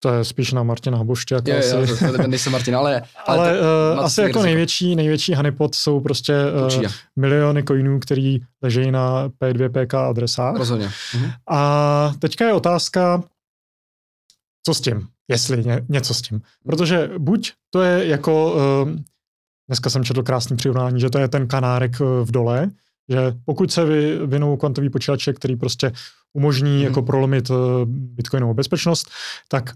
Speaker 1: to je spíš na Martina Hoboště.
Speaker 2: Jako je,
Speaker 1: asi.
Speaker 2: Jo, to, nejsem Martin, ale...
Speaker 1: Ale, ale
Speaker 2: to,
Speaker 1: uh,
Speaker 2: eh,
Speaker 1: asi jako největší, největší honeypot jsou prostě uh, miliony coinů, který leží na P2PK adresách.
Speaker 2: Rozhodně. Mhm.
Speaker 1: A teďka je otázka, co s tím? Jestli ně, něco s tím. Protože buď to je jako... Uh, dneska jsem četl krásný přirovnání, že to je ten kanárek v dole, že pokud se vyvinou kvantový počítače, který prostě umožní
Speaker 2: Mhm.
Speaker 1: jako prolomit uh, bitcoinovou bezpečnost, tak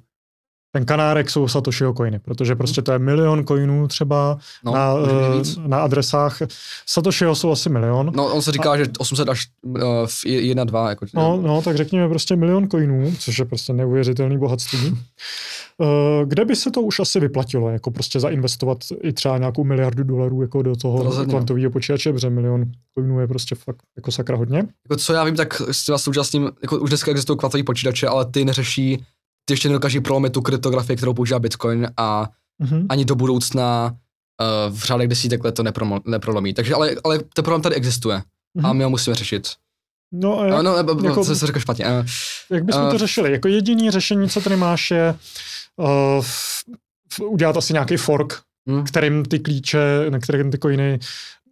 Speaker 1: ten kanárek jsou Satoshiho coiny, protože prostě to je milion coinů třeba
Speaker 2: No,
Speaker 1: na, uh, na adresách. Satoshiho jsou asi milion.
Speaker 2: No, on se říká, že 800 až uh, v 1, 2, jako,
Speaker 1: No, no, tak řekněme prostě milion coinů, což je prostě neuvěřitelný bohatství. Eh, Kde by se to už asi vyplatilo, jako prostě zainvestovat i třeba nějakou miliardu dolarů jako do toho kvantového počítače, protože milion coinů je prostě fakt jako sakra hodně.
Speaker 2: jako co já vím, tak s současným, jako už dneska existují kvantový počítače, ale ty neřeší, ty ještě nedokáží prolomit tu kryptografii, kterou používá Bitcoin a
Speaker 1: Mhm.
Speaker 2: ani do budoucna uh, v řádech desítek let to nepromo, neprolomí. Takže ale, ale ten problém tady existuje a
Speaker 1: Mhm.
Speaker 2: my ho musíme řešit.
Speaker 1: No a jak,
Speaker 2: No, no, nebo,
Speaker 1: jako-
Speaker 2: co jsi řekl špatně. Uh,
Speaker 1: jak bychom
Speaker 2: eh,
Speaker 1: to řešili? Jako jediný řešení,
Speaker 2: eh,
Speaker 1: řešili? Jako jediný řešení, co tady máš, je uh, udělat asi nějaký fork,
Speaker 2: hm,
Speaker 1: kterým ty klíče, na kterým ty coiny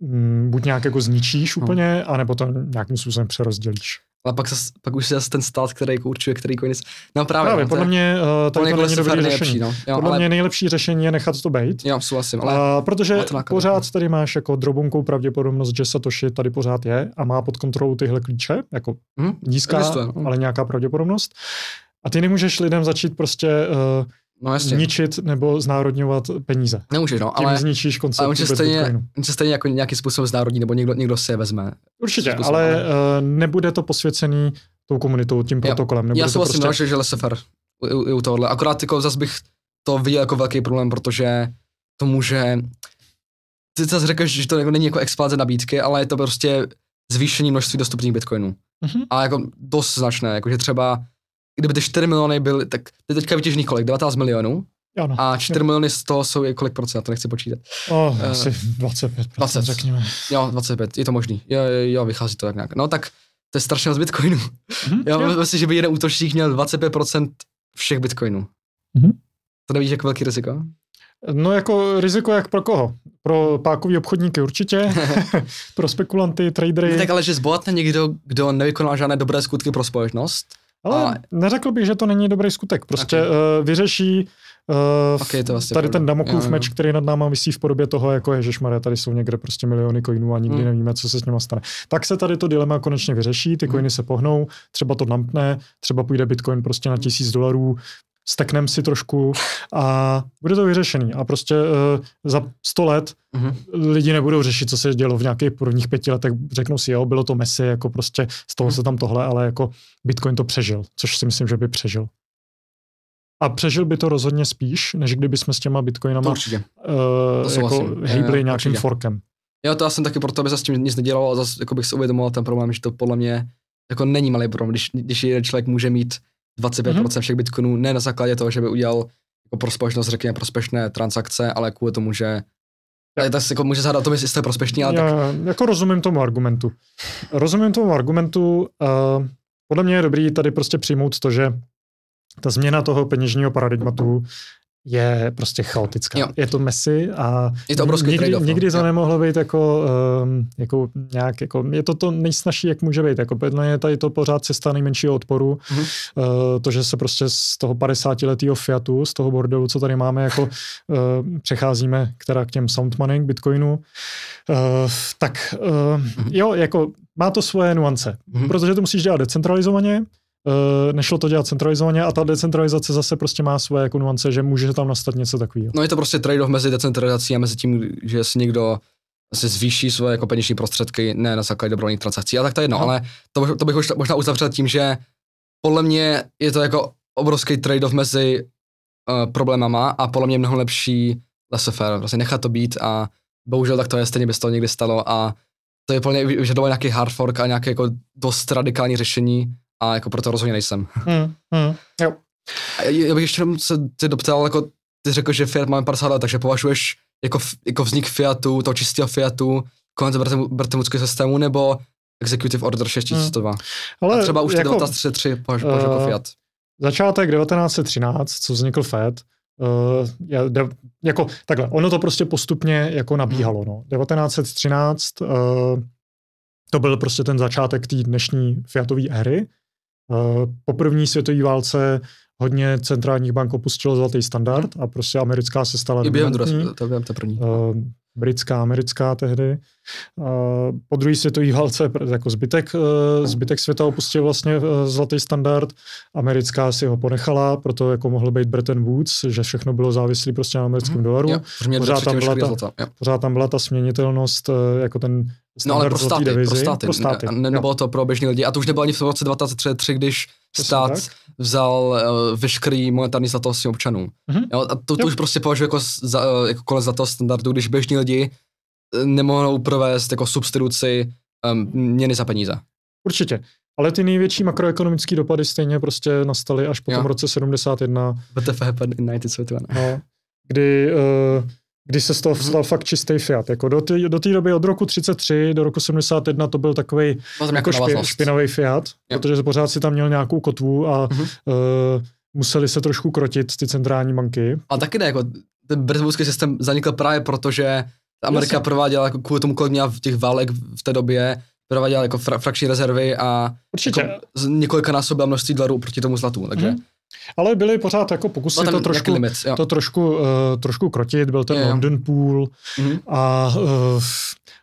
Speaker 1: mm, buď nějak jako zničíš
Speaker 2: No.
Speaker 1: úplně, anebo to nějakým způsobem přerozdělíš.
Speaker 2: Ale pak, zas, pak už je zase ten stát, který jako určuje, který coin je. No právě,
Speaker 1: Právě,
Speaker 2: no,
Speaker 1: podle mě uh, tady to
Speaker 2: jako
Speaker 1: není dobré
Speaker 2: nejlepší,
Speaker 1: řešení.
Speaker 2: no. Jo,
Speaker 1: Podle
Speaker 2: ale,
Speaker 1: mě nejlepší řešení je nechat to být.
Speaker 2: jo, souhlasím, ale
Speaker 1: Ale, protože
Speaker 2: to
Speaker 1: pořád tady máš jako drobunkou pravděpodobnost, že Satoshi tady pořád je a má pod kontrolou tyhle klíče, jako
Speaker 2: hm,
Speaker 1: nízká,
Speaker 2: Existuje, no.
Speaker 1: ale nějaká pravděpodobnost. A ty nemůžeš lidem začít prostě uh,
Speaker 2: no jasně,
Speaker 1: zničit nebo znárodňovat peníze.
Speaker 2: nemůžeš, no,
Speaker 1: Tím
Speaker 2: ale,
Speaker 1: zničíš koncept
Speaker 2: ale on se stejně, on se stejně jako nějakým způsobem znárodní, nebo někdo, někdo si je vezme.
Speaker 1: Určitě,
Speaker 2: způsobem,
Speaker 1: ale
Speaker 2: ale-
Speaker 1: uh, nebude to posvěcený tou komunitou, tím protokolem. Nebude
Speaker 2: Já souhlasím,
Speaker 1: prostě...
Speaker 2: že, že laissez-faire u, u, u tohohle. Akorát jako zase bych to viděl jako velký problém, protože to může... Ty zase řekneš, že to jako není jako expanze nabídky, ale je to prostě zvýšení množství dostupných bitcoinů.
Speaker 1: Mhm.
Speaker 2: A jako dost značné, jakože třeba, kdyby ty 4 miliony byly, tak ty teďka vytěžený kolik? 19 milionů
Speaker 1: Ano.
Speaker 2: a 4 miliony z toho jsou je kolik procent, to nechci počítat.
Speaker 1: Oh,
Speaker 2: eh,
Speaker 1: asi 25,
Speaker 2: 20.
Speaker 1: řekněme.
Speaker 2: Jo, 25, je to možný. Jo, jo, jo vychází to tak nějak. No tak to je strašně moc bitcoinů.
Speaker 1: Mhm,
Speaker 2: Já
Speaker 1: jo.
Speaker 2: myslím, že by jeden útočník měl 25% všech bitcoinů.
Speaker 1: Mhm.
Speaker 2: To nevíš, jak velký riziko?
Speaker 1: No jako riziko jak pro koho? Pro pákový obchodníky určitě, pro spekulanty, tradery,
Speaker 2: Ne, tak ale že zbohatne někdo, kdo nevykonal žádné dobré skutky pro společnost.
Speaker 1: Ale
Speaker 2: ale-
Speaker 1: neřekl bych, že to není dobrý skutek. Prostě
Speaker 2: Ok.
Speaker 1: uh, vyřeší uh,
Speaker 2: Ok, to je vlastně
Speaker 1: tady
Speaker 2: pravda.
Speaker 1: ten Damoklův
Speaker 2: Jo,
Speaker 1: meč, který nad náma visí v podobě toho, jako Ježišmarja, tady jsou někde prostě miliony coinů a nikdy
Speaker 2: Hmm.
Speaker 1: nevíme, co se s nimi stane. Tak se tady to dilema konečně vyřeší, ty
Speaker 2: Hmm.
Speaker 1: coiny se pohnou, třeba to nampne, třeba půjde Bitcoin prostě na tisíc dolarů, steknem si trošku a bude to vyřešený. A prostě uh, za 100 let
Speaker 2: Mhm.
Speaker 1: lidi nebudou řešit, co se dělo v nějakých prvních pěti letech. Řeknou si, jo, bylo to mesi, jako prostě stalo se tam tohle, ale jako Bitcoin to přežil, což si myslím, že by přežil. A přežil by to rozhodně spíš, než kdyby jsme s těma bitcoinama uh, jako
Speaker 2: Jo,
Speaker 1: nějakým
Speaker 2: určitě.
Speaker 1: forkem.
Speaker 2: Jo, to já jsem taky proto, aby se s tím nic nedělalo a zase jako bych si uvědomoval ten problém, že to podle mě jako není malý problém, když, když jeden člověk může mít 25%
Speaker 1: Mhm.
Speaker 2: všech bitcoinů, ne na základě toho, že by udělal jako pro společnost, řekněme, prospešné transakce, ale kvůli tomu, že ale tak jako může o tom, jestli to je prospešný, ale tak,
Speaker 1: Já, jako rozumím tomu argumentu. Rozumím tomu argumentu. Uh, podle mě je dobrý tady prostě přijmout to, že ta změna toho peněžního paradigmatu je prostě chaotická.
Speaker 2: Jo.
Speaker 1: Je to messy a
Speaker 2: Je to obrovský
Speaker 1: nikdy,
Speaker 2: trade-off, no.
Speaker 1: nikdy to
Speaker 2: Jo.
Speaker 1: nemohlo být jako, um, jako nějak, jako, je to to nejsnažší, jak může být. Jako, je tady to pořád cesta nejmenšího odporu.
Speaker 2: Mhm.
Speaker 1: Uh, to, že se prostě z toho 50-letého Fiatu, z toho bordelu, co tady máme, jako uh, přecházíme k, teda k těm sound money, k Bitcoinu, uh, tak uh, jo, jako má to svoje nuance,
Speaker 2: Mhm.
Speaker 1: protože to musíš dělat decentralizovaně, nešlo to dělat centralizovaně a ta decentralizace zase prostě má svoje jako nuance, že může tam nastat něco takového.
Speaker 2: No je to prostě trade-off mezi decentralizací a mezi tím, že si někdo se zvýší svoje jako peněžní prostředky, ne na základě dobrovolných transakcí. A tak to je jedno,
Speaker 1: Aha.
Speaker 2: ale to, to bych už možná uzavřel tím, že podle mě je to jako obrovský trade-off mezi uh, problémama a podle mě mnohem lepší laissez-faire, prostě nechat to být a bohužel tak to je, stejně by se to někdy stalo a to je plně vyžadovat nějaký hard fork a nějaké jako dost radikální řešení a jako proto rozhodně nejsem.
Speaker 1: Hmm, hmm, jo.
Speaker 2: A já- bych ještě jenom se tě doptal, jako ty řekl, že Fiat máme 50 let, takže považuješ jako, jako vznik Fiatu, toho čistého Fiatu, konec Brettonwoodského systému, nebo Executive Order 6102?
Speaker 1: Ale
Speaker 2: A třeba už jako,
Speaker 1: jako,
Speaker 2: 1933 považuješ uh, jako
Speaker 1: eh,
Speaker 2: Fiat.
Speaker 1: začátek 1913, co vznikl Fed, uh, je, de, jako takhle, ono to prostě postupně jako nabíhalo. No. 1913 uh, to byl prostě ten začátek té dnešní Fiatové éry. Uh, po první světové válce hodně centrálních bank opustilo zlatý standard a prostě americká se stala
Speaker 2: I během druhé, to během té první.
Speaker 1: Uh, britská, americká tehdy. Uh, po druhé světové válce jako zbytek, uh, zbytek světa opustil vlastně zlatý standard. Americká si ho ponechala, proto jako mohl být Bretton Woods, že všechno bylo závislé prostě na americkém
Speaker 2: Mhm.
Speaker 1: dolaru.
Speaker 2: Jo,
Speaker 1: pořád tam byla ta-
Speaker 2: zlata. Jo.
Speaker 1: Pořád tam byla ta směnitelnost, jako ten
Speaker 2: No ale pro státy,
Speaker 1: devizy.
Speaker 2: pro státy,
Speaker 1: Pro státy.
Speaker 2: Ne, ne, nebylo to pro běžní lidi. A to už nebylo ani v roce 2033, když
Speaker 1: Přesně
Speaker 2: stát
Speaker 1: tak.
Speaker 2: vzal uh, veškerý monetární zlato svým občanům.
Speaker 1: Mhm.
Speaker 2: Jo, a to, to už prostě považuji jako, za, eh, jako konec zlatého standardu, když běžní lidi eh, nemohou provést jako substituci um, měny za peníze.
Speaker 1: Určitě. Ale ty největší makroekonomické dopady stejně prostě nastaly až po
Speaker 2: Jo.
Speaker 1: tom roce 71,
Speaker 2: WTF happened in 1971.
Speaker 1: no, kdy uh, kdy se z toho stal fakt čistý fiat. Jako do té do té doby od roku 33 do roku 71 to byl takový jako
Speaker 2: nějakou
Speaker 1: špi, špinavý fiat,
Speaker 2: Jo.
Speaker 1: protože pořád si tam měl nějakou kotvu a
Speaker 2: Mhm.
Speaker 1: uh, museli se trošku krotit ty centrální banky.
Speaker 2: A taky ne, jako ten brzovský systém zanikl právě proto, že Amerika
Speaker 1: Jasně.
Speaker 2: prováděla jako kvůli tomu, kolik měla v těch válek v té době, prováděla jako fra, frakční rezervy a
Speaker 1: Určitě,
Speaker 2: jako z několika násobila množství dolarů proti tomu zlatu, takže
Speaker 1: Mhm. Ale byly pořád jako pokusy to trošku,
Speaker 2: limit, jo.
Speaker 1: to trošku, uh, trošku krotit, byl ten
Speaker 2: jo.
Speaker 1: London Pool
Speaker 2: Mhm.
Speaker 1: a uh,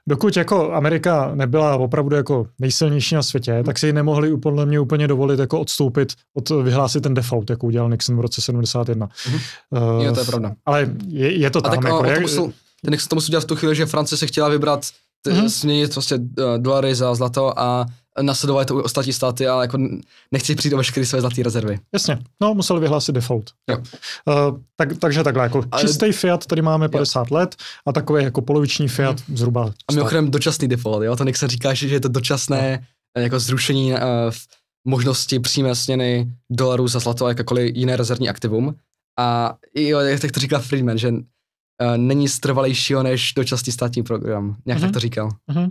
Speaker 1: dokud jako Amerika nebyla opravdu jako nejsilnější na světě,
Speaker 2: Mhm.
Speaker 1: tak si nemohli podle mě úplně dovolit jako odstoupit od vyhlásit ten default, jako udělal Nixon v roce 71.
Speaker 2: Mhm.
Speaker 1: Uh,
Speaker 2: Jo, to je pravda.
Speaker 1: Ale je, je to
Speaker 2: A
Speaker 1: tam.
Speaker 2: tak
Speaker 1: jako, jak,
Speaker 2: musel, ten Nixon to musel dělat v tu chvíli, že Francie se chtěla vybrat, t-
Speaker 1: Mhm.
Speaker 2: směnit prostě uh, dolary za zlato a nasledovat to ostatní státy, ale jako nechci přijít o veškeré své zlaté rezervy.
Speaker 1: Jasně, no museli vyhlásit default.
Speaker 2: Jo.
Speaker 1: Uh, tak, takže takhle, jako
Speaker 2: Ale-
Speaker 1: čistý Fiat tady máme 50 let a takový jako poloviční Fiat zhruba
Speaker 2: A
Speaker 1: 100.
Speaker 2: mimochodem dočasný default, jo, to Nixon říká, že že je to dočasné no. jako zrušení uh, možnosti přímé směny dolarů za zlato a jakékoliv jiné rezervní aktivum. A jo, jak to říkal Friedman, že není strvalejšího než dočasný státní program. Nějak
Speaker 1: Mhm.
Speaker 2: tak to říkal.
Speaker 1: Mhm.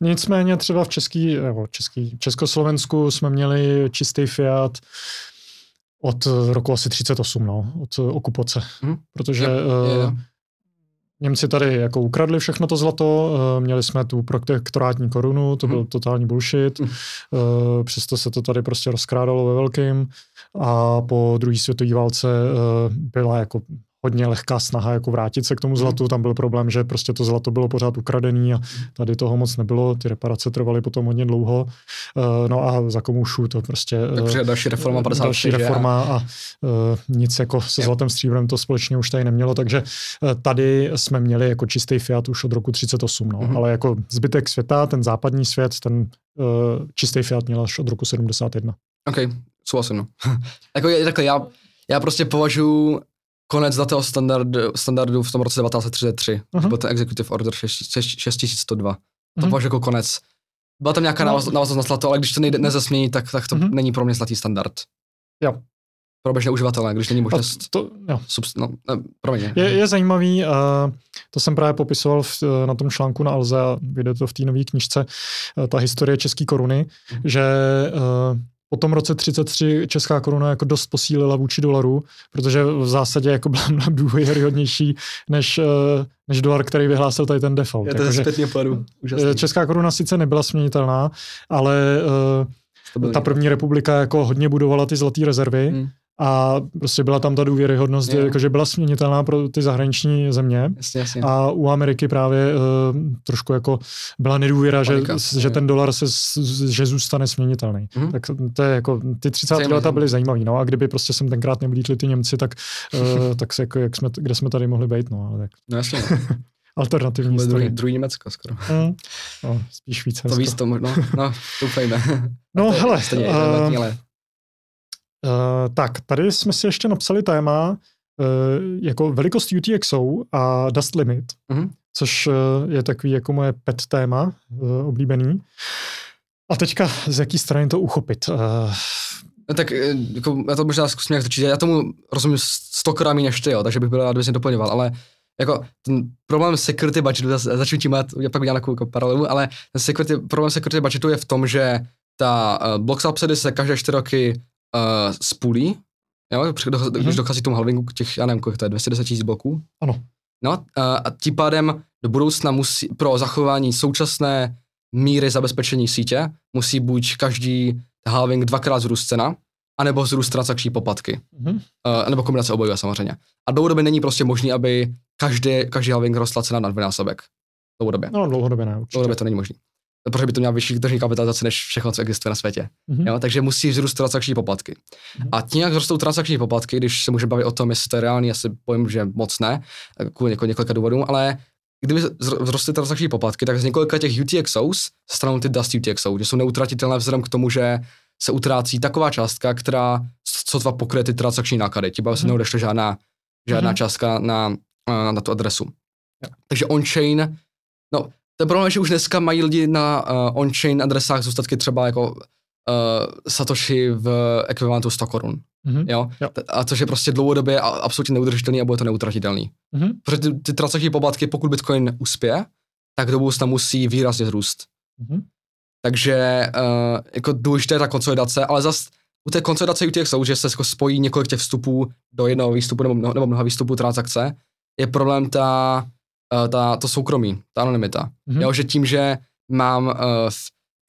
Speaker 1: Nicméně třeba v Český, nebo Český, Československu jsme měli čistý Fiat od eh, roku asi 38, no, od eh, okupace.
Speaker 2: Mhm.
Speaker 1: Protože
Speaker 2: Jo, jo, jo.
Speaker 1: uh, Němci tady jako ukradli všechno to zlato, eh, měli jsme tu protektorátní korunu, to byl
Speaker 2: Mhm.
Speaker 1: totální bullshit,
Speaker 2: Mhm.
Speaker 1: Eh, přesto se to tady prostě rozkrádalo ve velkým a po druhé světové válce eh, byla jako hodně lehká snaha jako vrátit se k tomu zlatu, tam byl problém, že prostě to zlato bylo pořád ukradený a tady toho moc nebylo, ty reparace trvaly potom hodně dlouho, Eh, no a za komoušů to prostě... eh,
Speaker 2: Takže další reforma 50.
Speaker 1: Další reforma a nic jako se
Speaker 2: Jo.
Speaker 1: zlatým stříbrem to společně už tady nemělo, takže tady jsme měli jako čistý Fiat už od roku 38, no.
Speaker 2: Mhm.
Speaker 1: ale jako zbytek světa, ten západní svět, ten čistý Fiat měl až od roku 71.
Speaker 2: OK, souhlasím, no. jako je, takhle, já, já prostě považuji konec zlatého standardu, standardu v tom roce 1933,
Speaker 1: Mhm.
Speaker 2: to byl ten Executive Order 6- 6- 6102. To
Speaker 1: Mhm.
Speaker 2: považuji jako konec. Byla tam nějaká
Speaker 1: No.
Speaker 2: návaz- návaznost na zlato, ale když to nejde, nezasmění, tak, tak to
Speaker 1: Mhm.
Speaker 2: není pro mě zlatý standard.
Speaker 1: Jo.
Speaker 2: Pro běžné uživatele, když není
Speaker 1: A
Speaker 2: možnost...
Speaker 1: to, jo.
Speaker 2: Subst- no, ne, promiň.
Speaker 1: Je, je zajímavý, uh, to jsem právě popisoval v, eh, na tom článku na Alze a vyjde to v té nové knižce, uh, ta historie české koruny,
Speaker 2: Mhm.
Speaker 1: že uh, po tom roce 33 česká koruna jako dost posílila vůči dolaru, protože v zásadě jako byla mnohem důvěryhodnější než, uh, než dolar, který vyhlásil tady ten default.
Speaker 2: Je to
Speaker 1: Jakože,
Speaker 2: ze zpětního pohledu. Úžasný.
Speaker 1: eh, Česká koruna sice nebyla směnitelná, ale
Speaker 2: Stabilní.
Speaker 1: ta první republika jako hodně budovala ty zlaté rezervy
Speaker 2: Hmm.
Speaker 1: A prostě byla tam ta důvěryhodnost,
Speaker 2: Jo.
Speaker 1: jako, že byla směnitelná pro ty zahraniční země.
Speaker 2: Jasně, jasně.
Speaker 1: A u Ameriky právě uh, trošku jako byla nedůvěra, že,
Speaker 2: Panika,
Speaker 1: že ten dolar se, že zůstane směnitelný.
Speaker 2: Mhm.
Speaker 1: Tak to je jako, ty 30.
Speaker 2: Zajímavý,
Speaker 1: leta byly
Speaker 2: no.
Speaker 1: zajímavý, no a kdyby prostě sem tenkrát nevlítli ty Němci, tak, uh, tak se jako, jak jsme, kde jsme tady mohli být, no, ale tak
Speaker 2: No jasně, no.
Speaker 1: alternativní
Speaker 2: Byl druhý, druhý Německo skoro.
Speaker 1: Hmm. No, spíš Švýcarsko.
Speaker 2: To víc to možno, no, doufejme.
Speaker 1: No
Speaker 2: To je
Speaker 1: hele,
Speaker 2: Stejně, relevantní, ale
Speaker 1: Uh, tak, tady jsme si ještě napsali téma uh, jako velikost UTXO a dust limit,
Speaker 2: Mhm.
Speaker 1: což uh, je takový jako moje pet téma, uh, oblíbený. A teďka z jaký strany to uchopit? Uh,
Speaker 2: No tak eh, jako, já to možná zkusím nějak točit. Já tomu rozumím stokrát méně než ty, jo, takže bych byl rád, kdyby mě doplňoval, ale jako ten problém security budgetu, začnu tím, já pak udělám takovou jako paralelu, ale ten security, problém security budgetu je v tom, že ta uh, block subsidy se každé čtyři roky uh, spůlí, jo, při- do, když
Speaker 1: Mhm.
Speaker 2: dochází k tomu halvingu k těch, já nevím, kolik to je, 210 tisíc bloků.
Speaker 1: Ano.
Speaker 2: No uh, a tím pádem do budoucna musí, pro zachování současné míry zabezpečení sítě, musí buď každý halving dvakrát zrůst cena, anebo vzrůst transakční poplatky.
Speaker 1: mhm.
Speaker 2: Uh, nebo kombinace obojího samozřejmě. A dlouhodobě není prostě možný, aby každý, každý halving rostla cena na dvojnásobek. Dlouhodobě.
Speaker 1: No, dlouhodobě ne, určitě.
Speaker 2: Dlouhodobě to není možný. Protože by to měla vyšší tržní kapitalizaci než všechno, co existuje na světě.
Speaker 1: Mhm.
Speaker 2: Jo? Takže musí vzrůst transakční poplatky.
Speaker 1: Mhm.
Speaker 2: A tím, jak rostou transakční poplatky, když se můžeme bavit o tom, jestli to je reálný, asi povím, že moc ne, kvůli něko, několika důvodům, ale kdyby zr- vzrostly transakční poplatky, tak z několika těch UTXOs stanou ty Dust UTXO, že jsou neutratitelné vzhledem k tomu, že se utrácí taková částka, která sotva pokryje ty transakční náklady. Tím pádem se
Speaker 1: Mhm.
Speaker 2: neodešle žádná, žádná
Speaker 1: Mhm.
Speaker 2: částka na, na, na tu adresu. Takže on-chain, no, ten problém je, že už dneska mají lidi na uh, on-chain adresách zůstatky třeba jako Satoshi v ekvivalentu 100 korun.
Speaker 1: Mhm.
Speaker 2: Jo?
Speaker 1: Jo.
Speaker 2: A což je prostě dlouhodobě absolutně neudržitelný a bude to neutratitelný.
Speaker 1: Mhm.
Speaker 2: Protože ty, ty transakční poplatky, pokud Bitcoin uspěje, tak do budoucna musí výrazně zrůst.
Speaker 1: Mhm.
Speaker 2: Takže uh, jako důležité je ta konsolidace, ale zas u té konsolidace UTXO, že se jako spojí několik těch vstupů do jednoho výstupu nebo, mnoho, nebo mnoha výstupů transakce, je problém ta, uh, ta, to soukromí, ta anonymita.
Speaker 1: Mhm.
Speaker 2: Jo, že tím, že mám uh,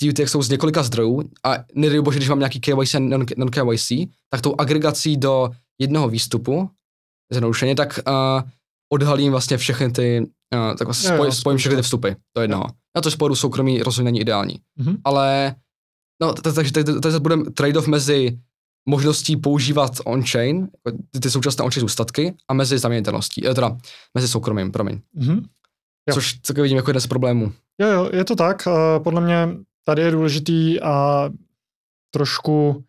Speaker 2: ty UTXO z několika zdrojů a nedej bože, když mám nějaký KYC a non- non-KYC, tak tou agregací do jednoho výstupu, zjednodušeně, tak uh, odhalím vlastně všechny ty, uh, tak vlastně spoj, spojím všechny ty vstupy do jednoho. Na to z pohledu soukromí rozhodně není ideální.
Speaker 1: Mhm.
Speaker 2: Ale, no, takže tady tady bude trade-off mezi možností používat on-chain, jako ty, ty současné on-chain zůstatky, a mezi zaměnitelností, eh, teda mezi soukromím, promiň.
Speaker 1: Mhm. Jo.
Speaker 2: Což taky vidím jako jeden z problémů.
Speaker 1: Jo, jo, je to tak. eh, Podle mě tady je důležitý a trošku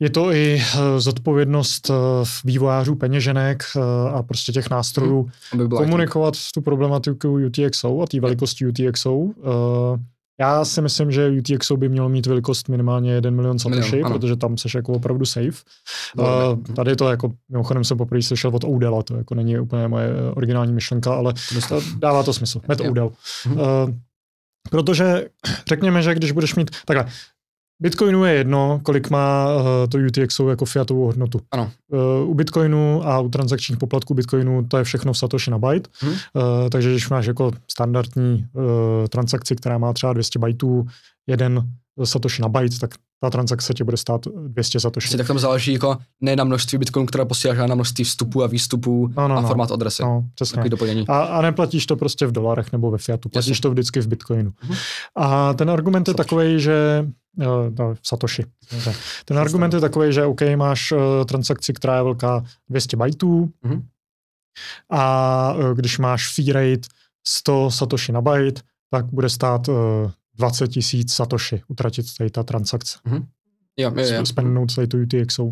Speaker 1: je to i eh, zodpovědnost vývojářů peněženek a prostě těch nástrojů
Speaker 2: byla
Speaker 1: komunikovat tu problematiku UTXO a té velikosti UTXO. Já si myslím, že UTXO by mělo mít velikost minimálně 1 milion satoshi,
Speaker 2: Milion,
Speaker 1: protože tam seš jako opravdu safe.
Speaker 2: Dobře.
Speaker 1: Uh, tady to jako, mimochodem jsem poprvé slyšel od Oudela, to jako není úplně moje eh, originální myšlenka, ale to dává to smysl. Met. Oudel. Uh, protože řekněme, že když budeš mít, takhle, Bitcoinu je jedno, kolik má uh, to UTXO jako fiatovou hodnotu.
Speaker 2: Ano.
Speaker 1: Uh, u Bitcoinu a u transakčních poplatků Bitcoinu to je všechno v Satoshi na byte, uh, takže když máš jako standardní transakci, která má třeba 200 bajtů, jeden Satoshi na byte, tak ta transakce tě bude stát 200 Satoshi.
Speaker 2: Prostě tak tam záleží jako ne na množství bitcoinů, které posíláš, ale na množství vstupů a výstupů
Speaker 1: No, no,
Speaker 2: a
Speaker 1: no.
Speaker 2: formát adresy.
Speaker 1: No, přesně.
Speaker 2: Doplnění.
Speaker 1: A, a neplatíš to prostě v dolarech nebo ve fiatu, platíš
Speaker 2: Jasně.
Speaker 1: to vždycky v bitcoinu.
Speaker 2: Mhm.
Speaker 1: A ten argument je takový, že uh, no, Satoshi. Ten argument je takový, že OK, máš uh, transakci, která je velká 200 bajtů
Speaker 2: Mhm.
Speaker 1: a uh, když máš fee rate 100 Satoshi na byte, tak bude stát 20 tisíc Satoshi utratit tady ta transakce.
Speaker 2: Jo, jo, jo.
Speaker 1: Spendnout tady tu UTXO.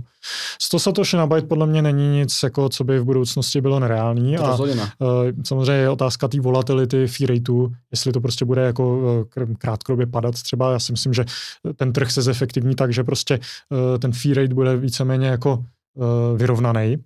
Speaker 1: 100 Satoshi na byte podle mě není nic, jako, co by v budoucnosti bylo nereálný.
Speaker 2: To
Speaker 1: a. Eh, Samozřejmě je otázka té volatility fee rateu, jestli to prostě bude jako eh, kr- krátkodobě padat třeba. Já si myslím, že ten trh se zefektivní tak, že prostě eh, ten fee rate bude víceméně jako eh, vyrovnaný.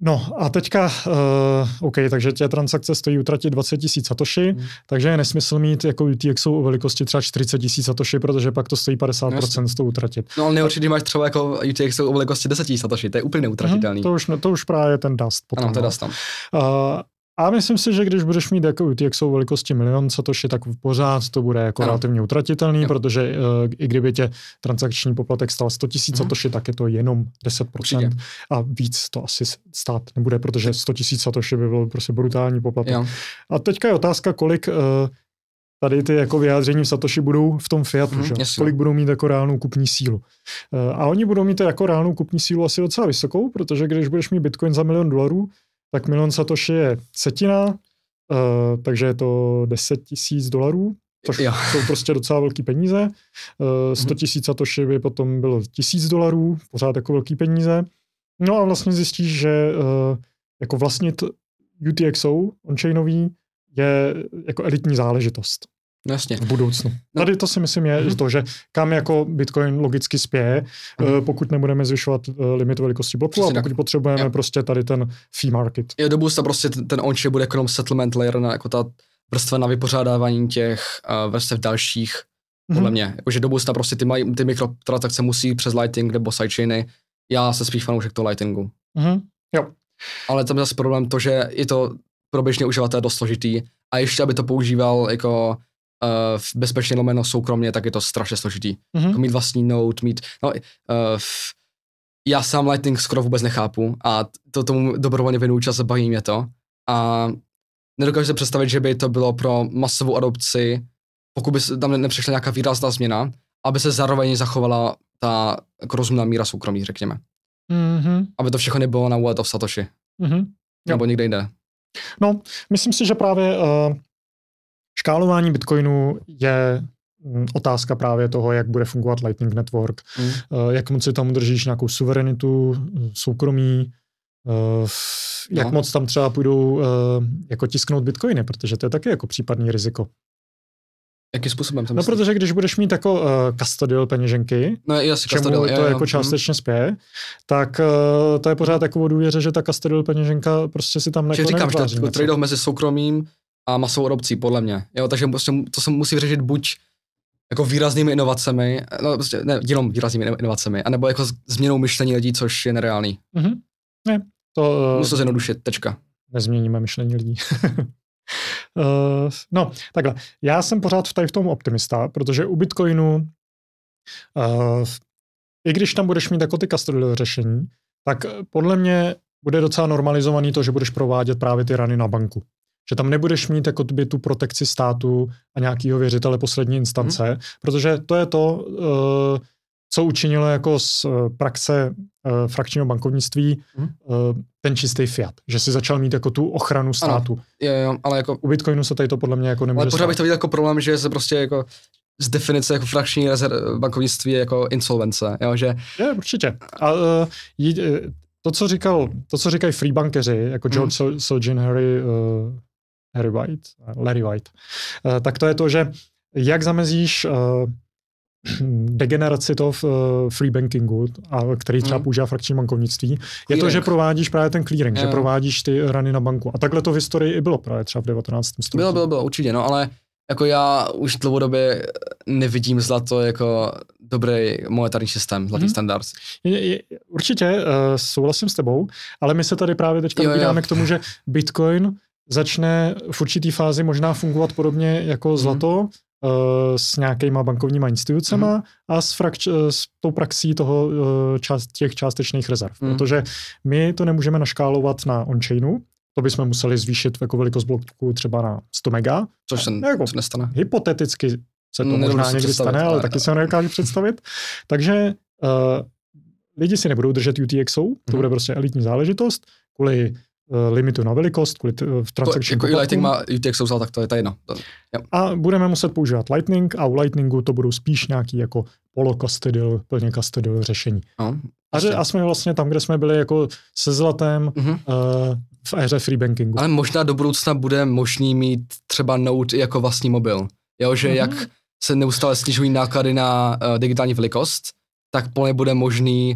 Speaker 1: No a teďka, uh, OK, takže tě transakce stojí utratit 20 tisíc satoshi,
Speaker 2: Hmm.
Speaker 1: takže je nesmysl mít jako UTXO o velikosti třeba 40 tisíc satoshi, protože pak to stojí 50% z toho utratit.
Speaker 2: No ale když máš třeba jako UTX o velikosti 10 000 satoshi, to je úplně neutratitelný.
Speaker 1: Mhm, to, už, to už právě je ten dust potom.
Speaker 2: ano,
Speaker 1: no.
Speaker 2: teda tam.
Speaker 1: Uh, a myslím si, že když budeš mít jako UTXO velikosti milion satoshi, tak pořád to bude jako
Speaker 2: Ano.
Speaker 1: relativně utratitelný,
Speaker 2: Jo.
Speaker 1: protože uh, i kdyby tě transakční poplatek stal 100 tisíc
Speaker 2: Mhm.
Speaker 1: satoshi, tak je to jenom 10%
Speaker 2: Určitě.
Speaker 1: a víc to asi stát nebude, protože 100 tisíc satoshi by byl prostě brutální poplatek.
Speaker 2: Jo.
Speaker 1: A teďka je otázka, kolik uh, tady ty jako vyjádření v Satoshi budou v tom fiatu,
Speaker 2: Mhm,
Speaker 1: že? kolik budou mít jako reálnou kupní sílu. Uh, a oni budou mít jako reálnou kupní sílu asi docela vysokou, protože když budeš mít Bitcoin za milion dolarů, tak milion Satoshi je setina, uh, takže je to 10 tisíc dolarů, což
Speaker 2: Jo.
Speaker 1: jsou prostě docela velký peníze. Uh, 100 tisíc Satoshi by potom bylo tisíc dolarů, pořád jako velký peníze. No a vlastně zjistíš, že uh, jako vlastnit UTXO on-chainový je jako elitní záležitost
Speaker 2: jasně.
Speaker 1: v budoucnu.
Speaker 2: No.
Speaker 1: Tady to si myslím je
Speaker 2: Mhm.
Speaker 1: to, že kam jako Bitcoin logicky spěje,
Speaker 2: Mhm.
Speaker 1: eh, pokud nebudeme zvyšovat eh, limit velikosti bloku
Speaker 2: Přesně
Speaker 1: a pokud
Speaker 2: tak.
Speaker 1: potřebujeme
Speaker 2: Jo.
Speaker 1: prostě tady ten fee market.
Speaker 2: Jo, do budoucna prostě ten, ten on bude jako jenom settlement layer, na, jako ta vrstva na vypořádávání těch uh, vrstev dalších, podle
Speaker 1: Mhm.
Speaker 2: mě. Jakože do budoucna prostě ty, maj, ty mikrotransakce musí přes Lightning nebo sidechainy. Já se spíš fanoušek toho Lightningu.
Speaker 1: Mhm. Jo.
Speaker 2: Ale tam je zase problém to, že je to pro běžné uživatele dost složitý a ještě, aby to používal jako uh, bezpečně lomeno soukromně, tak je to strašně složitý.
Speaker 1: Mhm.
Speaker 2: Jako mít vlastní note, mít, no, uh, já sám Lightning skoro vůbec nechápu a to tomu dobrovolně věnuju čas a baví mě to. A nedokážu si představit, že by to bylo pro masovou adopci, pokud by tam ne- nepřišla nějaká výrazná změna, aby se zároveň zachovala ta jako rozumná míra soukromí, řekněme.
Speaker 1: Mhm.
Speaker 2: Aby to všechno nebylo na wallet of Satoshi,
Speaker 1: Mhm. Jo.
Speaker 2: nebo někde jinde.
Speaker 1: No, myslím si, že právě uh, škálování Bitcoinu je mm, otázka právě toho, jak bude fungovat Lightning Network,
Speaker 2: Mm.
Speaker 1: jak moc si tam udržíš nějakou suverenitu, mm, soukromí, uh, jak
Speaker 2: No.
Speaker 1: moc tam třeba půjdou jako tisknout bitcoiny, protože to je taky jako případný riziko.
Speaker 2: Jakým způsobem to
Speaker 1: No,
Speaker 2: myslíš?
Speaker 1: protože když budeš mít jako uh, custodial peněženky,
Speaker 2: No jasně,
Speaker 1: k čemu
Speaker 2: custodial,
Speaker 1: to
Speaker 2: jo, jo,
Speaker 1: jako
Speaker 2: mhm.
Speaker 1: částečně spěje, tak uh, to je pořád takovou důvěře, že ta custodial peněženka prostě si tam jako
Speaker 2: říkám, že to trade-off mezi soukromým a masovou adopcí, podle mě. Jo, takže prostě to se musí vyřešit buď jako výraznými inovacemi, no prostě ne, jenom výraznými inovacemi, anebo jako změnou myšlení lidí, což je nereálný.
Speaker 1: Mhm. Ne, to uh,
Speaker 2: Musí to zjednodušit, tečka.
Speaker 1: nezměníme myšlení lidí. uh, no, takhle. Já jsem pořád v tady v tom optimista, protože u Bitcoinu, uh, i když tam budeš mít jako ty custodial řešení, tak eh, podle mě bude docela normalizovaný to, že budeš provádět právě ty rany na banku. Že tam nebudeš mít jako by tu protekci státu a nějakého věřitele poslední instance, hmm. protože to je to, uh, co učinilo jako z eh, praxe uh, frakčního bankovnictví uh, ten čistý fiat, že si začal mít jako tu ochranu státu.
Speaker 2: Jo, jo, ale jako,
Speaker 1: U Bitcoinu se tady to podle mě jako nemůže
Speaker 2: ale pořád bych
Speaker 1: stát.
Speaker 2: to viděl jako problém, že se prostě jako z definice jako frakční rezerv, bankovnictví je jako insolvence, jo, že
Speaker 1: Je, určitě. A uh, jí, eh, to, co říkal, to, co říkají free bankeři, jako George
Speaker 2: Mhm.
Speaker 1: mm. Sojin, Harry, uh, Harry White, Larry White, uh, tak to je to, že jak zamezíš uh, degeneraci toho uh, free bankingu, a který třeba
Speaker 2: Mhm.
Speaker 1: používá frakční bankovnictví, je to,
Speaker 2: Clearing.
Speaker 1: že provádíš právě ten clearing, že
Speaker 2: Jo.
Speaker 1: provádíš ty rany na banku. A takhle to v historii i bylo právě třeba v 19. století.
Speaker 2: bylo, bylo, bylo, určitě, no, ale jako já už dlouhodobě nevidím zlato jako dobrý monetární systém, zlatý
Speaker 1: Mhm.
Speaker 2: standard.
Speaker 1: Je, je, určitě uh, souhlasím s tebou, ale my se tady právě teďka
Speaker 2: Jo, jo.
Speaker 1: k tomu, že Bitcoin začne v určitý fázi možná fungovat podobně jako
Speaker 2: Mhm.
Speaker 1: zlato uh, s nějakýma bankovníma institucema
Speaker 2: Mhm.
Speaker 1: a s, frakč, eh, s tou praxí toho uh, část, těch částečných rezerv.
Speaker 2: Mhm.
Speaker 1: Protože my to nemůžeme naškálovat na on-chainu, to bychom museli zvýšit jako velikost bloku třeba na 100 mega.
Speaker 2: Což se
Speaker 1: Jako-
Speaker 2: nestane.
Speaker 1: Hypoteticky se to
Speaker 2: Nedovedu
Speaker 1: možná někdy stane, ale taky se ho nedokážu představit. Takže uh, lidi si nebudou držet UTXO, to
Speaker 2: Mhm.
Speaker 1: bude prostě elitní záležitost, kvůli limitu na velikost, kvůli t- v
Speaker 2: To,
Speaker 1: transakčním
Speaker 2: jako i Lightning má UTXO vzal, tak to je to jedno. To,
Speaker 1: A budeme muset používat Lightning a u Lightningu to budou spíš nějaký jako polo-custodial, plně custodial řešení.
Speaker 2: no,
Speaker 1: A, že, a jsme vlastně tam, kde jsme byli jako se zlatem
Speaker 2: Mhm.
Speaker 1: uh, v éře free bankingu.
Speaker 2: Ale možná do budoucna bude možný mít třeba Note i jako vlastní mobil. Jo, že
Speaker 1: Mhm.
Speaker 2: jak se neustále snižují náklady na uh, digitální velikost, tak plně bude možný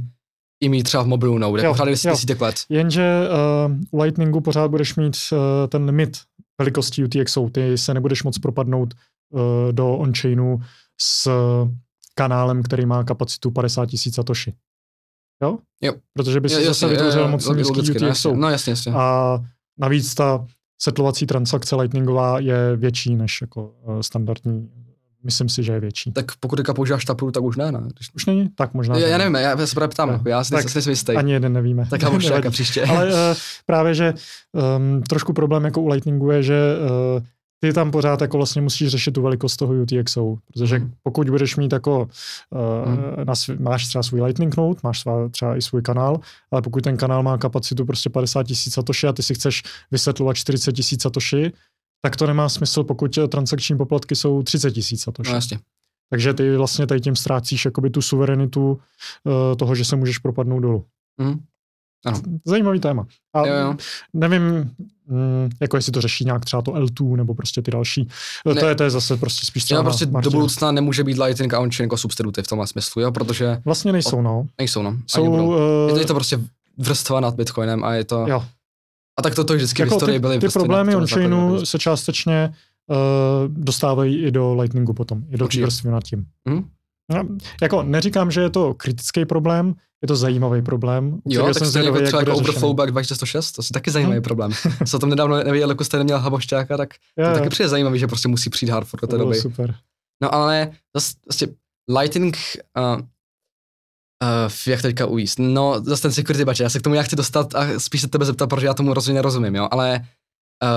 Speaker 2: i mít třeba v mobilu Note,
Speaker 1: Jo,
Speaker 2: jako pořád
Speaker 1: jo.
Speaker 2: desítek let.
Speaker 1: Jenže uh, u Lightningu pořád budeš mít uh, ten limit velikosti UTXO. Ty se nebudeš moc propadnout uh, do on-chainu s kanálem, který má kapacitu 50 000 satoshi. Jo?
Speaker 2: Jo.
Speaker 1: Protože by si
Speaker 2: Jo,
Speaker 1: zase
Speaker 2: jasně,
Speaker 1: vytvořil
Speaker 2: jo,
Speaker 1: moc
Speaker 2: jo,
Speaker 1: nízký
Speaker 2: logicky, no,
Speaker 1: UTXO.
Speaker 2: jasně. No jasně, jasně.
Speaker 1: A navíc ta setlovací transakce Lightningová je větší než jako standardní. Myslím si, že je větší.
Speaker 2: Tak pokud teďka používáš Taproot, tak už ne, ne? Když...
Speaker 1: Už není? Tak možná.
Speaker 2: Já, já
Speaker 1: ne.
Speaker 2: nevím, já, se právě ptám, jako já si nejsem jistý.
Speaker 1: Ani jeden nevíme.
Speaker 2: Tak já
Speaker 1: Nevadí.
Speaker 2: jako příště.
Speaker 1: Ale uh, právě, že um, trošku problém jako u Lightningu je, že uh, ty tam pořád jako vlastně musíš řešit tu velikost toho UTXO, protože
Speaker 2: Mhm.
Speaker 1: pokud budeš mít jako, uh,
Speaker 2: Mhm.
Speaker 1: na svý, máš třeba svůj Lightning Node, máš svá, třeba i svůj kanál, ale pokud ten kanál má kapacitu prostě 50 tisíc satoshi a ty si chceš vysvětlovat 40 tisíc satoshi, tak to nemá smysl, pokud eh, transakční poplatky jsou 30 tisíc satoshi.
Speaker 2: No jasně.
Speaker 1: Takže ty vlastně tady tím ztrácíš jakoby tu suverenitu uh, toho, že se můžeš propadnout dolů.
Speaker 2: Mhm.
Speaker 1: Zajímavý téma. A
Speaker 2: Jo, jo.
Speaker 1: nevím, mm, jako jestli to řeší nějak třeba to L2 nebo prostě ty další.
Speaker 2: Ne.
Speaker 1: To je, to je zase prostě spíš třeba
Speaker 2: Jo, prostě do
Speaker 1: Martina.
Speaker 2: budoucna nemůže být Lightning a on-chain jako substituty v tomhle smyslu, jo, protože
Speaker 1: Vlastně nejsou, no.
Speaker 2: nejsou, no.
Speaker 1: Jsou,
Speaker 2: budou. Je to,
Speaker 1: uh,
Speaker 2: je to prostě vrstva nad Bitcoinem a je to...
Speaker 1: jo,
Speaker 2: A tak to, to vždycky v
Speaker 1: jako
Speaker 2: historii
Speaker 1: ty,
Speaker 2: byly
Speaker 1: ty
Speaker 2: prostě
Speaker 1: problémy
Speaker 2: velikosti.
Speaker 1: se částečně uh, dostávají i do Lightningu potom, i do vrstvy nad tím.
Speaker 2: Mhm.
Speaker 1: No, jako neříkám, že je to kritický problém, je to zajímavý problém.
Speaker 2: Jo, tak
Speaker 1: jsem
Speaker 2: stejně jako
Speaker 1: zvědavý,
Speaker 2: třeba
Speaker 1: jak
Speaker 2: jako. Overflowback 2106, to je taky zajímavý
Speaker 1: Hm.
Speaker 2: problém. Se o tom nedávno nevěděl, jako jste neměl Habošťáka, tak
Speaker 1: Jo,
Speaker 2: to taky přijde zajímavý, že prostě musí přijít hard fork do té doby.
Speaker 1: super.
Speaker 2: No ale zase vlastně Lightning, uh, uh, jak teďka ujíst? No, zase ten security budget, já se k tomu já chci dostat a spíš se tebe zeptat, protože já tomu rozhodně nerozumím, jo, ale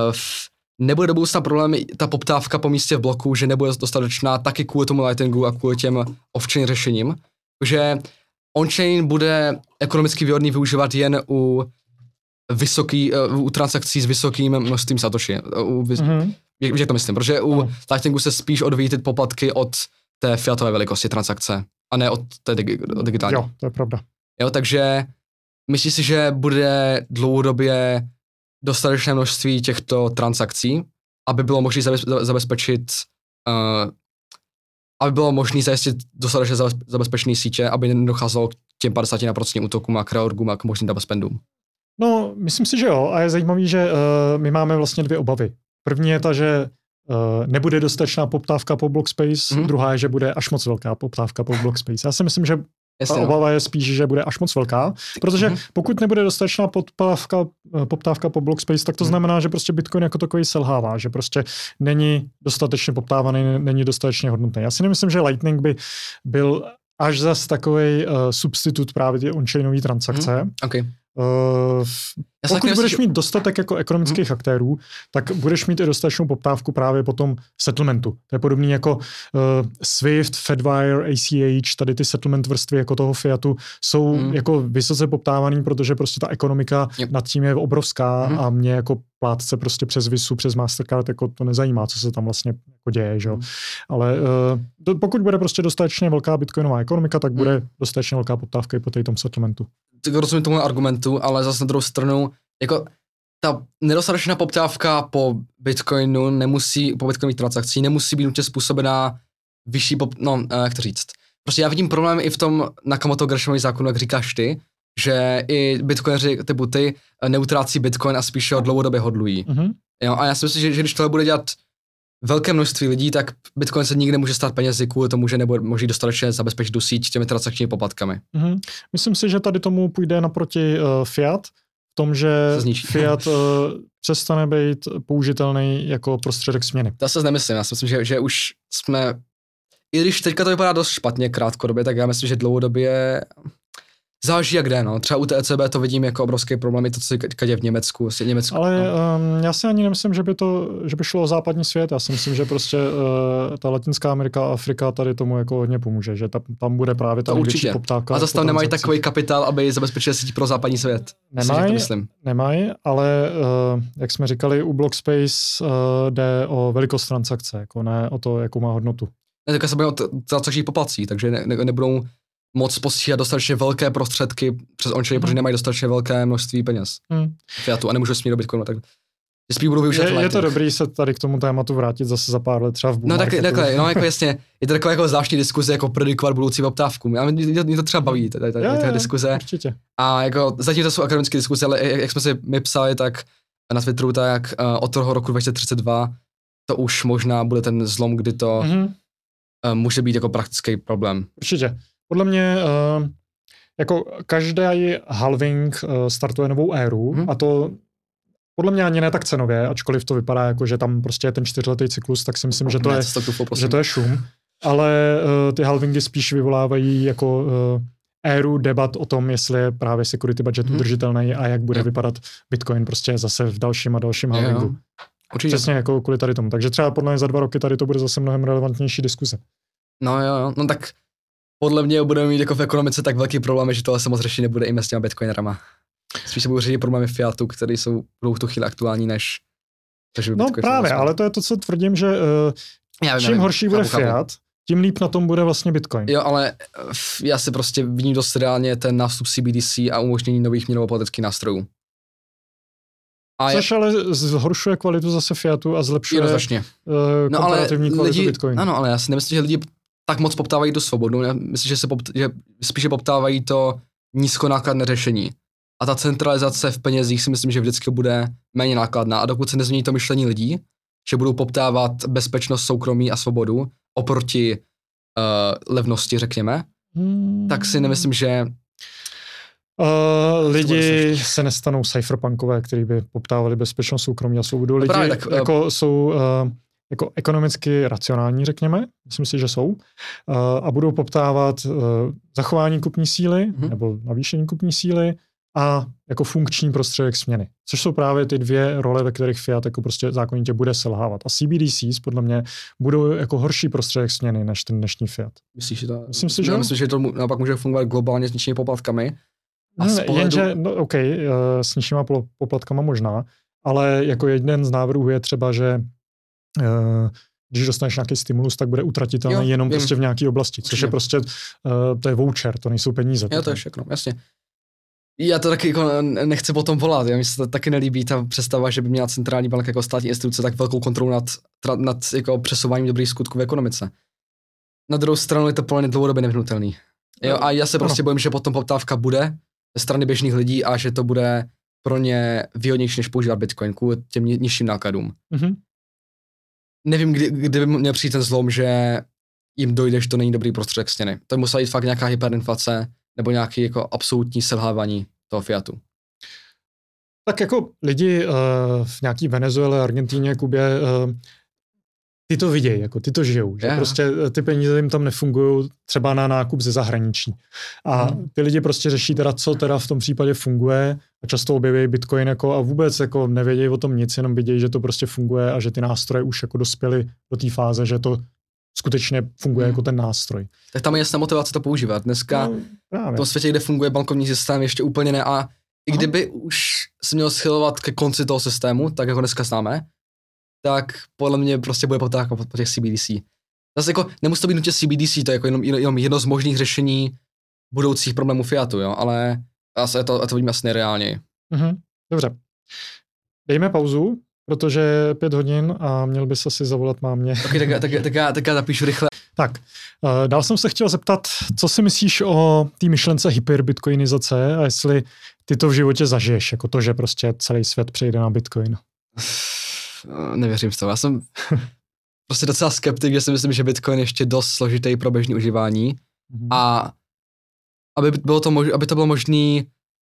Speaker 2: uh, nebude do budoucna problém ta poptávka po místě v bloku, že nebude dostatečná taky kvůli tomu Lightningu a kvůli těm off-chain řešením, že on-chain bude ekonomicky výhodný využívat jen u vysoký, uh, u transakcí s vysokým množstvím satoshi. U, vys-
Speaker 1: Mhm.
Speaker 2: jak, jak to myslím, protože u
Speaker 1: Ano.
Speaker 2: Lightningu se spíš odvíjí ty poplatky od té fiatové velikosti transakce a ne od té od digitální.
Speaker 1: Jo, to je pravda.
Speaker 2: Jo, takže myslíš si, že bude dlouhodobě dostatečné množství těchto transakcí, aby bylo možné zabez, za- zabezpečit uh, aby bylo možné zajistit dostatečně zabezpečené sítě, aby nedocházelo k těm 50% útokům a kreorgům a k možným double spendům.
Speaker 1: No, myslím si, že jo. A je zajímavý, že uh, my máme vlastně dvě obavy. První je ta, že nebude dostatečná poptávka po block space, mm. druhá je, že bude až moc velká poptávka po block space. Já si myslím, že Jasně, ta no. obava je spíš, že bude až moc velká, protože mm-hmm. pokud nebude dostatečná poptávka, eh, poptávka po block space, tak to mm. znamená, že prostě Bitcoin jako takový selhává, že prostě není dostatečně poptávaný, není dostatečně hodnotný. Já si nemyslím, že Lightning by byl až zas takový uh, substitut právě ty on-chainové transakce. Mm.
Speaker 2: Okay.
Speaker 1: Uh, pokud budeš mít dostatek jako ekonomických hmm. aktérů, tak budeš mít i dostatečnou poptávku právě po tom settlementu. To je podobný jako uh, Swift, Fedwire, ACH, tady ty settlement vrstvy jako toho Fiatu jsou hmm. jako vysoce poptávaný, protože prostě ta ekonomika yep. nad tím je obrovská hmm. a mě jako plátce prostě přes Visu, přes Mastercard jako to nezajímá, co se tam vlastně jako děje, že? Hmm. Ale uh, pokud bude prostě dostatečně velká bitcoinová ekonomika, tak bude hmm. dostatečně velká poptávka i po tom settlementu
Speaker 2: rozumím tomu argumentu, ale zase na druhou stranu, jako ta nedostatečná poptávka po Bitcoinu nemusí, po Bitcoinových transakcí nemusí být nutně způsobená vyšší, pop, no, eh, jak to říct. Prostě já vidím problém i v tom Nakamoto Greshamový zákonu, jak říkáš ty, že i bitcoineři typu ty eh, neutrácí bitcoin a spíše ho dlouhodobě hodlují. Mm-hmm. Jo, a já si myslím, že, že když tohle bude dělat velké množství lidí, tak Bitcoin se nikdy nemůže stát penězi kvůli tomu, že nebude možný dostatečně zabezpečit tu síť těmi transakčními poplatkami.
Speaker 1: Mm-hmm. Myslím si, že tady tomu půjde naproti uh, Fiat, v tom, že Fiat uh, přestane být použitelný jako prostředek směny.
Speaker 2: To se nemyslím, já si myslím, že, že už jsme, i když teďka to vypadá dost špatně krátkodobě, tak já myslím, že dlouhodobě Záleží jak jde, no. Třeba u TCB to vidím jako obrovský problém, to, co se děje v Německu, asi Německu.
Speaker 1: Ale no. um, já si ani nemyslím, že by, to, že by šlo o západní svět. Já si myslím, že prostě uh, ta Latinská Amerika a Afrika tady tomu jako hodně pomůže, že ta, tam bude právě ta největší poptávka.
Speaker 2: A zase tam nemají takový kapitál, aby zabezpečili síť pro západní svět.
Speaker 1: Nemají, nemají, ale uh, jak jsme říkali, u Blockspace uh, jde o velikost transakce, jako ne o to, jakou má hodnotu.
Speaker 2: Ne, tak se bude o transakčních poplatcí, takže ne, ne, nebudou moc posílat dostatečně velké prostředky přes onchain, hmm. protože nemají dostatečně velké množství peněz. Hmm. Fiatu a nemůžu smít do Bitcoinu, tak spíš budu využít
Speaker 1: je, je to dobrý se tady k tomu tématu vrátit zase za pár let třeba v
Speaker 2: No tak, takhle, no jako jasně, je to taková jako zvláštní diskuze, jako predikovat budoucí poptávku. Já, mě, mě to třeba baví, tady, tady, tady, tady diskuze.
Speaker 1: Určitě.
Speaker 2: A jako zatím to jsou akademické diskuze, ale jak, jak jsme si my psali, tak na Twitteru, tak uh, od toho roku 2032 to už možná bude ten zlom, kdy to mm-hmm. uh, může být jako praktický problém.
Speaker 1: Určitě. Podle mě uh, jako každý halving uh, startuje novou éru hmm. a to podle mě ani ne tak cenově, ačkoliv to vypadá jako, že tam prostě je ten čtyřletý cyklus, tak si myslím, že to, je, že to je šum. Ale uh, ty halvingy spíš vyvolávají jako uh, éru debat o tom, jestli je právě security budget hmm. udržitelný a jak bude yeah. vypadat Bitcoin prostě zase v dalším a dalším halvingu. Yeah. Určitě. Přesně jako kvůli tady tomu. Takže třeba podle mě za dva roky tady to bude zase mnohem relevantnější diskuze.
Speaker 2: No jo, jo. No tak podle mě budeme mít jako v ekonomice tak velký problém, že tohle se moc řešit nebude i s těma bitcoinerama. Spíš se budou řešit problémy Fiatu, které jsou budou v tu chvíli aktuální než
Speaker 1: takže No právě, ale to je to, co tvrdím, že uh, já vím, čím horší bude chápu, Fiat, tím líp na tom bude vlastně Bitcoin.
Speaker 2: Jo, ale eh, já si prostě vidím dost reálně ten nástup CBDC a umožnění nových měnovo-politických nástrojů.
Speaker 1: A Což je... ale zhoršuje kvalitu zase Fiatu a zlepšuje uh, no, ale kvalitu
Speaker 2: lidi,
Speaker 1: Bitcoinu.
Speaker 2: Ano, ale já si nemyslím, že lidi tak moc poptávají tu svobodu. Já myslím, že, se popt, že spíše poptávají to nízkonákladné řešení. A ta centralizace v penězích si myslím, že vždycky bude méně nákladná. A dokud se nezmění to myšlení lidí, že budou poptávat bezpečnost, soukromí a svobodu oproti uh, levnosti, řekněme, hmm. tak si nemyslím, že
Speaker 1: Uh, lidi se nestanou cypherpunkové, kteří by poptávali bezpečnost, soukromí a svobodu. No lidi právě, tak, jako uh, jsou uh, jako ekonomicky racionální, řekněme, myslím si, že jsou, uh, a budou poptávat uh, zachování kupní síly mm-hmm. nebo navýšení kupní síly a jako funkční prostředek směny. Což jsou právě ty dvě role, ve kterých Fiat jako prostě zákonitě bude selhávat. A CBDCs podle mě budou jako horší prostředek směny než ten dnešní Fiat.
Speaker 2: Myslíš, že to, myslím si, že, myslím, že to naopak může fungovat globálně s nižšími poplatkami?
Speaker 1: A ne, pohledu... Jenže, no, OK, uh, s nižšíma poplatkama možná, ale jako jeden z návrhů je třeba, že Eh, když dostaneš nějaký stimulus, tak bude utratitelný jo, jenom vím. prostě v nějaké oblasti, což je prostě, uh, to je voucher, to nejsou peníze.
Speaker 2: Jo, to je všechno, jasně. Já to taky jako nechci potom volat, jo. mně se to taky nelíbí ta představa, že by měla centrální banka jako státní instituce tak velkou kontrolu nad, nad jako přesouváním dobrých skutků v ekonomice. Na druhou stranu je to plně dlouhodobě nevyhnutelný. Jo, a já se prostě
Speaker 1: Ano.
Speaker 2: bojím, že potom poptávka bude ze strany běžných lidí a že to bude pro ně výhodnější, než používat Bitcoin kvůli těm ni- nižším nákladům.
Speaker 1: Mhm.
Speaker 2: Nevím, kdy, kdy by měl přijít ten zlom, že jim dojde, že to není dobrý prostředek stěny. To musela jít fakt nějaká hyperinflace nebo nějaký jako absolutní selhávání toho fiatu.
Speaker 1: Tak jako lidi uh, v nějaký Venezuele, Argentíně, Kubě, uh, ty to vidějí, jako ty to žijou, že
Speaker 2: Jo.
Speaker 1: prostě eh, ty peníze jim tam nefungují třeba na nákup ze zahraničí. A
Speaker 2: Hmm.
Speaker 1: ty lidi prostě řeší teda, co teda v tom případě funguje a často objeví Bitcoin jako a vůbec jako nevědějí o tom nic, jenom vidějí, že to prostě funguje a že ty nástroje už jako dospěly do té fáze, že to skutečně funguje
Speaker 2: Hmm.
Speaker 1: jako ten nástroj.
Speaker 2: Tak tam je jasná motivace to používat. Dneska
Speaker 1: No, právě.
Speaker 2: v tom světě, kde funguje bankovní systém, ještě úplně ne. A i
Speaker 1: Aha.
Speaker 2: kdyby už se měl schylovat ke konci toho systému, tak jako dneska známe, tak podle mě prostě bude poptávka po, po těch CBDC. Zase jako nemusí to být nutně CBDC, to je jako jenom, jenom jedno z možných řešení budoucích problémů Fiatu, jo, ale asi to, to vidím asi nereálněji.
Speaker 1: Mhm. Dobře. Dejme pauzu, protože je pět hodin a měl by se si zavolat mámě.
Speaker 2: Okay, tak, tak, tak, já, tak já napíšu rychle.
Speaker 1: Tak, uh, dál jsem se chtěl zeptat, co si myslíš o té myšlence hyperbitcoinizace a jestli ty to v životě zažiješ, jako to, že prostě celý svět přejde na bitcoin.
Speaker 2: Eh, Nevěřím v to. Já jsem prostě docela skeptik, že si myslím, že Bitcoin je ještě dost složitý pro běžné užívání.
Speaker 1: Mhm.
Speaker 2: A aby, bylo to mož, aby to bylo možné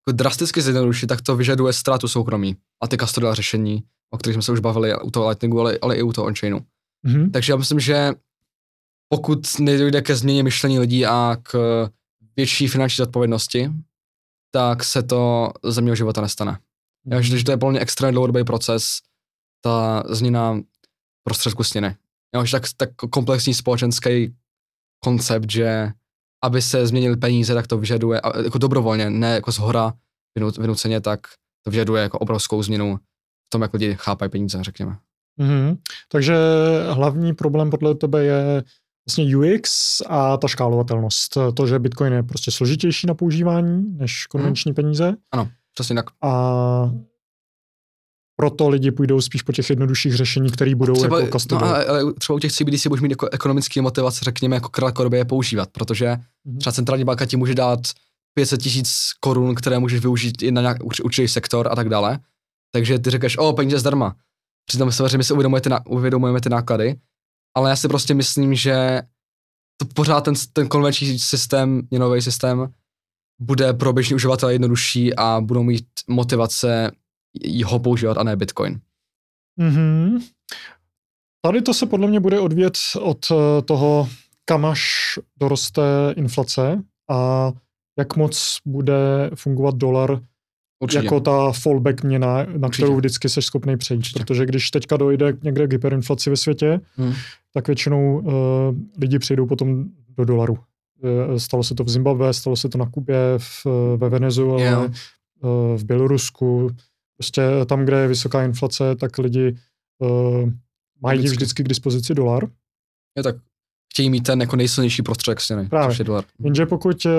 Speaker 2: jako drasticky zjednodušit, tak to vyžaduje ztrátu soukromí a ty custodial řešení, o kterých jsme se už bavili u toho Lightningu, ale, ale i u toho onchainu.
Speaker 1: Mhm.
Speaker 2: Takže já myslím, že pokud nedojde ke změně myšlení lidí a k větší finanční zodpovědnosti, tak se to za mého života nestane. Já myslím, že to je plně extrémně dlouhodobý proces, ta změna prostředku stěny. Jo, že tak, tak komplexní společenský koncept, že aby se změnily peníze, tak to vyžaduje, jako dobrovolně, ne jako z hora vynu- vynuceně, tak to vyžaduje jako obrovskou změnu v tom, jak lidi chápají peníze, řekněme.
Speaker 1: Mhm. Takže hlavní problém podle tebe je vlastně UX a ta škálovatelnost. To, že bitcoin je prostě složitější na používání než konvenční peníze
Speaker 2: Přesně tak.
Speaker 1: a proto lidi půjdou spíš po těch jednodušších řešení, které budou
Speaker 2: třeba,
Speaker 1: jako
Speaker 2: no,
Speaker 1: custodial.
Speaker 2: ale, třeba u těch CBDC budeš mít jako ekonomický motivace, řekněme, jako krátkodobě je používat, protože
Speaker 1: Mhm.
Speaker 2: třeba centrální banka ti může dát 500 tisíc korun, které můžeš využít i na nějak urč- určitý sektor a tak dále. Takže ty řekneš, o, peníze zdarma. Přitom samozřejmě si uvědomujeme ty, ná- uvědomujeme ty náklady, ale já si prostě myslím, že to pořád ten, ten konvenční systém, měnový systém, bude pro běžný uživatele jednodušší a budou mít motivace ho používat a ne Bitcoin.
Speaker 1: Mhm. Tady to se podle mě bude odvět od eh, toho, kam až doroste inflace a jak moc bude fungovat dolar
Speaker 2: Určitě.
Speaker 1: jako ta fallback měna, na
Speaker 2: Určitě.
Speaker 1: kterou vždycky seš schopný přejít.
Speaker 2: Určitě.
Speaker 1: Protože když teďka dojde někde k hyperinflaci ve světě,
Speaker 2: Hmm.
Speaker 1: tak většinou uh, lidi přijdou potom do dolaru. Eh, Stalo se to v Zimbabwe, stalo se to na Kubě, v, ve Venezuele,
Speaker 2: Jo.
Speaker 1: eh, v Bělorusku. Prostě tam, kde je vysoká inflace, tak lidi uh, mají
Speaker 2: Logicky.
Speaker 1: vždycky k dispozici dolar.
Speaker 2: Jo, tak chtějí mít ten jako nejsilnější prostředek stěny,
Speaker 1: Právě.
Speaker 2: což je dolar.
Speaker 1: Jenže pokud eh,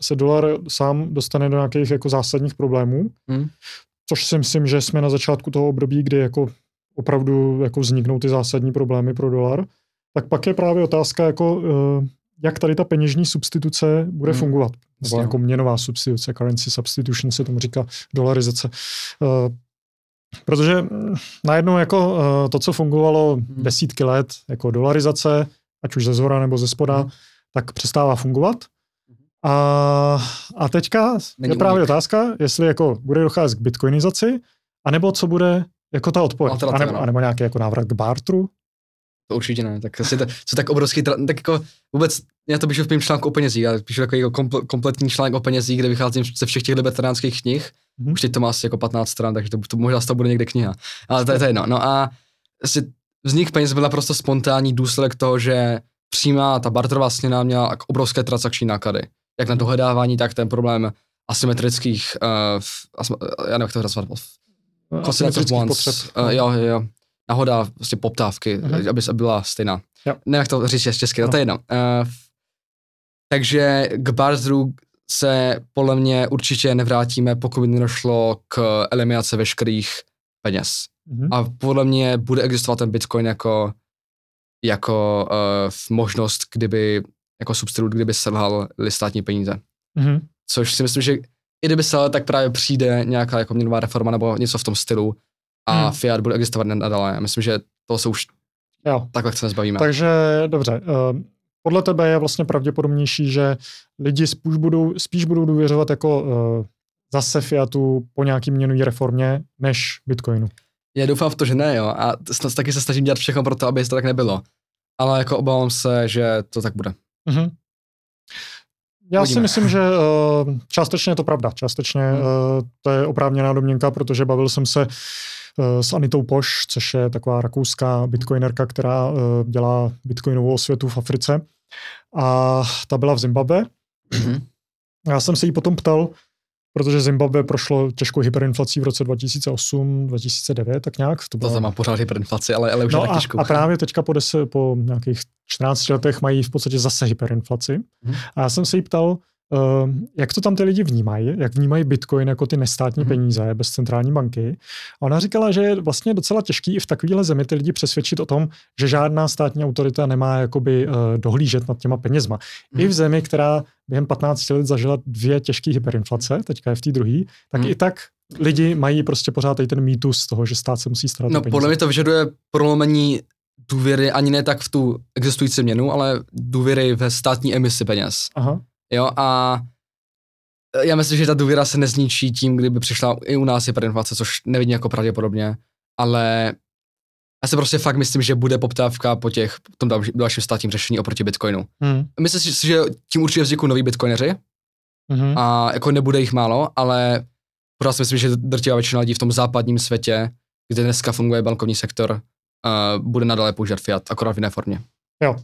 Speaker 1: se dolar sám dostane do nějakých jako zásadních problémů,
Speaker 2: Hmm.
Speaker 1: což si myslím, že jsme na začátku toho období, kdy jako opravdu jako vzniknou ty zásadní problémy pro dolar, tak pak je právě otázka, jako, eh, jak tady ta peněžní substituce bude
Speaker 2: Hmm.
Speaker 1: fungovat. Nebo jako měnová substituce, currency substitution se tomu říká, dolarizace. Eh, Protože mm, najednou jako eh, to, co fungovalo
Speaker 2: Hmm.
Speaker 1: desítky let, jako dolarizace, ať už ze zhora nebo ze spoda,
Speaker 2: Hmm.
Speaker 1: tak přestává fungovat. A, a teďka
Speaker 2: Není
Speaker 1: je právě
Speaker 2: únik.
Speaker 1: otázka, jestli jako bude docházet k bitcoinizaci, anebo co bude jako ta odpověď. Anebo,
Speaker 2: no.
Speaker 1: anebo nějaký jako návrat k bartru.
Speaker 2: To určitě ne. Tak asi to, co tak obrovský, tra- tak jako vůbec, já to píšu v mém článku o penězích, ale píšu takový jako komple, kompletní článek o penězích, kde vycházím ze všech těch libertariánských knih.
Speaker 1: Mhm.
Speaker 2: Už teď to má asi jako 15 stran, takže to, to možná z toho bude někde kniha. Ale to je to jedno. No a asi vznik peněz byl naprosto spontánní důsledek toho, že přímá ta barterová směna měla jak obrovské transakční náklady. Jak na dohledávání, tak ten problém asymetrických, uh, asy, já nevím, jak to nazvat,
Speaker 1: Asymetrických
Speaker 2: wants.
Speaker 1: potřeb. No.
Speaker 2: Uh, jo, jo, jo. Nahoda prostě poptávky, uh-huh. aby se byla stejná.
Speaker 1: Jo.
Speaker 2: Nevím, jak to říct česky, no,
Speaker 1: No.
Speaker 2: to je jedno. Uh, takže k barteru se podle mě určitě nevrátíme, pokud by nedošlo k eliminaci veškerých peněz.
Speaker 1: Mhm.
Speaker 2: A podle mě bude existovat ten Bitcoin jako jako uh, možnost, kdyby, jako substitut, kdyby selhal státní peníze.
Speaker 1: Mhm.
Speaker 2: Což si myslím, že i kdyby selhal, tak právě přijde nějaká jako měnová reforma nebo něco v tom stylu a
Speaker 1: Hmm.
Speaker 2: fiat bude existovat nadále. Já myslím, že to se už
Speaker 1: Jo.
Speaker 2: takhle se nezbavíme.
Speaker 1: Takže dobře. Uh, podle tebe je vlastně pravděpodobnější, že lidi spíš budou, spíš budou důvěřovat jako uh, zase Fiatu po nějaký měnový reformě, než Bitcoinu.
Speaker 2: Já doufám v to, že ne, jo. A s- taky se snažím dělat všechno pro to, aby to tak nebylo. Ale jako obávám se, že to tak bude.
Speaker 1: Mhm. Já si
Speaker 2: Uvidíme.
Speaker 1: myslím, že uh, částečně je to pravda. Částečně
Speaker 2: Hmm.
Speaker 1: uh, to je oprávněná domněnka, protože bavil jsem se s Anitou Poš, což je taková rakouská bitcoinerka, která uh, dělá bitcoinovou osvětu v Africe. A ta byla v Zimbabwe.
Speaker 2: Mhm.
Speaker 1: Já jsem se jí potom ptal, protože Zimbabwe prošlo těžkou hyperinflací v roce 2008, 2009, tak nějak. To
Speaker 2: To
Speaker 1: bylo
Speaker 2: tam má pořád hyperinflaci, ale, ale už
Speaker 1: no
Speaker 2: je tak těžkou.
Speaker 1: a právě teďka po, deset, po nějakých 14 letech mají v podstatě zase hyperinflaci.
Speaker 2: Mhm.
Speaker 1: A já jsem se jí ptal, jak to tam ty lidi vnímají, jak vnímají Bitcoin jako ty nestátní
Speaker 2: Mhm.
Speaker 1: peníze bez centrální banky. A ona říkala, že je vlastně docela těžký i v takovéhle zemi ty lidi přesvědčit o tom, že žádná státní autorita nemá jakoby uh, dohlížet nad těma penězma. I
Speaker 2: Mhm.
Speaker 1: v zemi, která během 15 let zažila dvě těžké hyperinflace, teďka je v té druhé, tak
Speaker 2: Mhm.
Speaker 1: i tak lidi mají prostě pořád tady ten mýtus toho, že stát se musí starat
Speaker 2: No,
Speaker 1: o peníze.
Speaker 2: podle mě to vyžaduje prolomení důvěry ani ne tak v tu existující měnu, ale důvěry ve státní emisi peněz.
Speaker 1: Aha.
Speaker 2: Jo, a já myslím, že ta důvěra se nezničí tím, kdyby přišla i u nás hyperinflace, což nevidím jako pravděpodobně, ale já si prostě fakt myslím, že bude poptávka po těch, po tom další- dalším státním řešení oproti Bitcoinu.
Speaker 1: Hmm.
Speaker 2: Myslím si, že tím určitě vzniknou noví Bitcoineři
Speaker 1: Mhm.
Speaker 2: a jako nebude jich málo, ale pořád si myslím, že drtivá většina lidí v tom západním světě, kde dneska funguje bankovní sektor, uh, bude nadále používat fiat, akorát v jiné formě.
Speaker 1: Jo.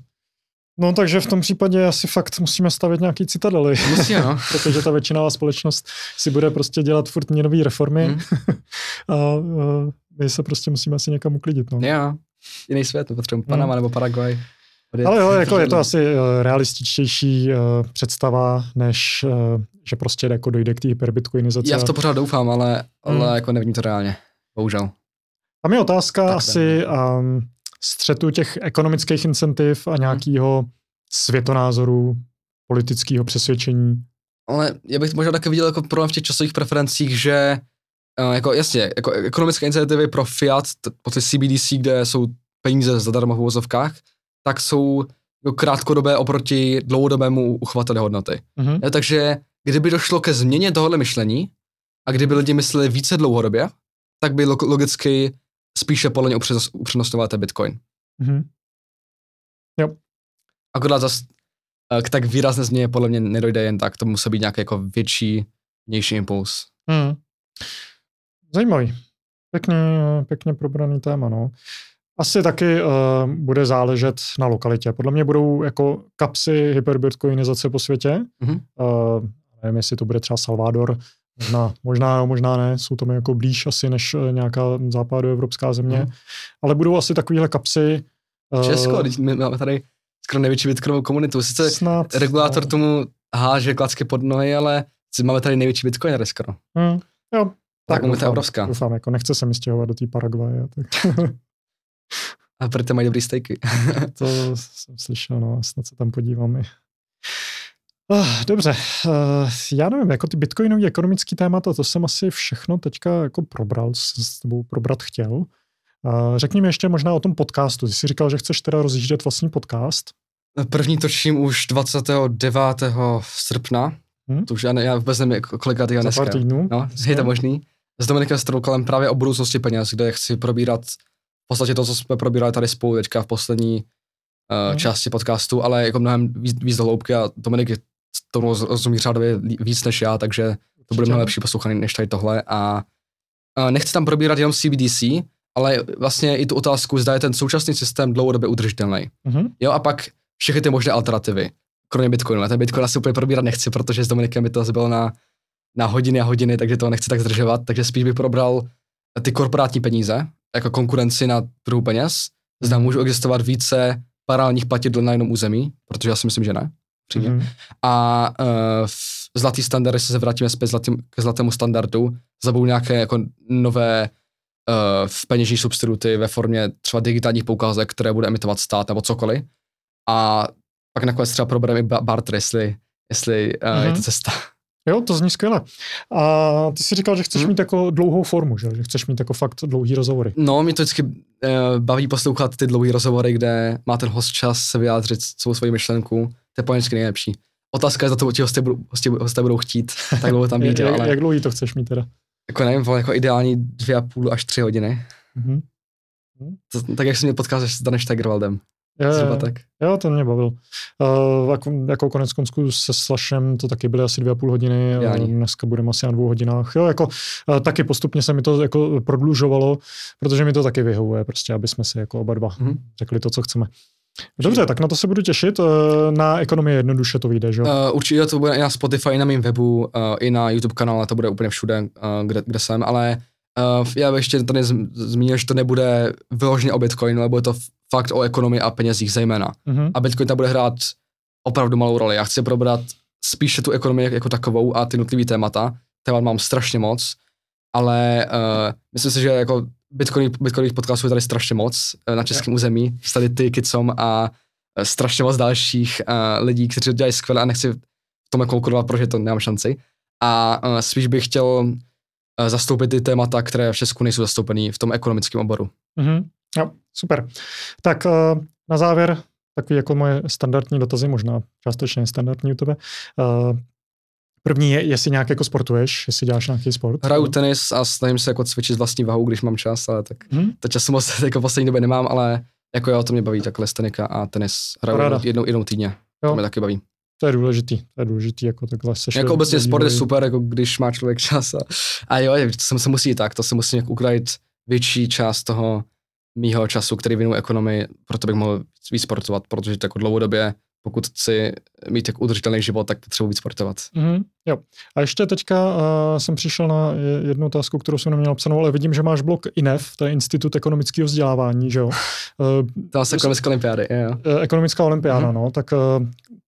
Speaker 1: No takže v tom případě asi fakt musíme stavět nějaký citadely,
Speaker 2: Musí, no.
Speaker 1: protože ta většinová společnost si bude prostě dělat furt měnové reformy
Speaker 2: Hmm.
Speaker 1: a uh, my se prostě musíme asi někam uklidit. No.
Speaker 2: Jo, jiný svět, potřebujeme Panama nebo Paraguay.
Speaker 1: Ale jo, jako je to asi uh, realističtější uh, představa, než uh, že prostě jako dojde k té hyperbitcoinizaci.
Speaker 2: Já v to pořád doufám, ale,
Speaker 1: Hmm.
Speaker 2: ale jako nevidím to reálně. Bohužel.
Speaker 1: Tam je otázka
Speaker 2: Tak
Speaker 1: asi um, střetu těch ekonomických incentiv a nějakého světonázoru, politického přesvědčení.
Speaker 2: Ale já bych možná také viděl jako problém v těch časových preferencích, že uh, jako jasně, jako ekonomické iniciativy pro Fiat, po ty CBDC, kde jsou peníze zadarmo v uvozovkách, tak jsou jako krátkodobé oproti dlouhodobému uchovateli hodnoty.
Speaker 1: Mhm.
Speaker 2: Jo, takže kdyby došlo ke změně tohohle myšlení a kdyby lidi mysleli více dlouhodobě, tak by lo- logicky spíše podle mě upřednost- upřednostňoval Bitcoin.
Speaker 1: Mhm.
Speaker 2: Akorát zas eh, k tak výrazné změně podle mě nedojde jen tak, to musí být nějaký jako větší, vnější impuls.
Speaker 1: Hmm. Zajímavý. Pěkně, pěkně probraný téma, no. Asi taky uh, bude záležet na lokalitě. Podle mě budou jako kapsy hyperbitcoinizace po světě.
Speaker 2: Mhm.
Speaker 1: Uh, nevím, jestli to bude třeba Salvador, možná, možná jo, možná ne, jsou tam jako blíž asi než uh, nějaká západoevropská země,
Speaker 2: Mhm.
Speaker 1: ale budou asi takovéhle kapsy. Uh,
Speaker 2: Česko, teď my máme tady skoro největší bitcoinovou komunitu. Sice
Speaker 1: snad,
Speaker 2: regulátor
Speaker 1: no.
Speaker 2: tomu háže klacky pod nohy, ale máme tady největší bitcoinery skoro.
Speaker 1: Hmm, jo,
Speaker 2: Tak komunita je
Speaker 1: doufám,
Speaker 2: obrovská.
Speaker 1: Doufám, jako nechce se mi stěhovat do té Paraguaje. Tak
Speaker 2: A proto mají dobrý stejky.
Speaker 1: to jsem slyšel, no, snad se tam podívám i. Uh, dobře, uh, já nevím, jako ty bitcoinový ekonomický témata, to jsem asi všechno teďka jako probral, s tebou probrat chtěl. Uh, řekni mi ještě možná o tom podcastu. Ty jsi říkal, že chceš teda rozjíždět vlastní podcast.
Speaker 2: První točím už 29. srpna.
Speaker 1: Hm?
Speaker 2: To už já, ne, já vůbec nevím, kolika týho
Speaker 1: Za
Speaker 2: dneska.
Speaker 1: pár týdnů.
Speaker 2: No, je to možný. S Dominikem Stroukalem právě o budoucnosti peněz, kde chci probírat v podstatě to, co jsme probírali tady spolu teďka v poslední uh, části podcastu, ale jako mnohem víc, víc do hloubky a Dominik je tomu roz- rozumí řádově víc než já, takže to bude mnohem lepší poslouchaný než tady tohle a nechci tam probírat jenom CBDC, ale vlastně i tu otázku, zda je ten současný systém dlouhodobě udržitelný.
Speaker 1: Mhm.
Speaker 2: Jo, a pak všechny ty možné alternativy, kromě Bitcoinu. A ten Bitcoin asi úplně probírat nechci, protože s Dominikem by to bylo na, na hodiny a hodiny, takže to nechci tak zdržovat, takže spíš bych probral ty korporátní peníze, jako konkurenci na trhu peněz. Zda můžou existovat více paralelních platidel na jednom území, protože já si myslím, že ne. Přímě.
Speaker 1: Mhm.
Speaker 2: A uh, zlatý standard, jestli se vrátíme zpět zlatým, k zlatému standardu, zabou nějaké jako nové v peněžní substituty ve formě třeba digitálních poukázek, které bude emitovat stát nebo cokoliv. A pak nakonec třeba probereme i barter, jestli, jestli uh, mm-hmm. je to mhm. cesta.
Speaker 1: Jo, to zní skvěle. A ty si říkal, že chceš hmm. mít jako dlouhou formu, že? že chceš mít jako fakt dlouhý rozhovory.
Speaker 2: No, mě to vždycky uh, baví poslouchat ty dlouhé rozhovory, kde má ten host čas se vyjádřit svou svoji myšlenku. To je vždycky nejlepší. Otázka je, za to ti hosté budou, hosté, hosté budou chtít, tak dlouho tam být.
Speaker 1: jak, ale... jak dlouhý to chceš mít teda?
Speaker 2: Jako nevím, jako ideální dvě a půl až tři hodiny. Mm-hmm. To, tak jak jsi mě potkal s Daneš Tigerwaldem.
Speaker 1: Jo, Zhruba tak. Jo, to mě bavil. Uh, jako, jako konec konců se Slashem to taky byly asi dvě a půl hodiny, uh, dneska budeme asi na dvou hodinách. Jo, jako uh, taky postupně se mi to jako prodlužovalo, protože mi to taky vyhovuje, prostě, aby jsme si jako oba dva mm-hmm. řekli to, co chceme. Dobře, tak na to se budu těšit. Na ekonomii jednoduše to vyjde, že jo?
Speaker 2: Uh, určitě to bude i na Spotify, i na mém webu, uh, i na YouTube kanále, to bude úplně všude, uh, kde, kde jsem, ale uh, já bych ještě tady zmínil, že to nebude vyloženě o Bitcoinu, ale bude to fakt o ekonomii a penězích zejména. Mm-hmm. A Bitcoin tam bude hrát opravdu malou roli. Já chci probrat spíše tu ekonomii jako takovou a ty nutlivé témata. Témat mám strašně moc, ale uh, myslím si, že jako Bitcoin, Bitcoinových podcastů je tady strašně moc uh, na českém yeah. území. Tady ty Kicom a uh, strašně moc dalších uh, lidí, kteří to dělají skvěle a nechci v tom konkurovat, protože to nemám šanci. A uh, spíš bych chtěl uh, zastoupit ty témata, které v Česku nejsou zastoupený v tom ekonomickém oboru.
Speaker 1: Mm-hmm. Jo, super. Tak uh, na závěr takový jako moje standardní dotazy, možná částečně standardní u tebe. Uh, První je, jestli nějak jako sportuješ, jestli děláš nějaký sport.
Speaker 2: Hraju tenis a snažím se jako cvičit vlastní váhu, když mám čas, ale tak hmm? to času moc jako poslední době nemám, ale jako jo, to mě baví, tak lestenika a tenis. Hraju Ráda. jednou, jednou týdně, jo. to mě taky baví.
Speaker 1: To je důležitý, to je důležitý, jako takhle
Speaker 2: se Jako obecně sport je super, jako když má člověk čas a, a jo, to se, se musí tak, to se musí nějak ukrajit větší část toho mýho času, který věnu ekonomii, proto bych mohl víc sportovat, protože jako dlouhodobě, pokud chci mít tak udržitelný život, tak potřebuji víc sportovat.
Speaker 1: Mm-hmm, jo. A ještě teďka uh, jsem přišel na jednu otázku, kterou jsem neměl napsanou, ale vidím, že máš blog INEF, to je Institut ekonomického vzdělávání, že jo? Uh,
Speaker 2: to je ekonomická olympiády, jo.
Speaker 1: Uh, ekonomická olympiáda, mm-hmm. no, tak uh,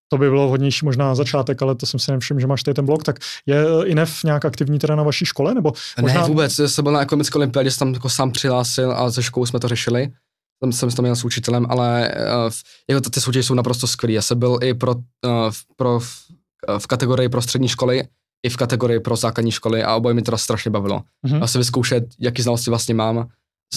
Speaker 1: to by bylo vhodnější možná na začátek, ale to jsem si nevšiml, že máš tady ten blog, tak je INEF nějak aktivní teda na vaší škole? Nebo
Speaker 2: možná... Ne, vůbec, jsem byl na ekonomické olympiádě, jsem tam jako sám přihlásil a ze školou jsme to řešili. Tam jsem tam měl s učitelem, ale uh, jako ty soutěže jsou naprosto skvělé. Já jsem byl i pro, uh, pro v, uh, v kategorii pro střední školy, i v kategorii pro základní školy a oboje mi to strašně bavilo. Mm-hmm. A se vyzkoušet, jaký znalosti vlastně mám.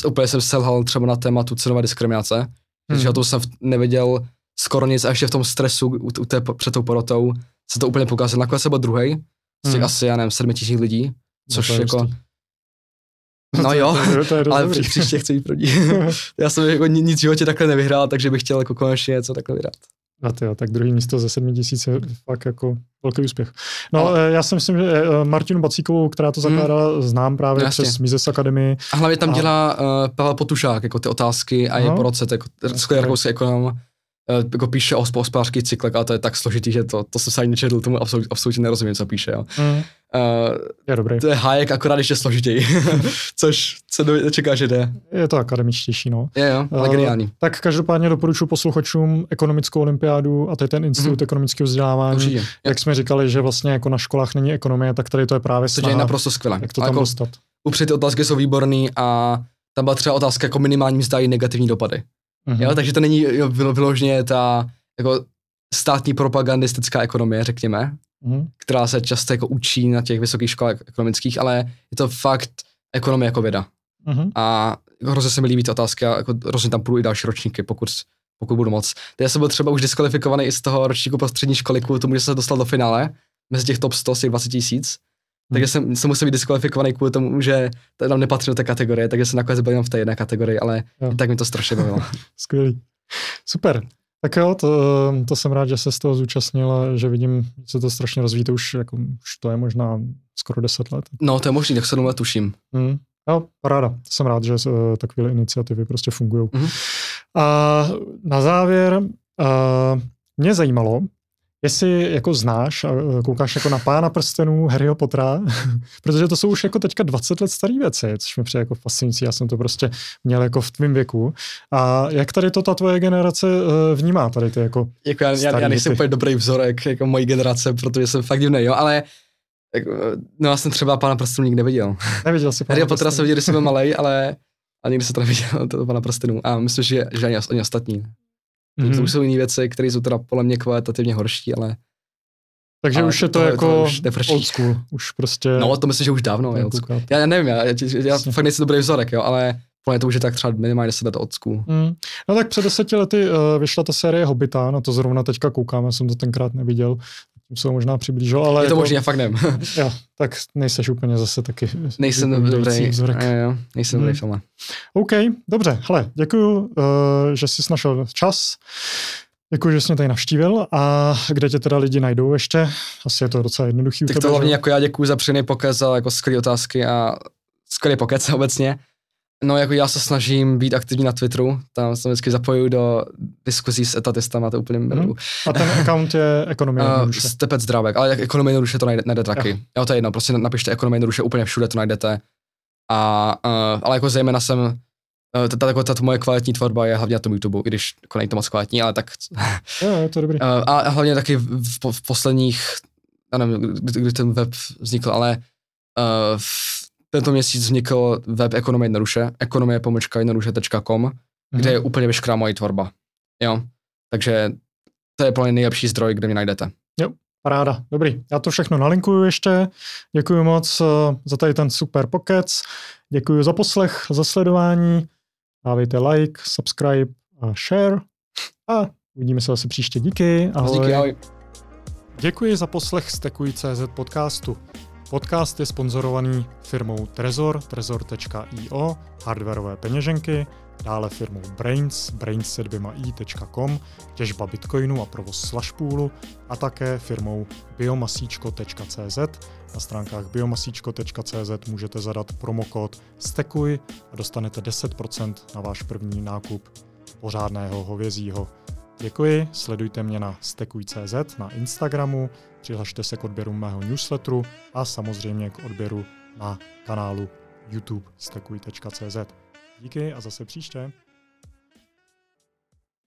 Speaker 2: Úplně jsem selhal třeba na tématu cenové diskriminace, mm-hmm. protože já to jsem nevěděl skoro nic a ještě v tom stresu u, u té, před tou porotou se to úplně pokazilo. Nakonec jsem byl druhý z těch hmm. asi, já nevím, sedmi tisíc lidí, což jako... No jo, to to je ale dobrý. příště chci jít první. já jsem jako nic v životě takhle nevyhrál, takže bych chtěl jako konečně něco takhle vyhrát.
Speaker 1: A ty jo, tak druhý místo ze sedmi tisíc je fakt jako velký úspěch. No, no. já si myslím, že eh, Martinu Bacíkovou, která to zakládala, hmm. znám právě Jasně. přes Mises Academy.
Speaker 2: A hlavně tam a... dělá uh, Pavel Potušák, jako ty otázky a no. je po roce, jako rakouský ekonom Eh, jako píše o hospodářských cyklech, ale to je tak složitý, že to, to jsem se ani nečetl, tomu absolutně, absolutně nerozumím, co píše. Jo. Mm. Uh,
Speaker 1: je dobrý.
Speaker 2: To je Hayek, akorát ještě složitěji, což se nečeká, že jde.
Speaker 1: Je to akademičtější, no.
Speaker 2: Je, jo, ale uh, geniální.
Speaker 1: Tak každopádně doporučuji posluchačům ekonomickou olympiádu a to je ten institut mm. ekonomického vzdělávání. Určitě. Jak jsme říkali, že vlastně jako na školách není ekonomie, tak tady to je právě snaha.
Speaker 2: To je naprosto skvělé.
Speaker 1: Jak to tam jako, dostat.
Speaker 2: Upřed ty otázky jsou výborný a tam byla třeba otázka jako minimální mzda i negativní dopady. Mm-hmm. Jo, takže to není jo, vyloženě ta jako státní propagandistická ekonomie, řekněme, mm-hmm. která se často jako učí na těch vysokých školách ekonomických, ale je to fakt ekonomie jako věda. Mm-hmm. A hrozně se mi líbí ty otázky a jako hrozně tam půjdu i další ročníky, pokud, pokud budu moc. Já jsem byl třeba už diskvalifikovaný i z toho ročníku pro střední školy kvůli tomu, že jsem se dostal do finále mezi těch top 100 z těch 20 tisíc. Takže jsem, jsem musel být diskvalifikovaný kvůli tomu, že tam nepatřil do té kategorie, takže jsem nakonec byl jenom v té jedné kategorii, ale jo. tak mi to strašně bavilo.
Speaker 1: Skvělý. Super. Tak jo, to, to jsem rád, že se z toho zúčastnil a že vidím, že se to strašně rozvíjí, to už, jako, už to je možná skoro 10 let.
Speaker 2: No, to je možný, tak 7 let tuším.
Speaker 1: Hmm. Jo, paráda. Jsem rád, že uh, takové iniciativy prostě fungují. Mm-hmm. A na závěr, uh, mě zajímalo, jestli jako znáš a e, koukáš jako na pána prstenů Harryho Pottera, protože to jsou už jako teďka 20 let staré věci, což mi přijde jako fascinující, já jsem to prostě měl jako v tvém věku. A jak tady to ta tvoje generace e, vnímá, tady ty jako
Speaker 2: Jako já, já, já nejsem úplně dobrý vzorek jako mojí generace, protože jsem fakt divný, jo, ale no já jsem třeba pana prstenu nikdy neviděl.
Speaker 1: Neviděl jsi pana
Speaker 2: Harry Pottera jsem viděl, když jsem byl malej, ale a nikdy jsem to neviděl, to pana prstenu. A myslím, že, že ani, ani ostatní. Mm-hmm. To už jsou jiné věci, které jsou teda podle mě kvalitativně horší, ale
Speaker 1: takže už je to, to jako to už old school, už prostě...
Speaker 2: No, to myslím, že už dávno je old school. Já, já nevím, já, já, já fakt nejsem dobrý vzorek, jo, ale podle to už je tak třeba minimálně 10 let school. Mm.
Speaker 1: No tak před deseti lety uh, vyšla ta série Hobita, no to zrovna teďka koukám, já jsem to tenkrát neviděl, tím se možná přiblížil, ale...
Speaker 2: Je to jako, možná, já fakt nevím.
Speaker 1: jo, tak nejseš úplně zase taky...
Speaker 2: Nejsem dobrý, jo, jo, nejsem dobrý mm. film.
Speaker 1: OK, dobře, hele, děkuju, uh, že jsi našel čas. Děkuji, že jsi mě tady navštívil. A kde tě teda lidi najdou ještě? Asi je to docela jednoduchý.
Speaker 2: Tak to hlavně jako já děkuji za příjemný pokec, za jako skvělé otázky a skvělý pokec obecně. No, jako já se snažím být aktivní na Twitteru, tam se vždycky zapojuju do diskuzí s etatistama, to úplně miluju. Hmm.
Speaker 1: A ten account je Ekonomie jednoduše?
Speaker 2: Uh, Stepec Zdravek, ale jak Ekonomie jednoduše to najde, najde taky. Jo. jo, to je jedno, prostě napište Ekonomie jednoduše, úplně všude to najdete. A, uh, ale jako zejména jsem Eh, ta, ta, ta, moje kvalitní tvorba je hlavně na tom YouTube, i když jako není to moc kvalitní, ale tak...
Speaker 1: Jo, je to dobrý.
Speaker 2: Uh, a hlavně taky v, v, v posledních, já nevím, kdy, kdy ten web vznikl, ale uh, v tento měsíc vznikl web Ekonomie jednoduše, ekonomie pomlčka jednoduše.com, mm-hmm. kde je úplně veškerá moje tvorba. Jo, takže to je plně nejlepší zdroj, kde mě najdete.
Speaker 1: Jo, paráda, dobrý. Já to všechno nalinkuju ještě. Děkuji moc za tady ten super pokec. Děkuji za poslech, za sledování. Dávejte like, subscribe a share. A uvidíme se zase příště. Díky.
Speaker 2: Ahoj. Díky, ahoj.
Speaker 1: Děkuji za poslech Stekuj.cz podcastu. Podcast je sponzorovaný firmou Trezor, trezor.io, hardwareové peněženky, dále firmou Brains, brains se dvěma i.com, těžba bitcoinu a provoz slashpoolu a také firmou biomasíčko.cz. Na stránkách biomasíčko.cz můžete zadat promokód STEKUJ a dostanete 10% na váš první nákup pořádného hovězího. Děkuji, sledujte mě na stekuj.cz na Instagramu, přihlašte se k odběru mého newsletteru a samozřejmě k odběru na kanálu YouTube stekuj.cz. Díky a zase příště.